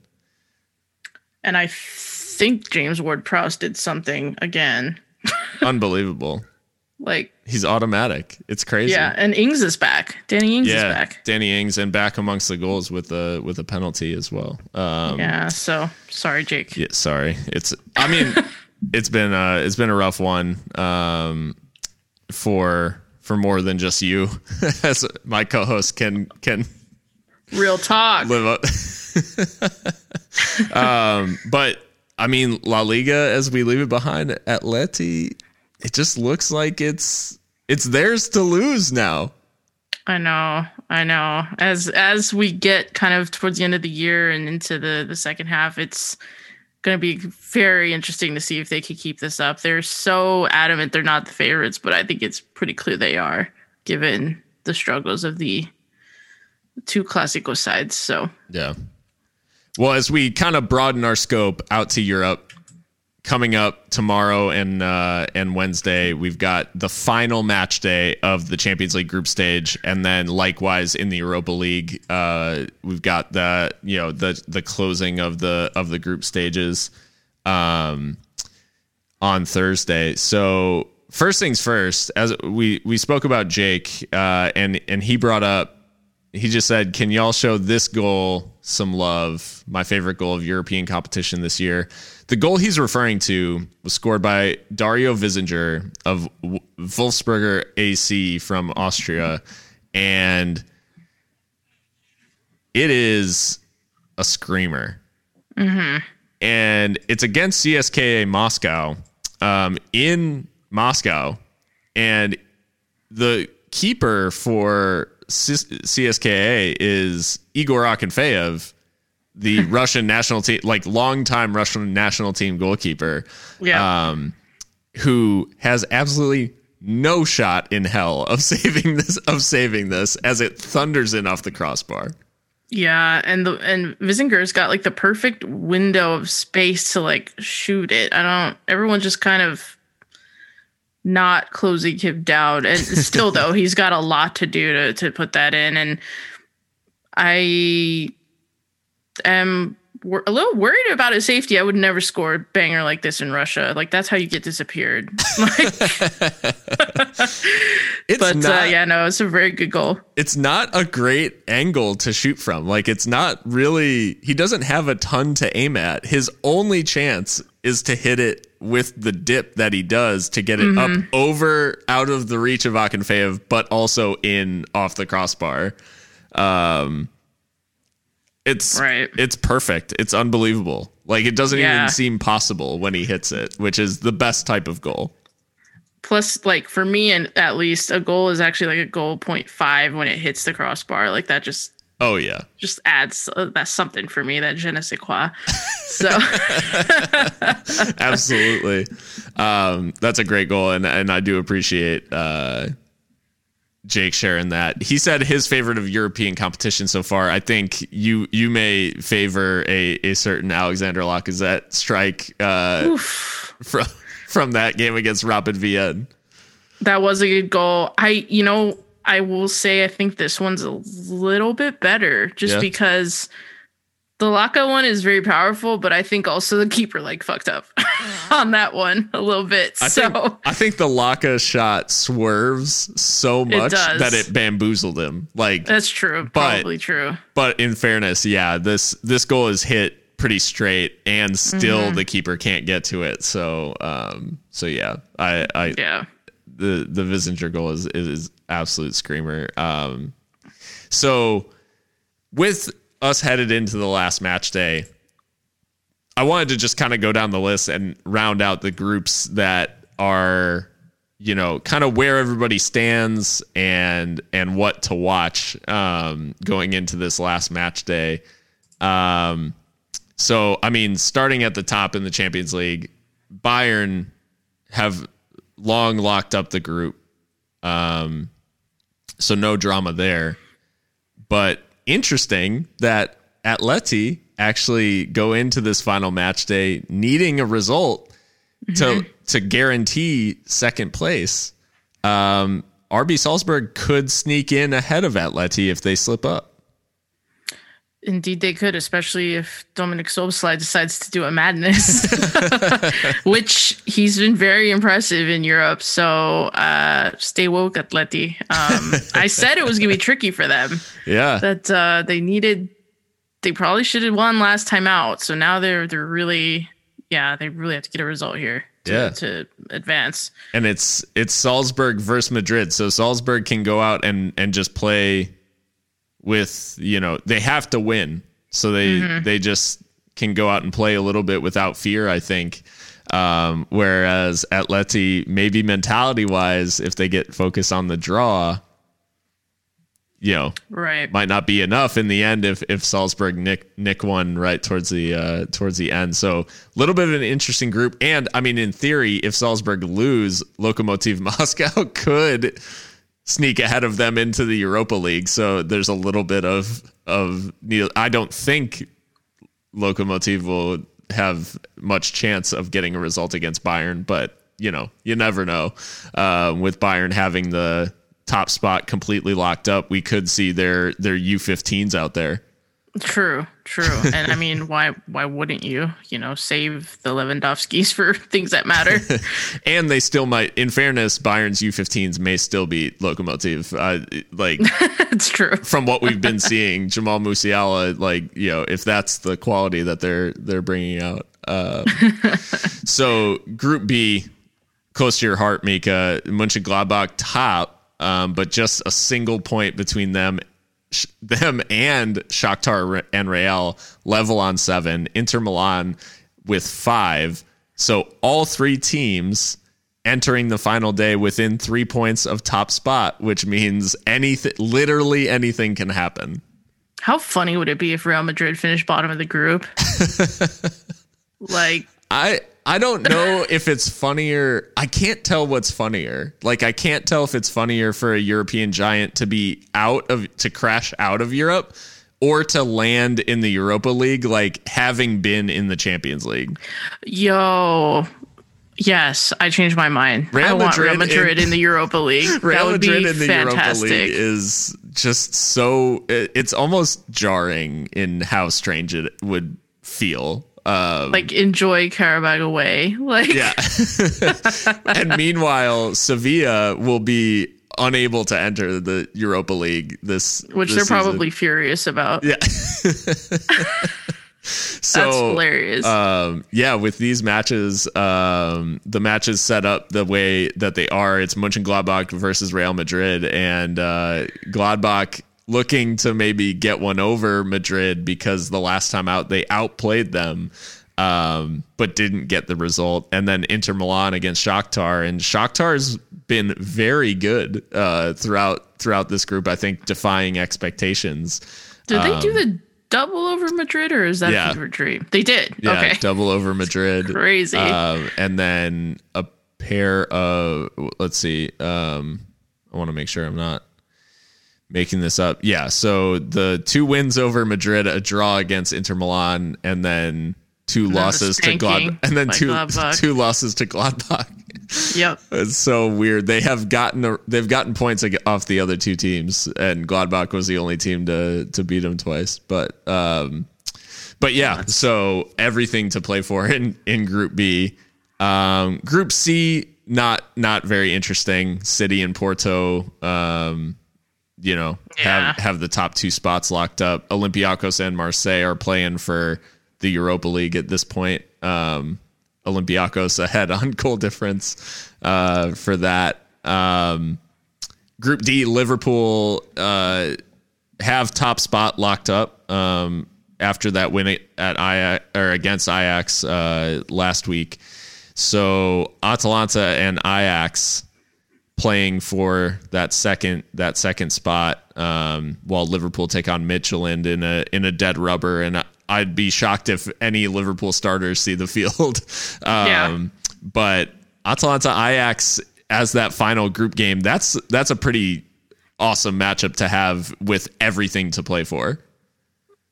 [SPEAKER 2] and i think james ward prowse did something again (laughs)
[SPEAKER 1] Unbelievable.
[SPEAKER 2] Like
[SPEAKER 1] He's automatic. It's crazy.
[SPEAKER 2] yeah and ings is back danny ings is
[SPEAKER 1] Yeah,
[SPEAKER 2] back
[SPEAKER 1] Danny Ings and back amongst the goals with a with a penalty as well. Um,
[SPEAKER 2] yeah so sorry jake
[SPEAKER 1] Yeah, sorry. It's I mean, (laughs) it's been uh it's been a rough one um for for more than just you (laughs) as my co-host can can
[SPEAKER 2] real talk
[SPEAKER 1] live up. (laughs) um but I mean La Liga as we leave it behind Atleti it just looks like it's it's theirs to lose now.
[SPEAKER 2] I know, I know. As as we get kind of towards the end of the year and into the the second half, it's going to be very interesting to see if they can keep this up. They're so adamant they're not the favorites, but I think it's pretty clear they are, given the struggles of the two classical sides. So
[SPEAKER 1] Yeah. Well, as we kind of broaden our scope out to Europe, coming up tomorrow and uh, and Wednesday, we've got the final match day of the Champions League group stage, and then likewise in the Europa League, uh, we've got the you know the the closing of the of the group stages um, on Thursday. So first things first, as we we spoke about Jake, uh, and and he brought up he just said, "Can y'all show this goal some love? My favorite goal of European competition this year." The goal he's referring to was scored by Dario Vizinger of W- Wolfsberger AC from Austria, and it is a screamer. And it's against CSKA Moscow um, in Moscow, and the keeper for C- CSKA is Igor Akinfeev, the (laughs) Russian national team, like longtime Russian national team goalkeeper,
[SPEAKER 2] yeah,
[SPEAKER 1] um, who has absolutely no shot in hell of (laughs) saving this of saving this as it thunders in off the crossbar.
[SPEAKER 2] Yeah, and the and Vizinger's got like the perfect window of space to like shoot it. I don't. Everyone's just kind of not closing him down, and (laughs) still though he's got a lot to do to to put that in. And I am wor- a little worried about his safety. I would never score a banger like this in Russia. Like that's how you get disappeared. (laughs) Like, (laughs) but
[SPEAKER 1] not
[SPEAKER 2] uh, yeah, no, it's a very good goal.
[SPEAKER 1] it's not a great angle to shoot from. Like it's not really he doesn't have a ton to aim at. His only chance is to hit it with the dip that he does to get it up over out of the reach of Akinfeev, but also in off the crossbar. Um it's
[SPEAKER 2] Right.
[SPEAKER 1] it's perfect. It's unbelievable. Like it doesn't
[SPEAKER 2] Yeah.
[SPEAKER 1] even seem possible when he hits it, which is the best type of goal.
[SPEAKER 2] plus like for me and at least a goal is actually like a goal point five when it hits the crossbar like that just
[SPEAKER 1] Oh yeah.
[SPEAKER 2] just adds uh, that's something for me that je ne sais quoi (laughs) so
[SPEAKER 1] Absolutely. Um, that's a great goal, and and I do appreciate uh, Jake sharing that. He said his favorite of European competition so far. I think you you may favor a, a certain Alexander Lacazette strike uh, from from that game against Rapid Vienna.
[SPEAKER 2] that was a good goal i you know i will say i think this one's a little bit better just
[SPEAKER 1] Yeah.
[SPEAKER 2] because the Laka one is very powerful, but I think also the keeper like fucked up (laughs) on that one a little bit.
[SPEAKER 1] I
[SPEAKER 2] so
[SPEAKER 1] think I think the Laka shot swerves so much
[SPEAKER 2] does.
[SPEAKER 1] that it bamboozled him. Like
[SPEAKER 2] that's true.
[SPEAKER 1] But-
[SPEAKER 2] Probably true.
[SPEAKER 1] But in fairness, yeah, this this goal is hit pretty straight, and still
[SPEAKER 2] Mm-hmm.
[SPEAKER 1] the keeper can't get to it. So, um, so yeah, I, I
[SPEAKER 2] Yeah.
[SPEAKER 1] the the Vizinger goal is is absolute screamer. Um, so with us headed into the last match day, I wanted to just kind of go down the list and round out the groups that are you know kind of where everybody stands and and what to watch um, going into this last match day. Um, so I mean, starting at the top in the Champions League, Bayern have long locked up the group. Um, so no drama there. But interesting that Atleti actually go into this final match day needing a result to to guarantee second place. Um, RB Salzburg could sneak in ahead of Atleti if they slip up.
[SPEAKER 2] Indeed, they could, especially if Dominik Szoboszlai decides to do a madness, (laughs) which he's been very impressive in Europe. So uh, stay woke, Atleti. Um, I said it was going to be tricky for them.
[SPEAKER 1] Yeah.
[SPEAKER 2] That uh, they needed, they probably should have won last time out. So now they're they're really, yeah, they really have to get a result here to,
[SPEAKER 1] Yeah.
[SPEAKER 2] to advance.
[SPEAKER 1] and it's it's Salzburg versus Madrid. So Salzburg can go out and and just play with you know they have to win, so they they just can go out and play a little bit without fear. I think. Um, whereas Atleti, maybe mentality wise, if they get focused on the draw, you know,
[SPEAKER 2] Right.
[SPEAKER 1] might not be enough in the end if if Salzburg nick nick one right towards the uh, towards the end. So a little bit of an interesting group. And I mean, in theory, if Salzburg lose, Lokomotiv (laughs) Moscow could sneak ahead of them into the Europa League. So there's a little bit of of I don't think Lokomotiv will have much chance of getting a result against Bayern, but you know, you never know. Uh, with Bayern having the top spot completely locked up, we could see their their U15s out there.
[SPEAKER 2] True, true. (laughs) and I mean, why why wouldn't you? You know, save the Lewandowskis (laughs) for things that matter. (laughs)
[SPEAKER 1] And they still might, in fairness, Bayern's U15s may still be Lokomotiv. Uh, like
[SPEAKER 2] it's true.
[SPEAKER 1] from what we've been seeing, Jamal Musiala, like you know, if that's the quality that they're they're bringing out. Um, so Group B, close to your heart, Mika, Mönchengladbach top, um, but just a single point between them, them and Shakhtar and Real level on seven. Inter Milan with five. So all three teams entering the final day within three points of top spot, which means anything, literally anything can happen.
[SPEAKER 2] How funny would it be if Real Madrid finished bottom of the group? (laughs) like,
[SPEAKER 1] I I don't know if it's funnier. I can't tell what's funnier. Like I can't tell if it's funnier for a European giant to be out of to crash out of Europe or to land in the Europa League, like having been in the Champions League.
[SPEAKER 2] Yo, yes, I changed my mind.
[SPEAKER 1] Real
[SPEAKER 2] I want Real
[SPEAKER 1] Madrid
[SPEAKER 2] Madrid
[SPEAKER 1] in-
[SPEAKER 2] in, the Europa League. (laughs)
[SPEAKER 1] Real
[SPEAKER 2] that would
[SPEAKER 1] Madrid
[SPEAKER 2] be
[SPEAKER 1] in the
[SPEAKER 2] fantastic.
[SPEAKER 1] Europa League is just so it- it's almost jarring in how strange it would feel. Um,
[SPEAKER 2] like enjoy Karabag away. (laughs) Like
[SPEAKER 1] yeah. (laughs) and meanwhile, Sevilla will be unable to enter the Europa League this
[SPEAKER 2] which
[SPEAKER 1] this
[SPEAKER 2] they're
[SPEAKER 1] season.
[SPEAKER 2] probably furious about.
[SPEAKER 1] yeah. (laughs)
[SPEAKER 2] That's
[SPEAKER 1] so
[SPEAKER 2] hilarious.
[SPEAKER 1] um, yeah, with these matches, um, the matches set up the way that they are. It's Mönchengladbach versus Real Madrid, and uh, Gladbach looking to maybe get one over Madrid because the last time out they outplayed them, um, but didn't get the result. And then Inter Milan against Shakhtar, and Shakhtar's been very good uh, throughout throughout this group. I think defying expectations.
[SPEAKER 2] did they do the double over Madrid or is that
[SPEAKER 1] um, yeah.
[SPEAKER 2] fever dream? They did.
[SPEAKER 1] Yeah,
[SPEAKER 2] okay.
[SPEAKER 1] double over Madrid. (laughs)
[SPEAKER 2] Crazy.
[SPEAKER 1] Um, and then a pair of let's see. Um, I want to make sure I'm not making this up. Yeah, so the two wins over Madrid, a draw against Inter Milan, and then two
[SPEAKER 2] then the
[SPEAKER 1] losses to Glad, and then two
[SPEAKER 2] Gladbach. (laughs)
[SPEAKER 1] two losses to Gladbach.
[SPEAKER 2] Yep. (laughs)
[SPEAKER 1] It's so weird. They have gotten a, they've gotten points off the other two teams, and Gladbach was the only team to to beat them twice. But um, but yeah, so everything to play for in in Group B. Um, group C, not not very interesting. City and Porto, um, you know,
[SPEAKER 2] Yeah.
[SPEAKER 1] have have the top two spots locked up. Olympiacos and Marseille are playing for the Europa League at this point. Um, Olympiacos ahead on (laughs) goal difference uh, for that. Um, Group D, Liverpool uh, have top spot locked up um, after that win at Ajax or against Ajax uh, last week. So Atalanta and Ajax playing for that second that second spot, um, while Liverpool take on Midtjylland in a in a dead rubber, and I'd be shocked if any Liverpool starters see the field. (laughs) um,
[SPEAKER 2] Yeah.
[SPEAKER 1] But Atalanta Ajax as that final group game, that's that's a pretty awesome matchup to have with everything to play for.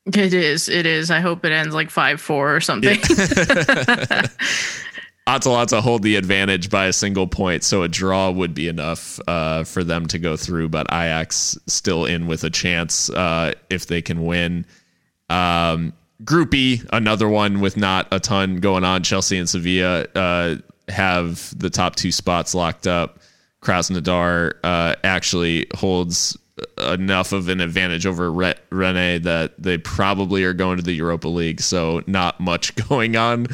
[SPEAKER 2] It is. It is. I hope it ends like 5 4 or something. (laughs) (laughs)
[SPEAKER 1] Atalanta hold the advantage by a single point, so a draw would be enough uh, for them to go through. But Ajax still in with a chance uh, if they can win. Um, Group E, another one with not a ton going on. Chelsea and Sevilla uh, have the top two spots locked up. Krasnodar uh, actually holds enough of an advantage over Re- Rennes that they probably are going to the Europa League. So not much (laughs) going on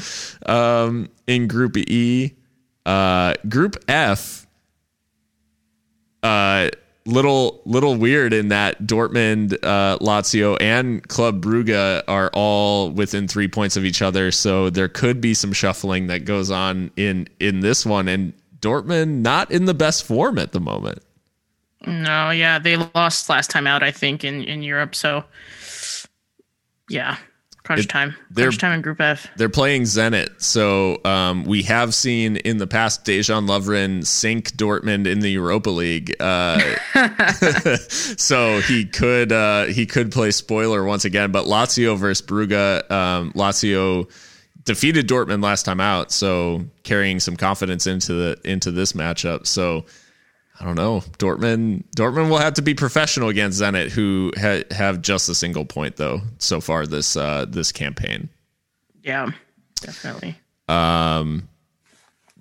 [SPEAKER 1] um, in Group E. Uh, group F, uh, little little weird in that Dortmund, uh, Lazio, and Club Brugge are all within three points of each other. So there could be some shuffling that goes on in in this one, and Dortmund not in the best form at the moment.
[SPEAKER 2] No, yeah. They lost last time out, I think, in, in Europe. So, yeah. Crunch
[SPEAKER 1] It-
[SPEAKER 2] time.
[SPEAKER 1] they're-
[SPEAKER 2] Crunch time in Group F.
[SPEAKER 1] They're playing Zenit, so um, we have seen in the past Dejan Lovren sink Dortmund in the Europa League. Uh, (laughs) (laughs) so he could uh, he could play spoiler once again. But Lazio versus Brugge, um, Lazio defeated Dortmund last time out, so carrying some confidence into the into this matchup. So I don't know. Dortmund Dortmund will have to be professional against Zenit, who ha- have just a single point though so far this uh, this campaign.
[SPEAKER 2] Yeah, definitely.
[SPEAKER 1] Um,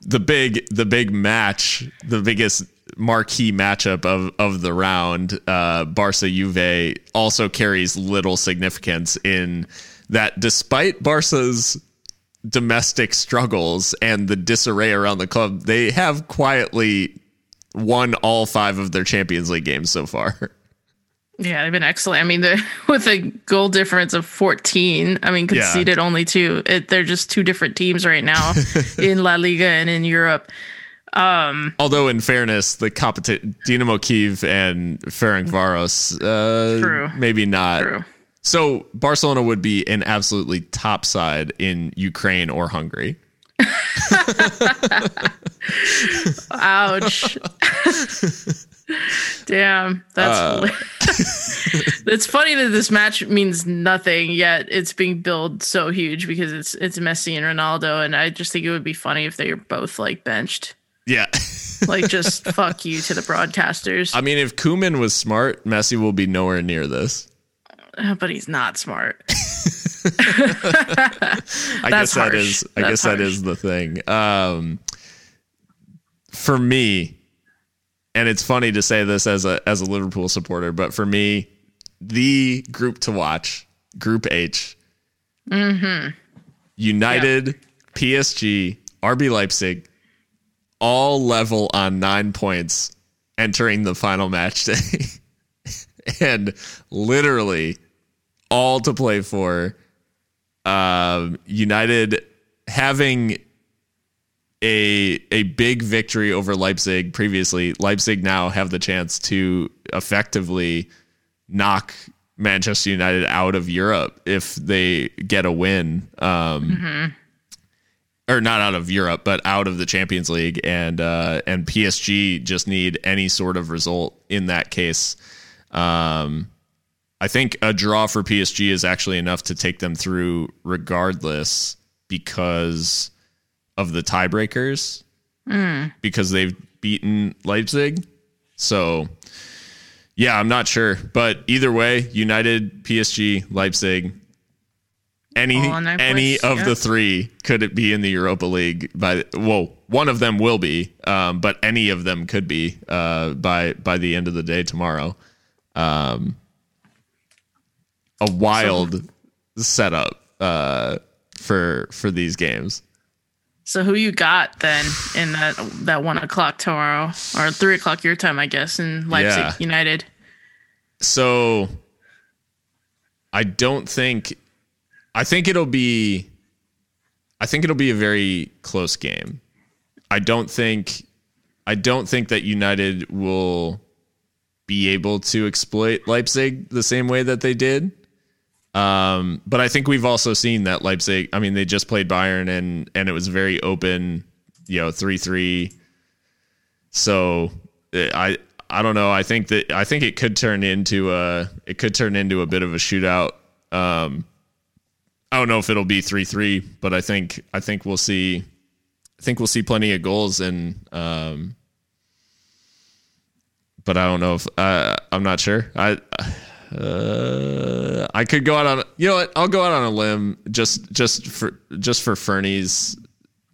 [SPEAKER 1] the big the big match, the biggest marquee matchup of of the round, uh, Barca Juve also carries little significance in that despite Barca's domestic struggles and the disarray around the club, they have quietly won all five of their Champions League games so far.
[SPEAKER 2] Yeah, they've been excellent. I mean, (laughs) with a goal difference of 14, I mean, conceded only two. It, they're just two different teams right now (laughs) in La Liga and in Europe.
[SPEAKER 1] Although, in fairness, the competi- Dinamo Kiev and Ferencvaros, uh,
[SPEAKER 2] True.
[SPEAKER 1] maybe not.
[SPEAKER 2] True.
[SPEAKER 1] So Barcelona would be an absolutely top side in Ukraine or Hungary.
[SPEAKER 2] Ouch. Damn, that's uh, (laughs) it's funny that this match means nothing yet it's being billed so huge because it's it's Messi and Ronaldo, and I just think it would be funny if they were both like benched.
[SPEAKER 1] Yeah. (laughs)
[SPEAKER 2] like just fuck you to the broadcasters.
[SPEAKER 1] I mean, if Koeman was smart, Messi will be nowhere near this.
[SPEAKER 2] Uh, but he's not smart. (laughs)
[SPEAKER 1] I guess that harsh. is. I That's guess harsh. that is the thing. Um, for me, and it's funny to say this as a as a Liverpool supporter, but for me, the group to watch, Group H,
[SPEAKER 2] mm-hmm.
[SPEAKER 1] United, yep. PSG, RB Leipzig, all level on nine points entering the final match day, (laughs) and literally all to play for. Um, United having a a big victory over Leipzig previously. Leipzig now have the chance to effectively knock Manchester United out of Europe if they get a win. Um, mm-hmm. Or not out of Europe, but out of the Champions League, and uh, and PSG just need any sort of result in that case. Um, I think a draw for PSG is actually enough to take them through, regardless, because of the tiebreakers
[SPEAKER 2] mm.
[SPEAKER 1] because they've beaten Leipzig. So, yeah, I'm not sure, but either way, United, PSG, Leipzig, any any of the three could it be in the Europa League by well, one of them will be, um, but any of them could be uh, by by the end of the day tomorrow. Um, a wild so, setup uh, for for these games.
[SPEAKER 2] So who you got then in that that one o'clock tomorrow or three o'clock your time, I guess, in Leipzig yeah. United?
[SPEAKER 1] So I don't think I think it'll be I think it'll be a very close game. I don't think I don't think that United will be able to exploit Leipzig the same way that they did. Um, but I think we've also seen that Leipzig. I mean, they just played Bayern, and and it was very open, you know, three three. So eh, I I don't know. I think that I think it could turn into a it could turn into a bit of a shootout. Um, I don't know if it'll be three three, but I think I think we'll see. I think we'll see plenty of goals, and um, but I don't know if uh, I'm not sure. I uh, I could go out on you know what? I'll go out on a limb just just for just for Fernie's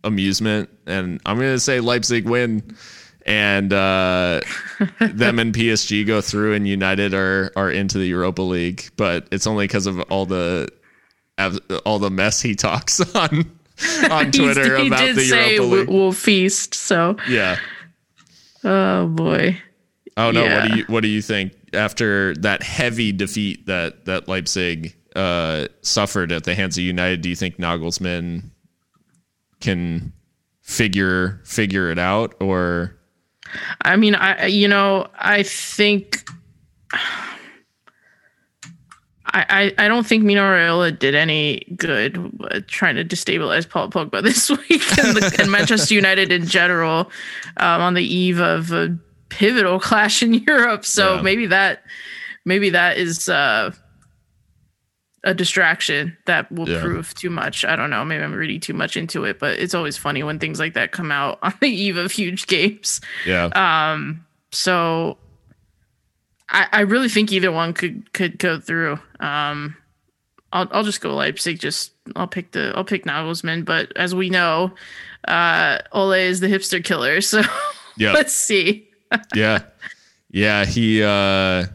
[SPEAKER 1] amusement, and I'm going to say Leipzig win, and uh, (laughs) them and PSG go through, and United are are into the Europa League. But it's only because of all the all the mess he talks (laughs) on on (laughs) Twitter he, he about the Europa League.
[SPEAKER 2] We'll feast. So
[SPEAKER 1] yeah.
[SPEAKER 2] Oh boy.
[SPEAKER 1] Oh no! Yeah. What do you what do you think after that heavy defeat that that Leipzig uh, suffered at the hands of United? Do you think Nagelsmann can figure figure it out, or?
[SPEAKER 2] I mean, I you know I think. I, I, don't think Mino Raiola did any good uh, trying to destabilize Paul Pogba (laughs) this week and, the, and Manchester United in general um, on the eve of pivotal clash in (laughs) Europe. So yeah. maybe that maybe that is uh, a distraction that will yeah. prove too much. I don't know. Maybe I'm reading too much into it, but it's always funny when things like that come out (laughs) on the eve of huge games.
[SPEAKER 1] Yeah.
[SPEAKER 2] Um. So I, I really think either one could could go through. Um. I'll I'll just go Leipzig. Just I'll pick the I'll pick Nagelsmann. But as we know, uh, Ole is the hipster killer. (laughs) So yeah. let's see
[SPEAKER 1] yeah. Yeah, he uh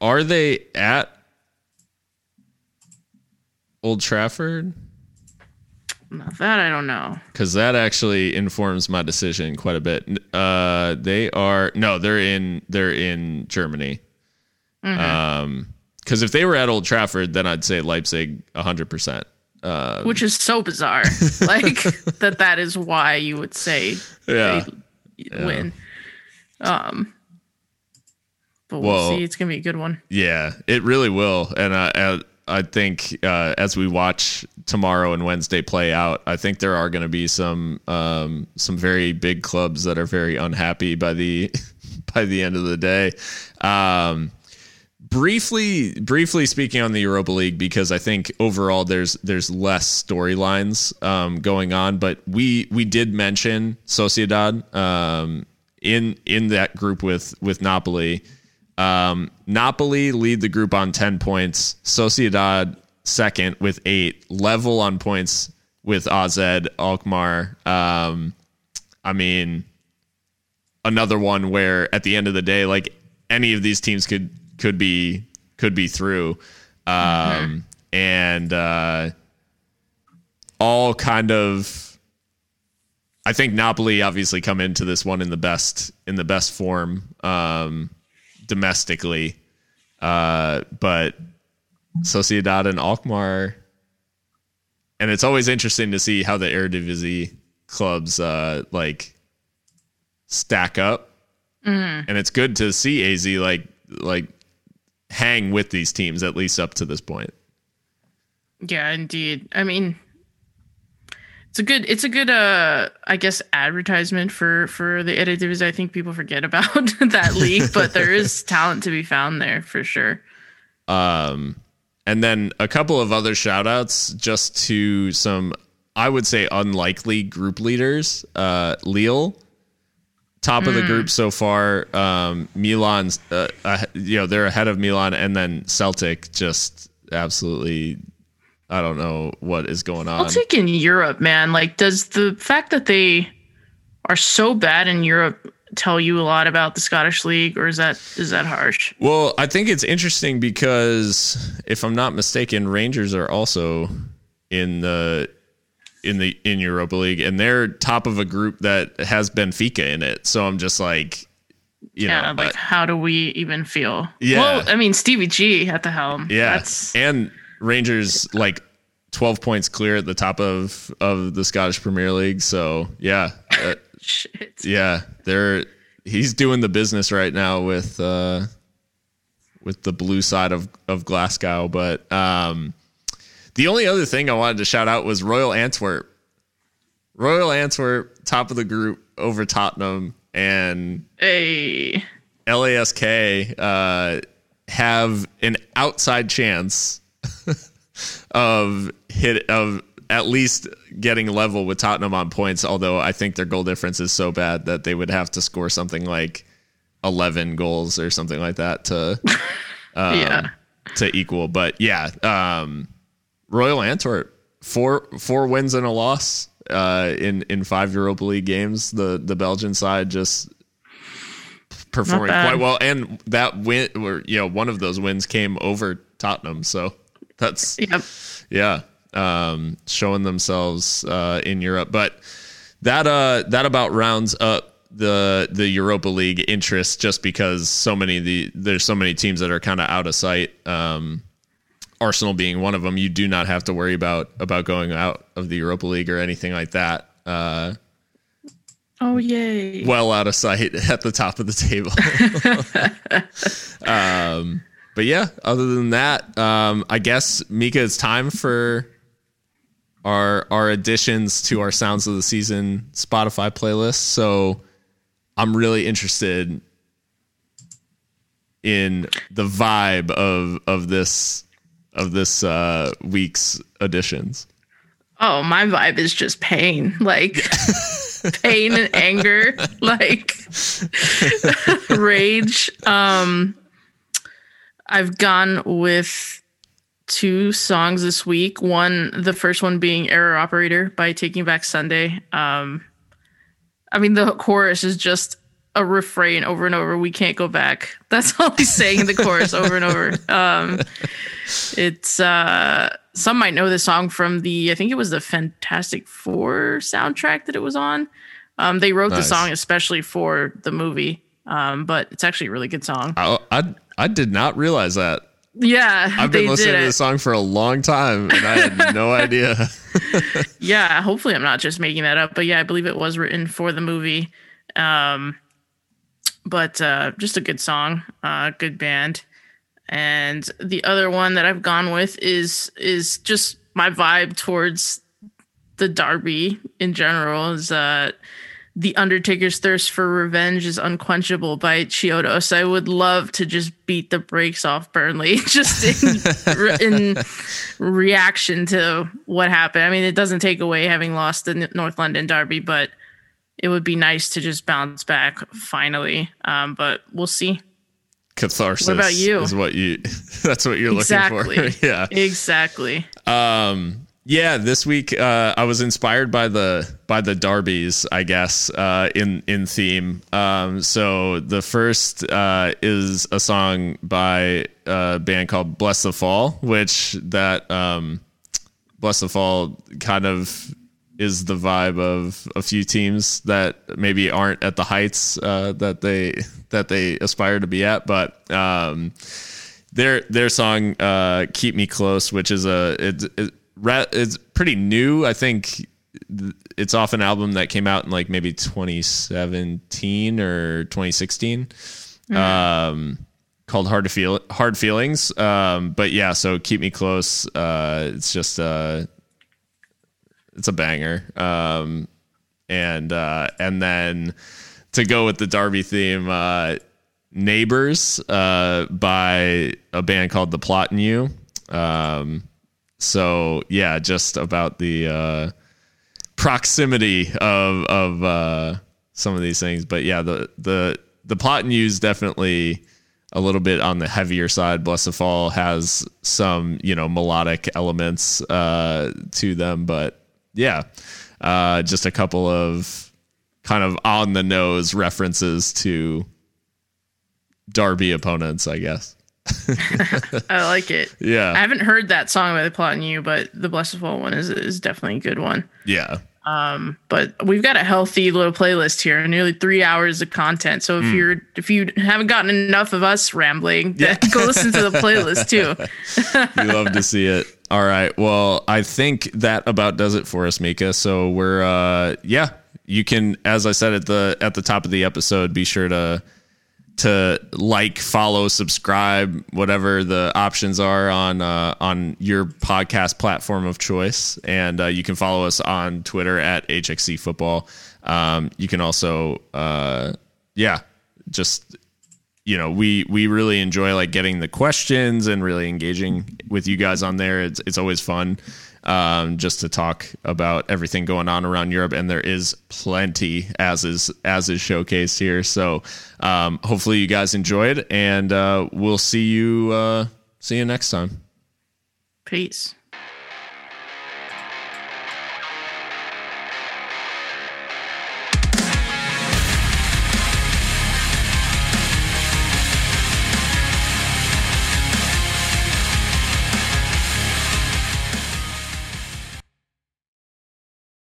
[SPEAKER 1] are they at Old Trafford?
[SPEAKER 2] Not that I don't know.
[SPEAKER 1] Cuz that actually informs my decision quite a bit. Uh they are no, they're in they're in Germany. Mm-hmm. Um cuz if they were at Old Trafford then I'd say Leipzig 100%. Uh,
[SPEAKER 2] Which is so bizarre. (laughs) like that that is why you would say
[SPEAKER 1] yeah.
[SPEAKER 2] win. Um, but we'll well, see. It's gonna be a good one.
[SPEAKER 1] Yeah, it really will. And I, I think uh, as we watch tomorrow and Wednesday play out, I think there are going to be some um, some very big clubs that are very unhappy by the (laughs) by the end of the day. Um, briefly, briefly speaking on the Europa League, because I think overall there's there's less storylines um, going on, but we we did mention Sociedad um, in in that group with with Napoli. Um, Napoli lead the group on ten points. Sociedad second with eight, level on points with AZ Alkmaar. Um, I mean, another one where at the end of the day, like any of these teams could could be could be through, um, and uh, all kind of. I think Napoli obviously come into this one in the best in the best form um, domestically, uh, but Sociedad and Alkmaar, and it's always interesting to see how the Eredivisie clubs uh, like stack up, mm. and it's good to see AZ like like hang with these teams at least up to this point.
[SPEAKER 2] Yeah, indeed. I mean, it's a good it's a good uh I guess advertisement for for the editors I think people forget about (laughs) that league, but there is (laughs) talent to be found there for sure.
[SPEAKER 1] Um and then a couple of other shout outs just to some I would say unlikely group leaders. Uh Lille top of the group mm. so far. Um, Milan's, uh, uh, you know, they're ahead of Milan, and then Celtic just absolutely. I don't know what is going on.
[SPEAKER 2] Celtic in Europe, man. Like, does the fact that they are so bad in Europe tell you a lot about the Scottish League, or is that is that harsh?
[SPEAKER 1] Well, I think it's interesting because if I'm not mistaken, Rangers are also in the in the in Europa League, and they're top of a group that has Benfica in it. So I'm just like, you yeah,
[SPEAKER 2] know, like uh, how do we even feel? Yeah, well, I mean Stevie G at the helm.
[SPEAKER 1] Yeah, that's... and Rangers like 12 points clear at the top of of the Scottish Premier League. So yeah, uh, (laughs) shit. Yeah, they're he's doing the business right now with uh with the blue side of of Glasgow, but um the only other thing I wanted to shout out was Royal Antwerp. Royal Antwerp, top of the group over Tottenham and
[SPEAKER 2] hey.
[SPEAKER 1] LASK uh, have an outside chance of hit of at least getting level with Tottenham on points. Although I think their goal difference is so bad that they would have to score something like eleven goals or something like that to (laughs) um, yeah to equal. But yeah, um, Royal Antwerp four four wins and a loss uh, in in five Europa League games. The the Belgian side just performing quite well, and that win, or you know, one of those wins came over Tottenham. So that's (laughs) yep. yeah, um, showing themselves uh, in Europe. But that uh, that about rounds up the the Europa League interest, just because so many the there's so many teams that are kind of out of sight. Um, Arsenal being one of them, you do not have to worry about about going out of the Europa League or anything like that. Uh,
[SPEAKER 2] oh yay!
[SPEAKER 1] Well out of sight (laughs) at the top of the table. (laughs) um, but yeah, other than that, um, I guess Mika, it's time for our our additions to our Sounds of the Season Spotify playlist. So I'm really interested in the vibe of of this of this uh, week's editions?
[SPEAKER 2] Oh, my vibe is just pain, like (laughs) pain and anger, like (laughs) rage. Um, I've gone with two songs this week. One, the first one being "Error Operator" by Taking Back Sunday. Um, I mean, the chorus is just a refrain over and over. We can't go back. (laughs) That's all he's saying in the chorus over and over. Um, it's uh, some might know the song from the I think it was the Fantastic Four soundtrack that it was on. Um, they wrote nice. the song especially for the movie, um, but it's actually a really good song.
[SPEAKER 1] I, I, I did not realize that.
[SPEAKER 2] Yeah,
[SPEAKER 1] I've been listening to the song for a long time, and I had no (laughs) idea.
[SPEAKER 2] yeah, hopefully I'm not just making that up, but yeah, I believe it was written for the movie. Um, but uh, just a good song, uh, good band. And the other one that I've gone with is is just my vibe towards the Derby in general. Is uh, the Undertaker's thirst for revenge is unquenchable by Chiodos. I would love to just beat the brakes off Burnley (laughs) just in, in reaction to what happened. I mean, it doesn't take away having lost the North London Derby, but it would be nice to just bounce back finally. Um, but we'll see.
[SPEAKER 1] Catharsis.
[SPEAKER 2] What about you?
[SPEAKER 1] Is what you? (laughs) That's what you're
[SPEAKER 2] exactly.
[SPEAKER 1] looking for. (laughs) yeah.
[SPEAKER 2] Exactly.
[SPEAKER 1] Um, yeah, this week uh, I was inspired by the by the derbies, I guess, uh, in in theme. Um, so the first uh, is a song by a band called Bless the Fall, which that um, Bless the Fall kind of is the vibe of a few teams that maybe aren't at the heights uh, that they that they aspire to be at, but. Um, their their song uh, "Keep Me Close," which is a it, it, it's pretty new. I think it's off an album that came out in like maybe 2017 or 2016, mm. um, called "Hard to Feel Hard Feelings." Um, but yeah, so "Keep Me Close." Uh, it's just uh, it's a banger. Um, and uh, and then to go with the derby theme, uh, "Neighbors" uh, by a band called The Plot in You. Um, so yeah, just about the uh, proximity of of uh, some of these things. But yeah, the the the plot use definitely a little bit on the heavier side. Bless the Fall has some you know melodic elements uh, to them, but yeah, uh, just a couple of kind of on the nose references to Derby opponents, I guess. (laughs)
[SPEAKER 2] I like it.
[SPEAKER 1] Yeah.
[SPEAKER 2] I haven't heard that song by the plot in you, but the Blessed Fall one is is definitely a good one.
[SPEAKER 1] Yeah.
[SPEAKER 2] Um, but we've got a healthy little playlist here, nearly three hours of content. So if mm. you're if you haven't gotten enough of us rambling, yeah. go listen to the playlist (laughs) too.
[SPEAKER 1] we love to see it. All right. Well, I think that about does it for us, Mika. So we're uh yeah, you can as I said at the at the top of the episode, be sure to to like, follow, subscribe, whatever the options are on uh, on your podcast platform of choice, and uh, you can follow us on Twitter at HXC Football. Um, you can also, uh, yeah, just you know, we we really enjoy like getting the questions and really engaging with you guys on there. It's it's always fun um, just to talk about everything going on around Europe. And there is plenty as is as is showcased here. So um, hopefully you guys enjoyed, and uh, we'll see you uh, see you next time.
[SPEAKER 2] Peace.